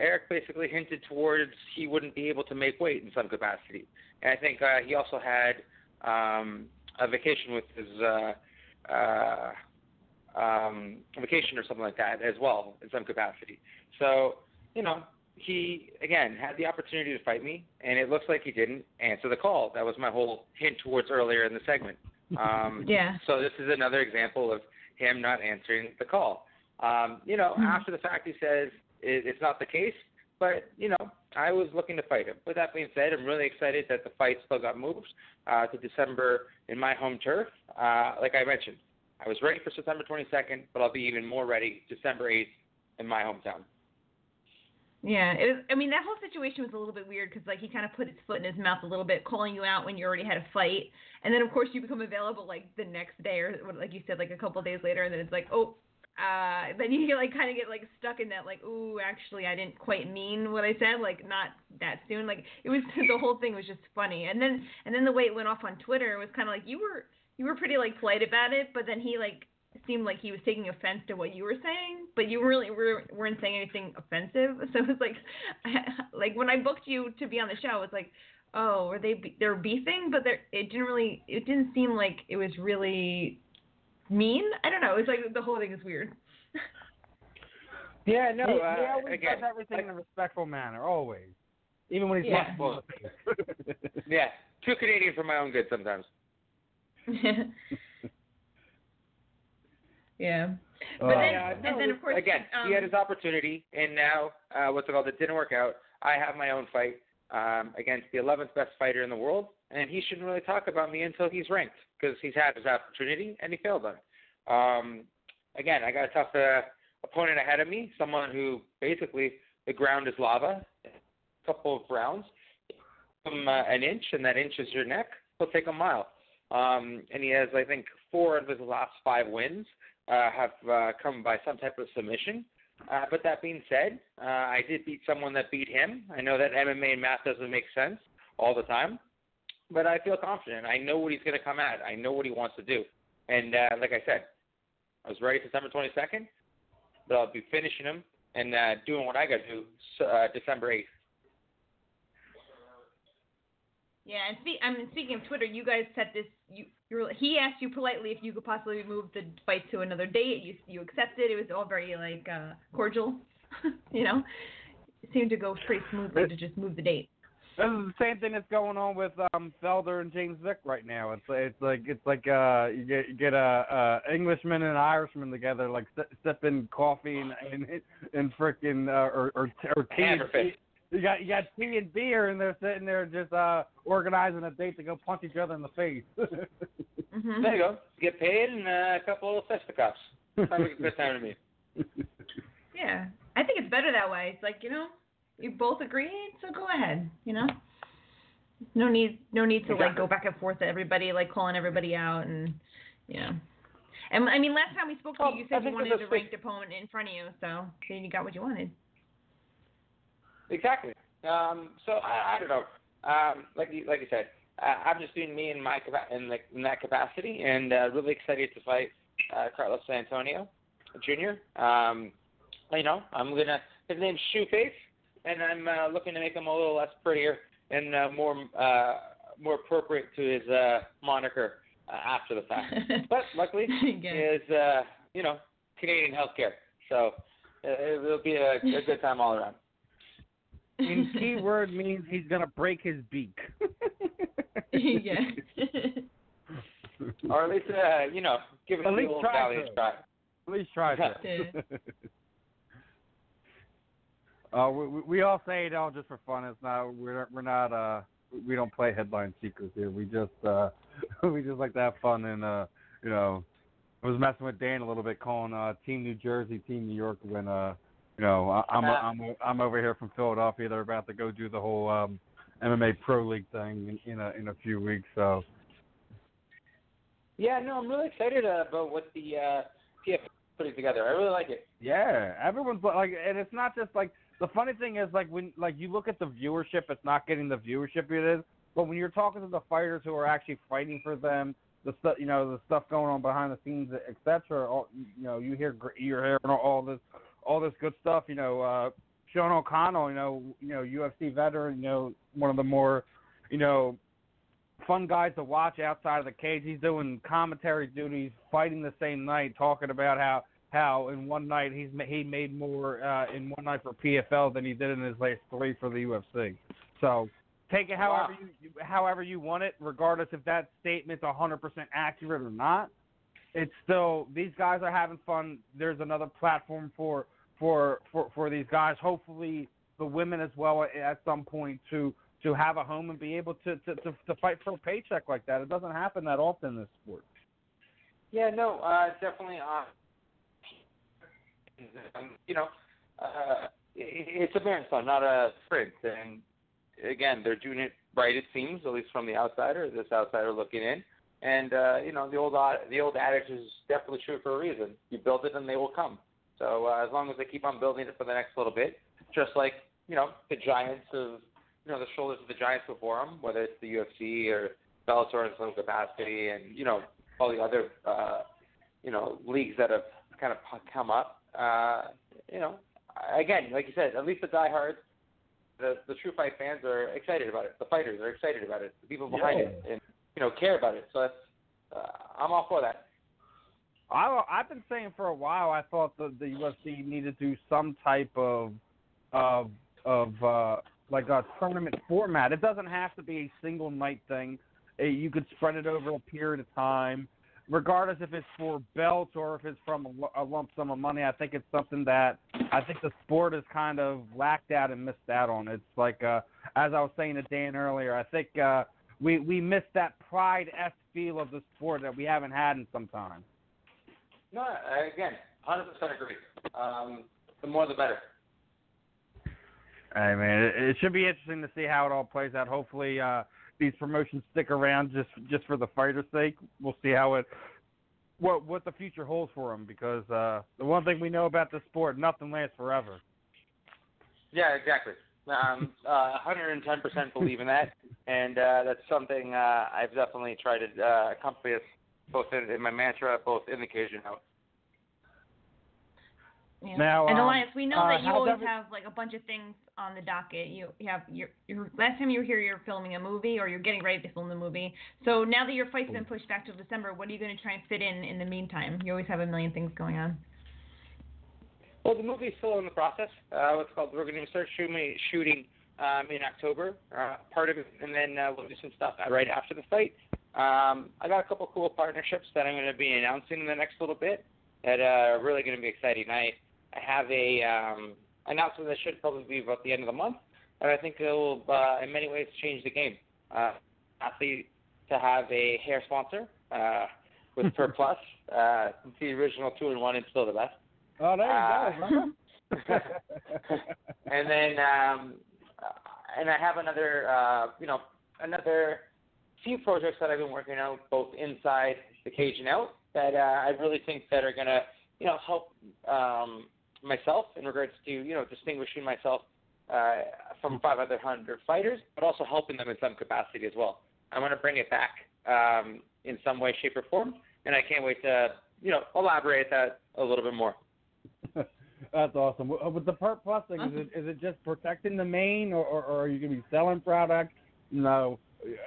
Speaker 6: Eryk basically hinted towards he wouldn't be able to make weight in some capacity, and I think uh, he also had um, a vacation with his uh, uh, um, vacation or something like that as well in some capacity. So you know, he again had the opportunity to fight me, and it looks like he didn't answer the call. That was my whole hint towards earlier in the segment. Um,
Speaker 4: Yeah.
Speaker 6: so this is another example of him not answering the call. Um, you know,
Speaker 4: Mhm.
Speaker 6: after the fact, he says it, it's not the case, but you know, I was looking to fight him. With that being said, I'm really excited that the fight still got moved uh, to December in my home turf. Uh, like I mentioned, I was ready for September 22nd, but I'll be even more ready December 8th in my hometown.
Speaker 4: Yeah, it was, I mean that whole situation was a little bit weird because like he kind of put his foot in his mouth a little bit, calling you out when you already had a fight, and then of course you become available like the next day or like you said like a couple of days later, and then it's like oh, uh, then you like kind of get like stuck in that like ooh actually I didn't quite mean what I said like not that soon like it was the whole thing was just funny, and then and then the way it went off on Twitter was kind of like you were you were pretty like polite about it, but then he like seemed like he was taking offense to what you were saying, but you really were, weren't saying anything offensive. So it was like, like when I booked you to be on the show, it was like, oh, were they they're beefing, but they're, it didn't really, it didn't seem like it was really mean. I don't know. It's like the whole thing is weird.
Speaker 6: Yeah, no.
Speaker 3: he,
Speaker 6: uh,
Speaker 3: he always
Speaker 6: again,
Speaker 3: does everything in a respectful manner, always. Even when he's
Speaker 4: Yeah.
Speaker 3: not
Speaker 6: yeah, too Canadian for my own good sometimes.
Speaker 4: Yeah.
Speaker 3: Uh,
Speaker 4: But then,
Speaker 6: Yeah, no,
Speaker 4: and then of course,
Speaker 6: again,
Speaker 4: um,
Speaker 6: he had his opportunity, and now uh, what's it called? It didn't work out. I have my own fight um, against the 11th best fighter in the world, and he shouldn't really talk about me until he's ranked because he's had his opportunity and he failed on it. Um, again, I got a tough uh, opponent ahead of me, someone who basically the ground is lava. A couple of rounds, give him uh, an inch, and that inch is your neck. He'll take a mile. Um, and he has, I think, four of his last five wins uh, have uh, come by some type of submission. Uh, but that being said, uh, I did beat someone that beat him. I know that MMA and math doesn't make sense all the time, but I feel confident. I know what he's going to come at. I know what he wants to do. And uh, like I said, I was ready December 22nd, but I'll be finishing him and uh, doing what I got to do uh, December 8th.
Speaker 4: Yeah, and spe- I mean, speaking of Twitter, you guys set this. You were, he asked you politely if you could possibly move the fight to another date. You you accepted. It was all very like uh, cordial, you know. It seemed to go pretty smoothly to just move the date.
Speaker 3: This is the same thing that's going on with um Felder and James Vick right now. It's it's like it's like uh you get you get a, a Englishman and an Irishman together like si- sipping coffee and and, and frickin' uh, or or or tea. And-
Speaker 6: Hammerfist.
Speaker 3: You got you got tea and beer and they're sitting there just uh organizing a date to go punch each other in the face.
Speaker 4: hmm
Speaker 6: There you go. Get paid and uh, a couple of fisticuffs. Sounds like a good time to me.
Speaker 4: Yeah, I think it's better that way. It's like you know, you both agreed, so go ahead. You know, no need no need to like go back and forth to everybody, like calling everybody out and you know. And I mean, last time we spoke to you, you
Speaker 6: I
Speaker 4: said you wanted
Speaker 6: with
Speaker 4: a
Speaker 6: the
Speaker 4: ranked opponent in front of you, so then you got what you wanted.
Speaker 6: Exactly. Um, so I, I don't know. Um, like you, like you said, uh, I'm just doing me in my in, like, in that capacity, and uh, really excited to fight uh, Carlos Santonio Jr. Um, you know, I'm gonna. His name's Shoeface, and I'm uh, looking to make him a little less prettier and uh, more uh, more appropriate to his uh, moniker uh, after the fact. but luckily,
Speaker 4: Yeah.
Speaker 6: is uh, you know Canadian healthcare, so uh, it'll be a, a good time all around.
Speaker 3: And keyword means he's gonna break his beak.
Speaker 4: yeah.
Speaker 6: or at least uh, you know, give it
Speaker 3: At
Speaker 6: a
Speaker 3: least
Speaker 6: little
Speaker 3: try
Speaker 6: valiant
Speaker 3: to.
Speaker 6: try.
Speaker 3: At least try to.
Speaker 4: Yeah.
Speaker 3: Uh, we, we- we all say it all just for fun. It's not we're we're not uh we don't play headline secrets here. We just uh we just like to have fun and uh you know I was messing with Dan a little bit calling uh Team New Jersey, Team New York when uh you know I, I'm I'm I'm over here from Philadelphia. They're about to go do the whole um MMA Pro League thing in, in a in a few weeks. So
Speaker 6: Yeah, no, I'm really excited uh, about what the uh, PF putting together. I really like it.
Speaker 3: Yeah, everyone's like, and it's not just like the funny thing is like when like you look at the viewership, it's not getting the viewership it is. But when you're talking to the fighters who are actually fighting for them, the stuff you know, the stuff going on behind the scenes, etc. All you know, you hear you're hearing all this all this good stuff. You know, uh, Sean O'Connell, you know, you know, UFC veteran, you know, one of the more, you know, fun guys to watch outside of the cage. He's doing commentary duties, fighting the same night, talking about how how in one night he's he made more uh, in one night for PFL than he did in his last three for the UFC. So take it however
Speaker 6: Wow.
Speaker 3: you however you want it, regardless if that statement's hundred percent accurate or not. It's still these guys are having fun. There's another platform for for for for these guys. Hopefully the women as well at some point to to have a home and be able to to to, to fight for a paycheck like that. It doesn't happen that often in this sport.
Speaker 6: Yeah, no, uh, definitely. Uh, um, you know, uh, it, it's a marathon, not a sprint. And again, they're doing it right. It seems, at least from the outsider, this outsider looking in. And uh, you know, the old the old adage is definitely true for a reason. You build it, and they will come. So uh, as long as they keep on building it for the next little bit, just like you know, the giants of you know the shoulders of the giants before them, whether it's the UFC or Bellator in some capacity, and you know all the other uh, you know leagues that have kind of come up. Uh, you know, again, like you said, at least the diehards, the the true fight fans are excited about it. The fighters are excited about it. The people behind it, and you know, care about it. So that's uh, I'm all for that.
Speaker 3: I I've been saying for a while. I thought the the UFC needed to do some type of of of uh, like a tournament format. It doesn't have to be a single night thing. Uh, You could spread it over a period of time, regardless if it's for belts or if it's from a a lump sum of money. I think it's something that I think the sport has kind of lacked out and missed out on. It's like uh, as I was saying to Dan earlier. I think uh, we we missed that pride s feel of the sport that we haven't had in some time.
Speaker 6: No, I- again, 100% agree. Um, the more the better.
Speaker 3: Hey man, it, it should be interesting to see how it all plays out. Hopefully, uh, these promotions stick around just just for the fighters' sake. We'll see how it what what the future holds for them because uh, the one thing we know about this sport, nothing lasts forever.
Speaker 6: Yeah, exactly. Um, uh, 110% believe in that, and uh, that's something uh, I've definitely tried to uh, accompany both in, in my mantra, both in the cage and out.
Speaker 4: Yeah.
Speaker 3: Now,
Speaker 4: and
Speaker 3: um,
Speaker 4: Elias, we know
Speaker 3: uh,
Speaker 4: that you always
Speaker 3: every-
Speaker 4: have like a bunch of things on the docket. You you have your, your last time you were here, you're filming a movie or you're getting ready to film the movie. So now that your fight's been pushed back till December, what are you going to try and fit in in the meantime? You always have a million things going on.
Speaker 6: Well, the movie's still in the process. Uh, what's called? We're going to start shooting shooting um, in October, uh, part of it, and then uh, we'll do some stuff right after the fight. Um, I got a couple cool partnerships that I'm going to be announcing in the next little bit that uh, are really going to be exciting. I I have a um, announcement that should probably be about the end of the month, and I think it will, uh, in many ways, change the game. Uh, athlete to have a hair sponsor uh, with Pert Plus. Uh, it's the original two in one and still the best.
Speaker 3: Oh, there
Speaker 6: Uh,
Speaker 3: you go.
Speaker 6: and then um, uh, and I have another uh, you know another few projects that I've been working out both inside the cage and out. that uh, I really think that are gonna you know help um, myself in regards to you know distinguishing myself uh, from 500 fighters, but also helping them in some capacity as well. I want to bring it back um, in some way, shape, or form, and I can't wait to you know elaborate that a little bit more.
Speaker 3: That's awesome. With the Pert Plus thing, is it is it just protecting the mane, or, or, or are you gonna be selling product? No.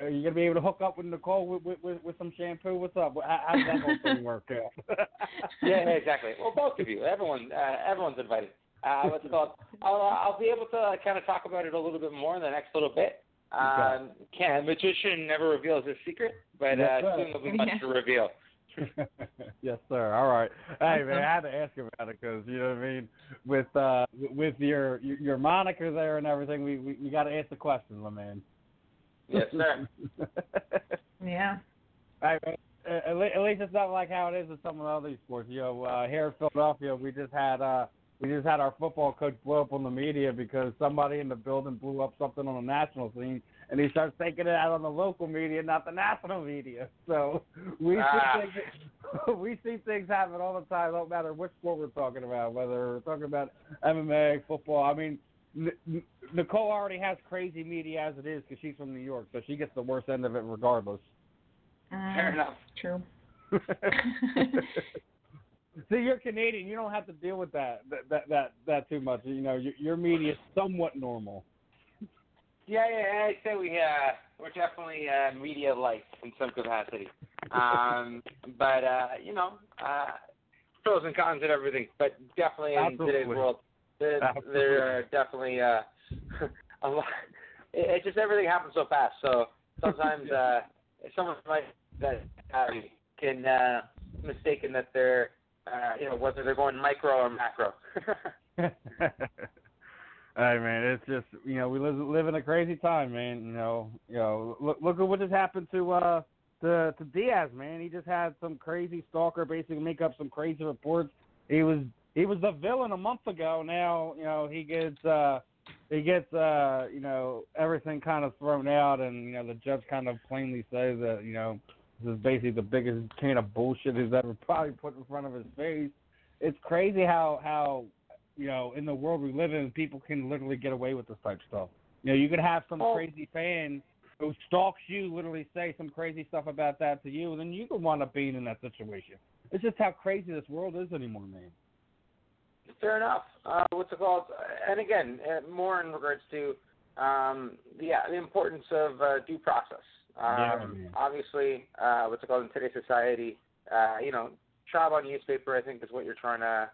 Speaker 3: Are you gonna be able to hook up with Nicole with with, with, with some shampoo? What's up? How, how does that whole thing work out?
Speaker 6: yeah, exactly. Well, both of you, everyone, uh, everyone's invited. Uh, what's it called? I'll, uh, I'll be able to kind of talk about it a little bit more in the next little bit. Um, can magician never reveals his secret, but
Speaker 3: Yes,
Speaker 6: uh,
Speaker 3: sir.
Speaker 6: soon there'll be much
Speaker 4: Yeah.
Speaker 6: to reveal.
Speaker 3: yes, sir. All right. Hey, man, I had to ask about it because you know what I mean. With uh, with your your your moniker there and everything, we we, we got to ask the questions, my man.
Speaker 6: Yes, sir.
Speaker 4: Yeah.
Speaker 3: Hey, man. uh, At le- at least it's not like how it is with some of the other sports. You know, uh, here in Philadelphia, we just had uh, we just had our football coach blow up on the media because somebody in the building blew up something on the national scene, and he starts taking it out on the local media, not the national media. So we
Speaker 6: Ah.
Speaker 3: see things, we see things happen all the time. Don't matter which sport we're talking about, whether we're talking about MMA, football. I mean. N- N- Nicole already has crazy media as it is because she's from New York, so she gets the worst end of it regardless.
Speaker 6: Fair
Speaker 4: Mm,
Speaker 6: enough.
Speaker 4: True.
Speaker 3: See, you're Canadian. You don't have to deal with that that that that, that too much. You know, your, your media is somewhat normal.
Speaker 6: Yeah, yeah, I'd say we uh, we're definitely uh, media light in some capacity. Um, but uh, you know, uh, pros and cons and everything. But definitely in today's world, there, there are definitely uh, a lot. It, it just everything happens so fast. So sometimes uh, someone might that uh, can uh, mistaken that they're uh, you know whether they're going micro or macro.
Speaker 3: Hey man, it's just you know we live live in a crazy time, man. You know, you know look look at what just happened to uh to to Diaz, man. He just had some crazy stalker basically make up some crazy reports. He was he was the villain a month ago. Now you know he gets uh he gets uh you know everything kind of thrown out, and you know the judge kind of plainly says that you know this is basically the biggest can of bullshit he's ever probably put in front of his face. It's crazy how how you know, in the world we live in, people can literally get away with this type of stuff. You know, you could have some crazy fan who stalks you, literally say some crazy stuff about that to you, and then you could wind up being in that situation. It's just how crazy this world is anymore, man.
Speaker 6: Fair enough. Uh, what's it called? And again, uh, more in regards to um, the, yeah, the importance of uh, due process. Um,
Speaker 3: Yeah,
Speaker 6: obviously, uh, what's it called in today's society? Uh, you know, trial by newspaper, I think, is what you're trying to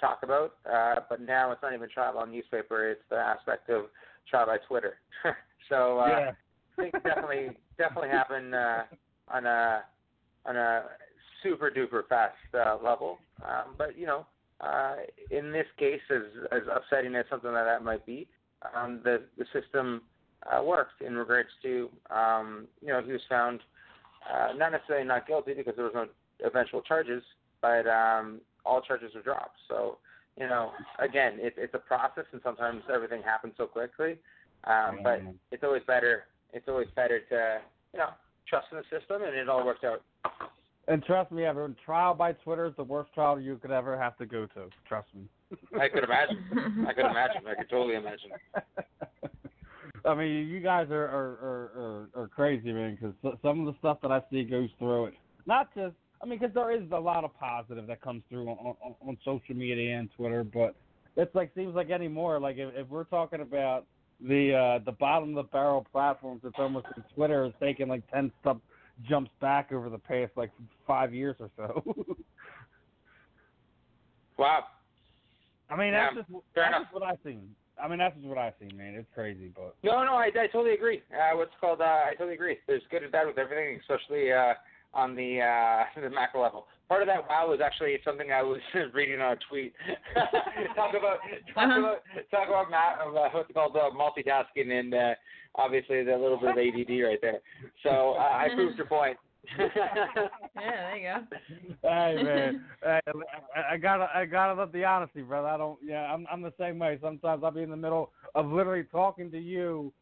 Speaker 6: talk about. Uh, but now it's not even trial by newspaper; it's the aspect of trial by Twitter. so uh,
Speaker 3: yeah.
Speaker 6: things definitely definitely happen uh, on a on a super duper fast uh, level. Um, but you know, uh, in this case, as as upsetting as something like that might be, um, the the system uh, worked in regards to um, you know he was found uh, not necessarily not guilty because there was no eventual charges, but um, all charges were dropped. So you know, again, it, it's a process, and sometimes everything happens so quickly. Um, but it's always better. It's always better to you know trust in the system, and it all worked out.
Speaker 3: And trust me, everyone, trial by Twitter is the worst trial you could ever have to go to. Trust me.
Speaker 6: I could imagine. I could imagine. I could totally imagine.
Speaker 3: I mean, you guys are are are, are, are crazy, man. Because some of the stuff that I see goes through it. Not just, I mean, because there is a lot of positive that comes through on, on on social media and Twitter, but it's like seems like anymore. Like if, if we're talking about the uh the bottom of the barrel platforms, it's almost like Twitter is taking like ten step jumps back over the past like five years or so.
Speaker 6: Wow.
Speaker 3: I mean,
Speaker 6: Yeah,
Speaker 3: that's just that's
Speaker 6: enough.
Speaker 3: just what I've seen. I mean, that's just what I've seen, man. It's crazy, but
Speaker 6: No, no, I, I totally agree. Uh, what's called? Uh, I totally agree. There's good and bad with everything, especially uh, on the uh, the macro level. Part of that wow was actually something I was reading on a tweet. talk about talk
Speaker 4: Uh-huh.
Speaker 6: about talk about ma- uh, what's it called uh, multitasking and uh, obviously the little bit of ADD right there. So uh, I proved your point.
Speaker 4: yeah, there you go.
Speaker 3: hey man, hey, I, I gotta I gotta love the honesty, brother. I don't. Yeah, I'm I'm the same way. Sometimes I'll be in the middle of literally talking to you,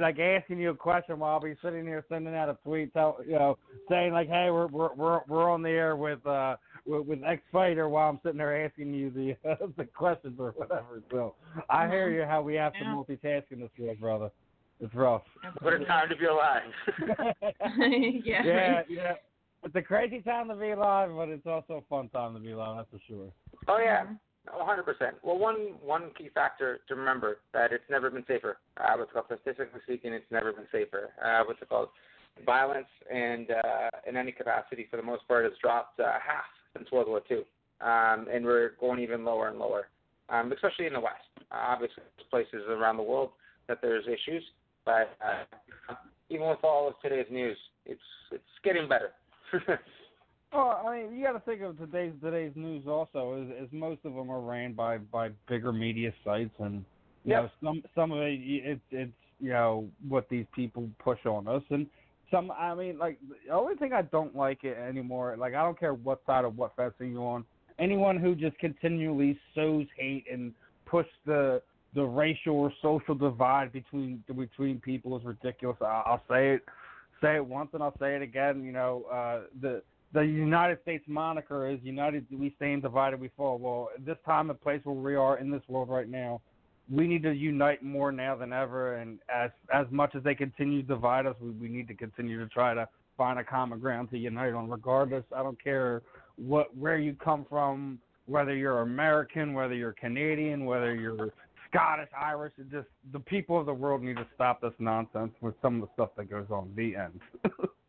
Speaker 3: like asking you a question while I'll be sitting here sending out a tweet, tell, you know, saying like, "Hey, we're we're we're we're on the air with uh with, with X Fighter," while I'm sitting there asking you the uh, the questions or whatever. So I hear you how we have to
Speaker 4: Yeah.
Speaker 3: multitask in this world, brother. It's rough.
Speaker 6: What a time to be alive.
Speaker 4: yeah.
Speaker 3: yeah, yeah. It's a crazy time to be alive, but it's also a fun time to be alive. That's for sure.
Speaker 6: oh yeah, one hundred percent. Well, one one key factor to remember that it's never been safer. Uh, what's called statistically speaking, it's never been safer. Uh, what's called? Violence and uh, in any capacity, for the most part, has dropped uh, half since World War II, um, and we're going even lower and lower, um, especially in the West. Uh, obviously, places around the world that there's issues, but uh, even with all of today's news, it's it's getting better.
Speaker 3: Well, I mean, you got to think of today's today's news also. Is, is most of them are ran by by bigger media sites, and you
Speaker 6: Yep.
Speaker 3: know some some of it it's it's you know what these people push on us, and some I mean like the only thing I don't like it anymore. Like I don't care what side of what fencing you're on. Anyone who just continually sows hate and push the the racial or social divide between between people is ridiculous. I, I'll say it say it once and I'll say it again. You know, uh, the the United States moniker is "United we stand, divided we fall." Well, this time and place where we are in this world right now, we need to unite more now than ever. And as as much as they continue to divide us, we, we need to continue to try to find a common ground to unite on. Regardless, I don't care what where you come from, whether you're American, whether you're Canadian, whether you're Scottish, Irish. It just the people of the world need to stop this nonsense with some of the stuff that goes on. The end.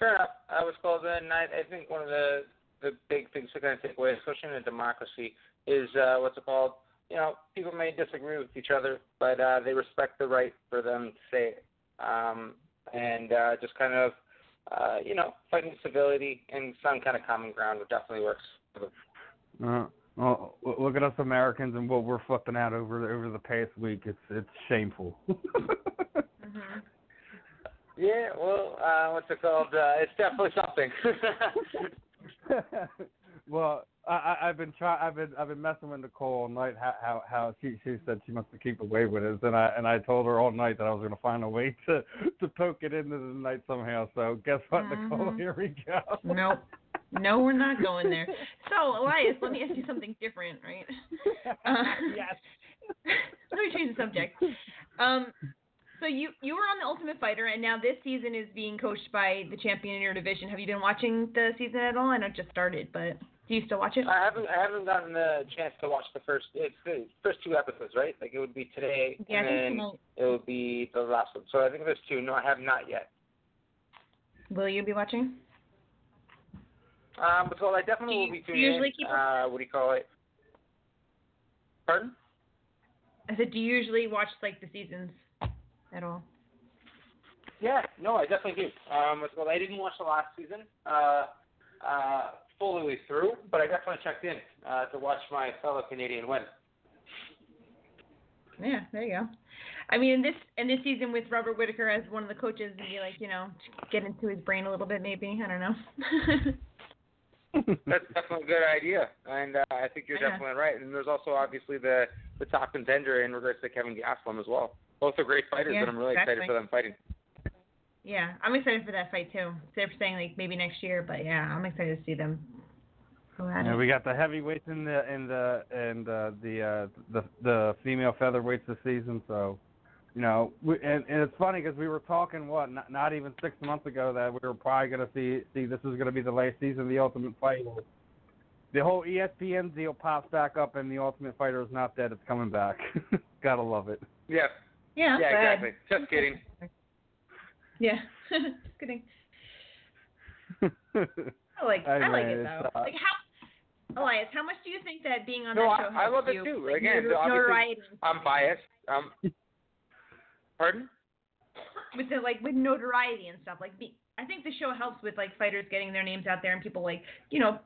Speaker 6: Fair enough. I was called in. I, I think one of the the big things to kind of take away, especially in a democracy, is uh, what's it called? You know, people may disagree with each other, but uh, they respect the right for them to say it, um, and uh, just kind of, uh, you know, fighting civility and some kind of common ground would definitely works.
Speaker 3: Uh, well, look at us Americans and what we're flipping out over over the past week. It's it's shameful.
Speaker 4: Mhm.
Speaker 6: Yeah, well, uh, what's it called? Uh, it's definitely something.
Speaker 3: well, I, I I've been trying. I've been I've been messing with Nicole all night. How how how she she said she wants to keep away with it, and I and I told her all night that I was going to find a way to to poke it into the night somehow. So guess what, Nicole?
Speaker 4: Mhm.
Speaker 3: Here we go.
Speaker 4: Nope. No, we're not going there. So, Elias, let me ask you something different, right? Uh,
Speaker 3: yes.
Speaker 4: let me change the subject. Um, so you you were on the Ultimate Fighter, and now this season is being coached by the champion in your division. Have you been watching the season at all? I know it just started, but do you still watch it?
Speaker 6: I haven't I haven't gotten the chance to watch the first it's the first two episodes, right? Like it would be today
Speaker 4: Yeah,
Speaker 6: and then
Speaker 4: tonight.
Speaker 6: it would be the last one. So I think there's two. No, I have not yet.
Speaker 4: Will you be watching?
Speaker 6: Um, but so I definitely will be tuning
Speaker 4: usually
Speaker 6: in.
Speaker 4: keep
Speaker 6: uh, what do you call it? Pardon?
Speaker 4: I said, do you usually watch like the seasons at all?
Speaker 6: Yeah, no, I definitely do. Um, what's it called? I didn't watch the last season uh, uh, fully through, but I definitely checked in uh, to watch my fellow Canadian win.
Speaker 4: Yeah, there you go. I mean, in this in this season with Robert Whitaker as one of the coaches, and be like, you know, get into his brain a little bit, maybe. I don't know.
Speaker 6: That's definitely a good idea, and uh, I think you're
Speaker 4: Yeah.
Speaker 6: definitely right. And there's also obviously the the top contender in regards to Kevin Gastelum as well. Both are great fighters,
Speaker 4: Yeah,
Speaker 6: and I'm really
Speaker 4: exactly.
Speaker 6: excited for them fighting.
Speaker 4: yeah, I'm excited for that fight too. They're saying like maybe next year, but yeah, I'm excited to see them go at
Speaker 3: Yeah, we got the heavyweights in the in the and uh, the uh, the the female featherweights this season. So, you know, we, and, and it's funny because we were talking what not, not even six months ago that we were probably going to see see this is going to be the last season of the Ultimate Fighter. The whole ESPN deal pops back up, and the Ultimate Fighter is not dead; it's coming back. Gotta love it.
Speaker 6: Yeah,
Speaker 4: yeah,
Speaker 6: yeah, exactly. Just kidding.
Speaker 4: Yeah, kidding. I like
Speaker 3: I
Speaker 4: I, like
Speaker 3: mean,
Speaker 4: it though.
Speaker 3: uh,
Speaker 4: Like how, Elias, how much do you think that being on
Speaker 6: No,
Speaker 4: that
Speaker 6: I-
Speaker 4: show
Speaker 6: I
Speaker 4: helps
Speaker 6: love it too.
Speaker 4: Like,
Speaker 6: Again, obviously-
Speaker 4: notoriety
Speaker 6: I'm biased. Um, pardon?
Speaker 4: with the like with notoriety and stuff. Like, be, I think the show helps with like fighters getting their names out there and people like you know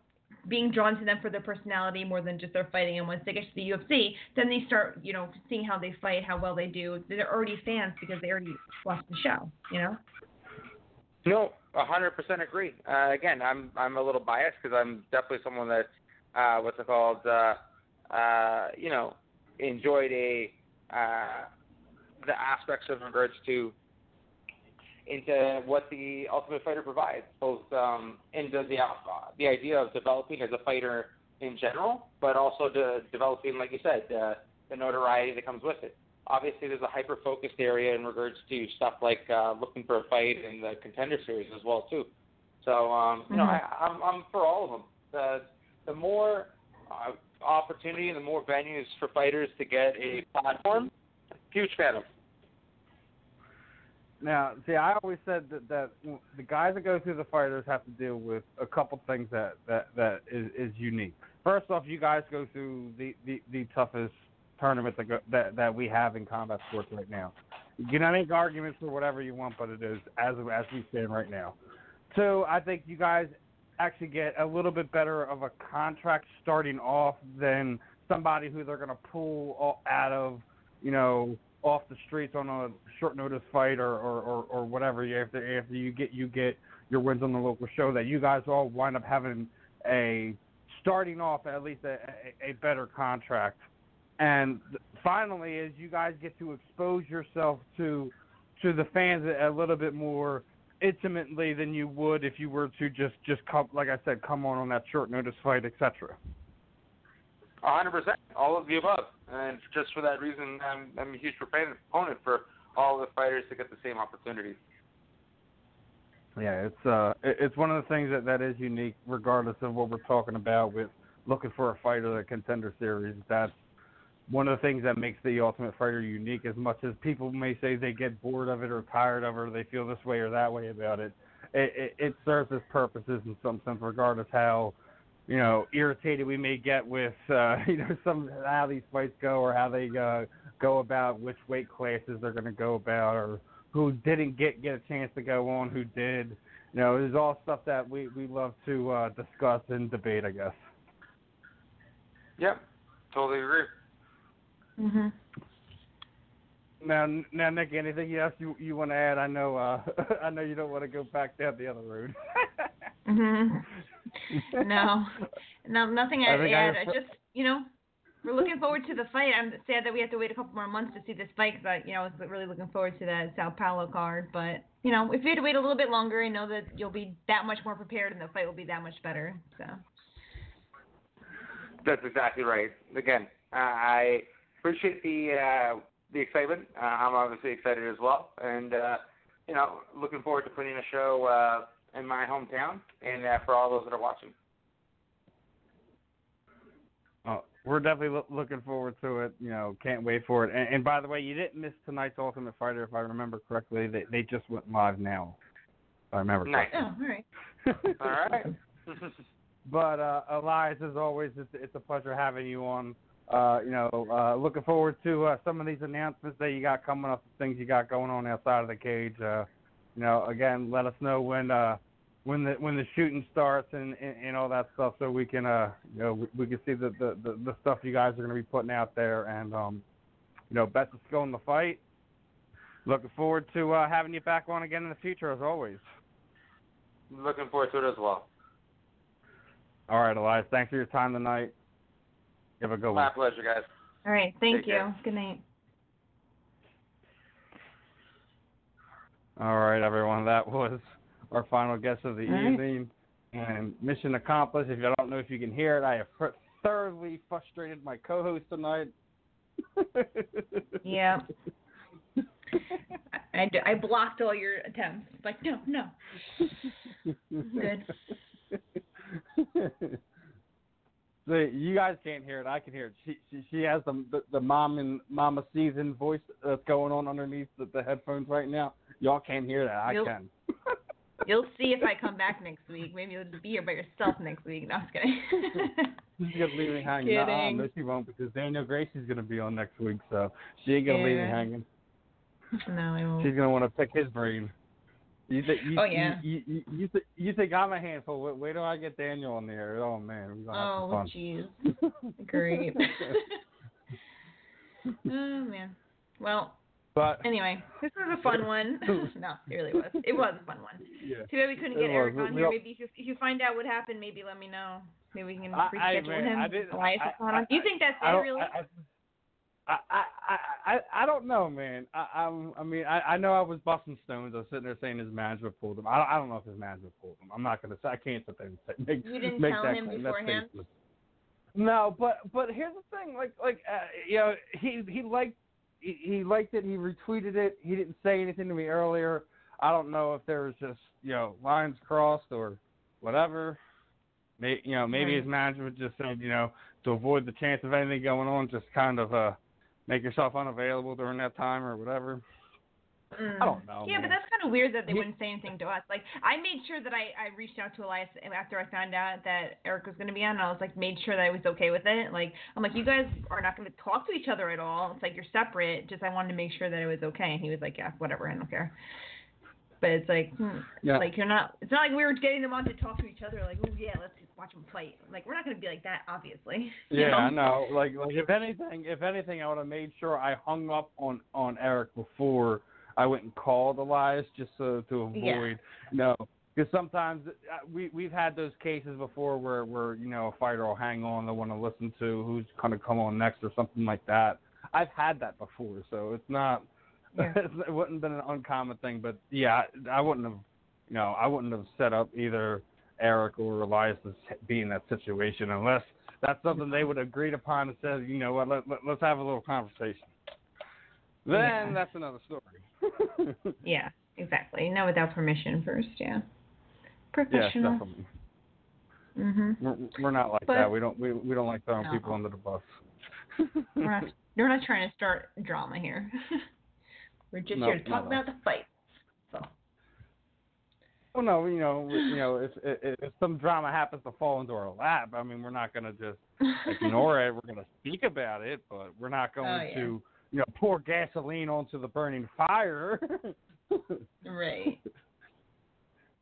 Speaker 4: being drawn to them for their personality more than just their fighting. And once they get to the UFC, then they start you know seeing how they fight, how well they do. They're already fans because they already watched the show. You know.
Speaker 6: No, a hundred percent agree. Uh, again, I'm I'm a little biased because I'm definitely someone that uh, what's it called? Uh, uh, you know, enjoyed a uh, the aspects in regards to into what the Ultimate Fighter provides, both um, into the uh, the idea of developing as a fighter in general, but also to developing, like you said, uh, the notoriety that comes with it. Obviously, there's a hyper focused area in regards to stuff like uh, looking for a fight in the contender series as well too. So um, you know, I, I'm I'm for all of them. The the more uh, opportunity, the more venues for fighters to get a platform, huge fan of.
Speaker 3: Now, see, I always said that, that the guys that go through the fighters have to deal with a couple things that that that is, is unique. First off, you guys go through the the, the toughest tournament that, go, that that we have in combat sports right now. You can make arguments for whatever you want, but it is as as we stand right now. Two, I think you guys actually get a little bit better of a contract starting off than somebody who they're going to pull out of, you know, off the streets on a short notice fight or or, or, or whatever. After after you get you get your wins on the local show, that you guys all wind up having a starting off at least a, a, a better contract. And finally, is you guys get to expose yourself to to the fans a little bit more intimately than you would if you were to just just come like I said come on on that short notice fight, etc.
Speaker 6: Hundred percent, all of the above, and just for that reason, I'm I'm a huge proponent for all the fighters to get the same opportunities.
Speaker 3: Yeah, it's uh, it's one of the things that that is unique, regardless of what we're talking about with looking for a fighter, the contender series. That's one of the things that makes the Ultimate Fighter unique. As much as people may say they get bored of it or tired of it, or they feel this way or that way about it, it, it, it serves its purposes in some sense, regardless how you know, irritated we may get with, uh, you know, some how these fights go or how they uh, go about which weight classes they're going to go about or who didn't get get a chance to go on, who did. You know, it's all stuff that we we love to uh, discuss and debate, I guess.
Speaker 6: Yep, totally agree.
Speaker 4: Mhm.
Speaker 3: Now, now, Nick, anything else you you want to add? I know, uh, I know you don't want to go back down the other road.
Speaker 4: Mhm. No, no, nothing I
Speaker 3: I I
Speaker 4: add. I just, you know, we're looking forward to the fight. I'm sad that we have to wait a couple more months to see this fight because I, you know, I was really looking forward to that Sao Paulo card. But you know, if we had to wait a little bit longer, I know that you'll be that much more prepared and the fight will be that much better. So.
Speaker 6: That's exactly right. Again, uh, I appreciate the uh, the excitement. Uh, I'm obviously excited as well, and uh, you know, looking forward to putting a show uh, in my hometown and uh, for all those that are watching.
Speaker 3: Oh, we're definitely lo- looking forward to it. You know, can't wait for it. And, and by the way, you didn't miss tonight's Ultimate Fighter, if I remember correctly. They they just went live now. If I remember
Speaker 6: Nice.
Speaker 3: correctly.
Speaker 4: Oh, all right.
Speaker 6: All right.
Speaker 3: But uh, Elias, as always, it's, it's a pleasure having you on. Uh, you know, uh, looking forward to uh, some of these announcements that you got coming up, things you got going on outside of the cage. Uh, you know, again, let us know when uh, when the when the shooting starts and, and, and all that stuff, so we can uh, you know we, we can see the, the the the stuff you guys are going to be putting out there. And um, you know, best of skill in the fight. Looking forward to uh, having you back on again in the future, as always.
Speaker 6: looking forward to it as well.
Speaker 3: All right, Elias, thanks for your time tonight. You have a good
Speaker 6: My
Speaker 3: one.
Speaker 6: My pleasure, guys.
Speaker 4: All right. Thank
Speaker 6: Take
Speaker 4: you.
Speaker 6: care.
Speaker 4: Good night.
Speaker 3: All right, everyone. That was our final guest of the
Speaker 4: All right.
Speaker 3: evening. And mission accomplished. If you don't know if you can hear it, I have thoroughly frustrated my co-host tonight.
Speaker 4: Yeah. I, d- I blocked all your attempts. Like, no, no. Good.
Speaker 3: So you guys can't hear it. I can hear it. She she, she has the, the the mom and mama season voice that's going on underneath the, the headphones right now. Y'all can't hear that. I
Speaker 4: Nope.
Speaker 3: can.
Speaker 4: You'll see if I come back next week. Maybe you'll be here by yourself next week. No, I'm just kidding.
Speaker 3: She's gonna leave me hanging.
Speaker 4: Kidding.
Speaker 3: no, she won't because Daniel Gracie's gonna be on next week, so she ain't gonna leave me hanging.
Speaker 4: no, I won't.
Speaker 3: She's gonna want to pick his brain. You think? You,
Speaker 4: Oh, yeah.
Speaker 3: You you, you, you, th- you think I'm a handful? Wait, wait till I get Daniel on there. Oh man, we're gonna have
Speaker 4: Oh, jeez. Great. oh, man. Well,
Speaker 3: but
Speaker 4: anyway, this was a fun one. no, it really was. It was a fun one.
Speaker 3: yeah.
Speaker 4: Too bad we couldn't get
Speaker 3: Eryk
Speaker 4: on here. Maybe if you, if you find out what happened, maybe let me know. Maybe we can
Speaker 3: I- I-
Speaker 4: reschedule him.
Speaker 3: I didn't-
Speaker 4: Elias
Speaker 3: I-
Speaker 4: is on. Do you think that's
Speaker 3: I
Speaker 4: it, really?
Speaker 3: I, I, I, I, I, I don't know, man. I, I'm, I mean, I, I know I was busting stones. I was sitting there saying his management pulled him. I, don't- I don't know if his management pulled him. I'm not gonna say. I can't sit there and say, make,
Speaker 4: You didn't
Speaker 3: make
Speaker 4: tell
Speaker 3: that
Speaker 4: him
Speaker 3: claim.
Speaker 4: Beforehand?
Speaker 3: No, but but here's the thing. Like like uh, you know, he he liked he, he liked it. He retweeted it. He didn't say anything to me earlier. I don't know if there was just you know lines crossed or whatever. May, you know, maybe his management just said, you know, to avoid the chance of anything going on, just kind of uh make yourself unavailable during that time or whatever.
Speaker 4: Mm.
Speaker 3: I don't know,
Speaker 4: Yeah,
Speaker 3: man.
Speaker 4: but that's kind of weird that they
Speaker 3: He-
Speaker 4: wouldn't say anything to us. Like, I made sure that I, I reached out to Elias after I found out that Eryk was going to be on, and I was like, made sure that I was okay with it. Like, I'm like, you guys are not going to talk to each other at all. It's like you're separate. Just I wanted to make sure that it was okay. And he was like, yeah, whatever, I don't care. But it's like, hmm,
Speaker 3: Yeah.
Speaker 4: like you're not. It's not like we were getting them on to talk to each other. Like, oh yeah, let's just watch them fight. Like, we're not going to be like that, obviously.
Speaker 3: Yeah? I know. Like, like if anything, if anything, I would have made sure I hung up on on Eryk before I went and called Elias, just so to avoid,
Speaker 4: Yeah.
Speaker 3: you know, because sometimes uh, we we've had those cases before where where you know a fighter will hang on, they want to listen to who's going to come on next or something like that. I've had that before, so it's not.
Speaker 4: Yeah.
Speaker 3: it wouldn't have been an uncommon thing, but yeah, I, I wouldn't have, you know, I wouldn't have set up either Eryk or Elias to be in that situation unless that's something they would have agreed upon and said, you know what, let, let, let's have a little conversation. Then
Speaker 4: Yeah.
Speaker 3: that's another story.
Speaker 4: Yeah, exactly. No, without permission first. Yeah. Professional.
Speaker 3: definitely.
Speaker 4: mhm.
Speaker 3: We're, we're not like
Speaker 4: But-
Speaker 3: that. We don't we, we don't like throwing
Speaker 4: No.
Speaker 3: people under the bus.
Speaker 4: We're not, we're not trying to start drama here. we're just
Speaker 3: No,
Speaker 4: here to talk
Speaker 3: not at all.
Speaker 4: about the fight. So.
Speaker 3: Well, no, you know, you know, if, if if some drama happens to fall into our lap, I mean, we're not going to just ignore it. We're going to speak about it, but we're not going
Speaker 4: Oh, yeah.
Speaker 3: to, you know, pour gasoline onto the burning fire.
Speaker 4: right.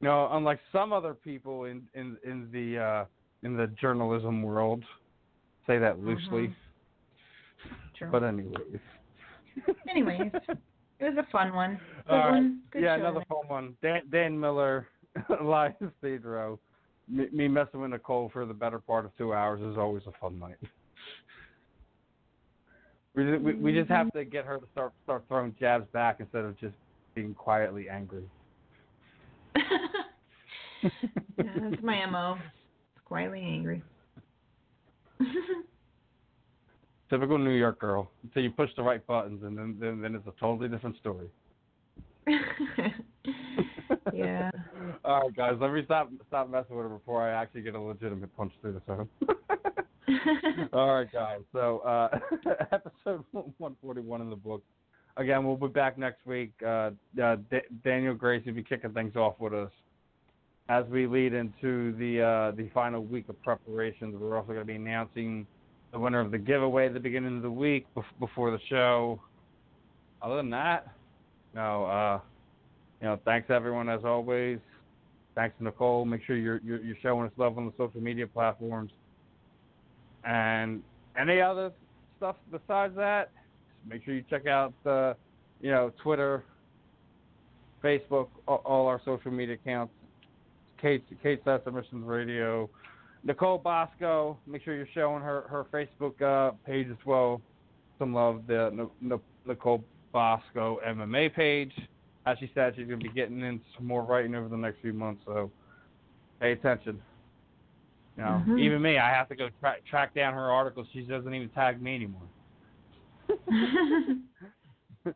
Speaker 3: You know, unlike some other people in in in the uh, in the journalism world, say that loosely.
Speaker 4: Mhm. True.
Speaker 3: But anyways,
Speaker 4: Anyways, it was a fun one. Good
Speaker 3: right.
Speaker 4: one. Good
Speaker 3: yeah, another fun one. Dan, Dan Miller, Elias Theodorou, me, me messing with Nicole for the better part of two hours is always a fun night. We just, we, we just have
Speaker 4: Mm-hmm.
Speaker 3: to get her to start start throwing jabs back instead of just being quietly angry.
Speaker 4: yeah, that's my mo. Quietly angry.
Speaker 3: Typical New York girl. Until you push the right buttons, and then then, then it's a totally different story.
Speaker 4: yeah.
Speaker 3: All right, guys. Let me stop stop messing with her before I actually get a legitimate punch through the phone. All right, guys. So uh, episode 141 in the book. Again, we'll be back next week. Uh, uh, D- Daniel Grace will be kicking things off with us as we lead into the uh, the final week of preparations. We're also going to be announcing the winner of the giveaway at the beginning of the week bef- before the show. Other than that, no. Uh, you know, thanks everyone as always. Thanks Nicole. Make sure you're you're, you're showing us love on the social media platforms. And any other stuff besides that, make sure you check out the, you know, Twitter, Facebook, all, our social media accounts. Kate Kate Submissions Radio, Nicole Bosco. Make sure you're showing her her Facebook uh, page as well. Some love the N- Nicole Bosco MMA page. As she said, she's going to be getting into some more writing over the next few months, so pay attention. You know,
Speaker 4: Mhm.
Speaker 3: even me, I have to go track track down her articles. She doesn't even tag me anymore.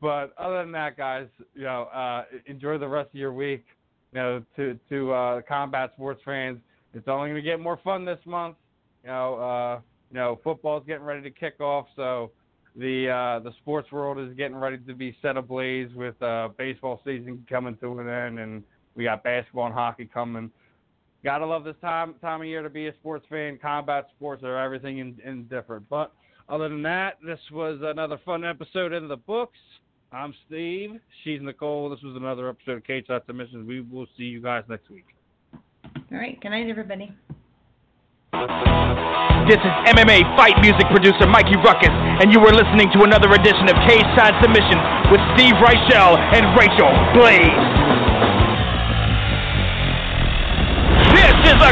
Speaker 3: but other than that, guys, you know, uh, enjoy the rest of your week. You know, to to uh, combat sports fans, it's only going to get more fun this month. You know, uh, you know, football's getting ready to kick off, so the uh, the sports world is getting ready to be set ablaze with uh, baseball season coming to an end, and we got basketball and hockey coming. Gotta love this time time of year to be a sports fan. Combat sports are everything in, in different. But other than that, this was another fun episode in the books. I'm Steve. She's Nicole. This was another episode of Cage Side Submissions. We will see you guys next week.
Speaker 4: All right. Good night, everybody.
Speaker 2: This is MMA fight music producer Mikey Ruckus, and you are listening to another edition of Cage Side Submissions with Steve Rychel and Rachel Blaze.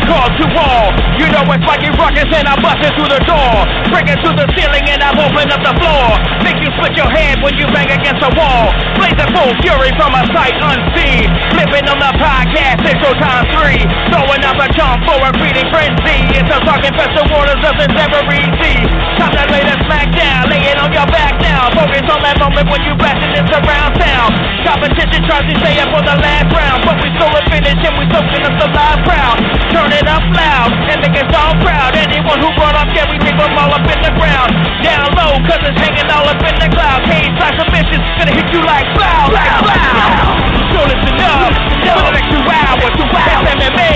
Speaker 2: Call to all. You know it's like ruckus and I bust it through the door. Breaking through the ceiling and I've opened up the floor. Make you split your head when you bang against a wall. Blazing full fury from a sight unseen. Flipping on the podcast, intro time three. Throwing up a chunk for a breeding frenzy. It's a talking festival waters of the never easy. Time to lay the smack down, lay it on your back now. Focus on that moment when you blasting this around town. Competition tries to stay up for the last round, but we still a finish and we soaking up the live crowd. Turn it up loud and us all proud. Anyone who brought up yeah, we leave them all up in the ground. Down low, cause it's hanging all up in the cloud. Cage Side Submissions, gonna hit you like blow, like blow. So listen up, for the next two hours, two hours, MMA,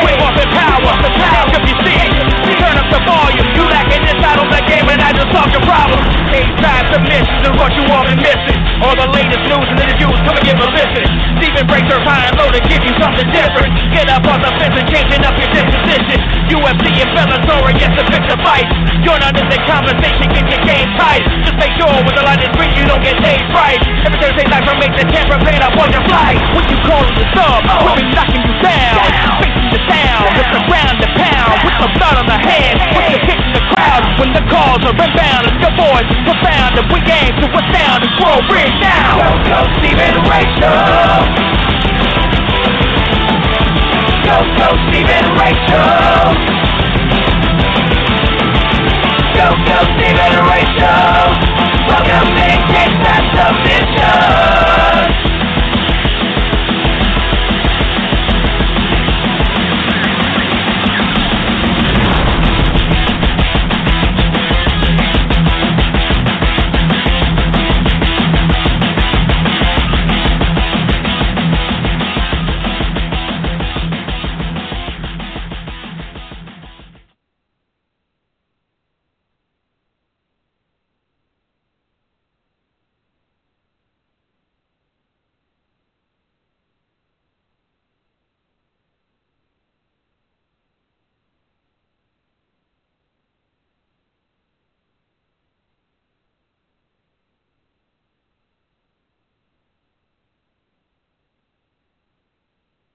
Speaker 2: quick off in power, the power of your seat. Turn up the volume, you lacking inside on the game and I just solve your problem. Cage time submissions is what you all been missing. All the latest news and interviews, come and give a listen. Stephen breaks her high and low to give you something different. Get up on the fence and changing up your disposition. UFC and Bellator, yes, a fight. You're not in the conversation, get your game tight. Just make sure with the line is green, you don't get paid right. Every Thursday night from 8 to 10, prepare up on your flight. When you call the sub, oh. we'll be knocking you down. Facing the sound, it's the ground to pound. With the blood on the hand, with the hit in the crowd. When the calls are inbound, it's your voice profound. And we aim to astound and grow ring now. Go, go, Stephen Rachel. Go, go, Stephen Rachel. Go, go, Stephen Rachel. Welcome to Cage Side Submission.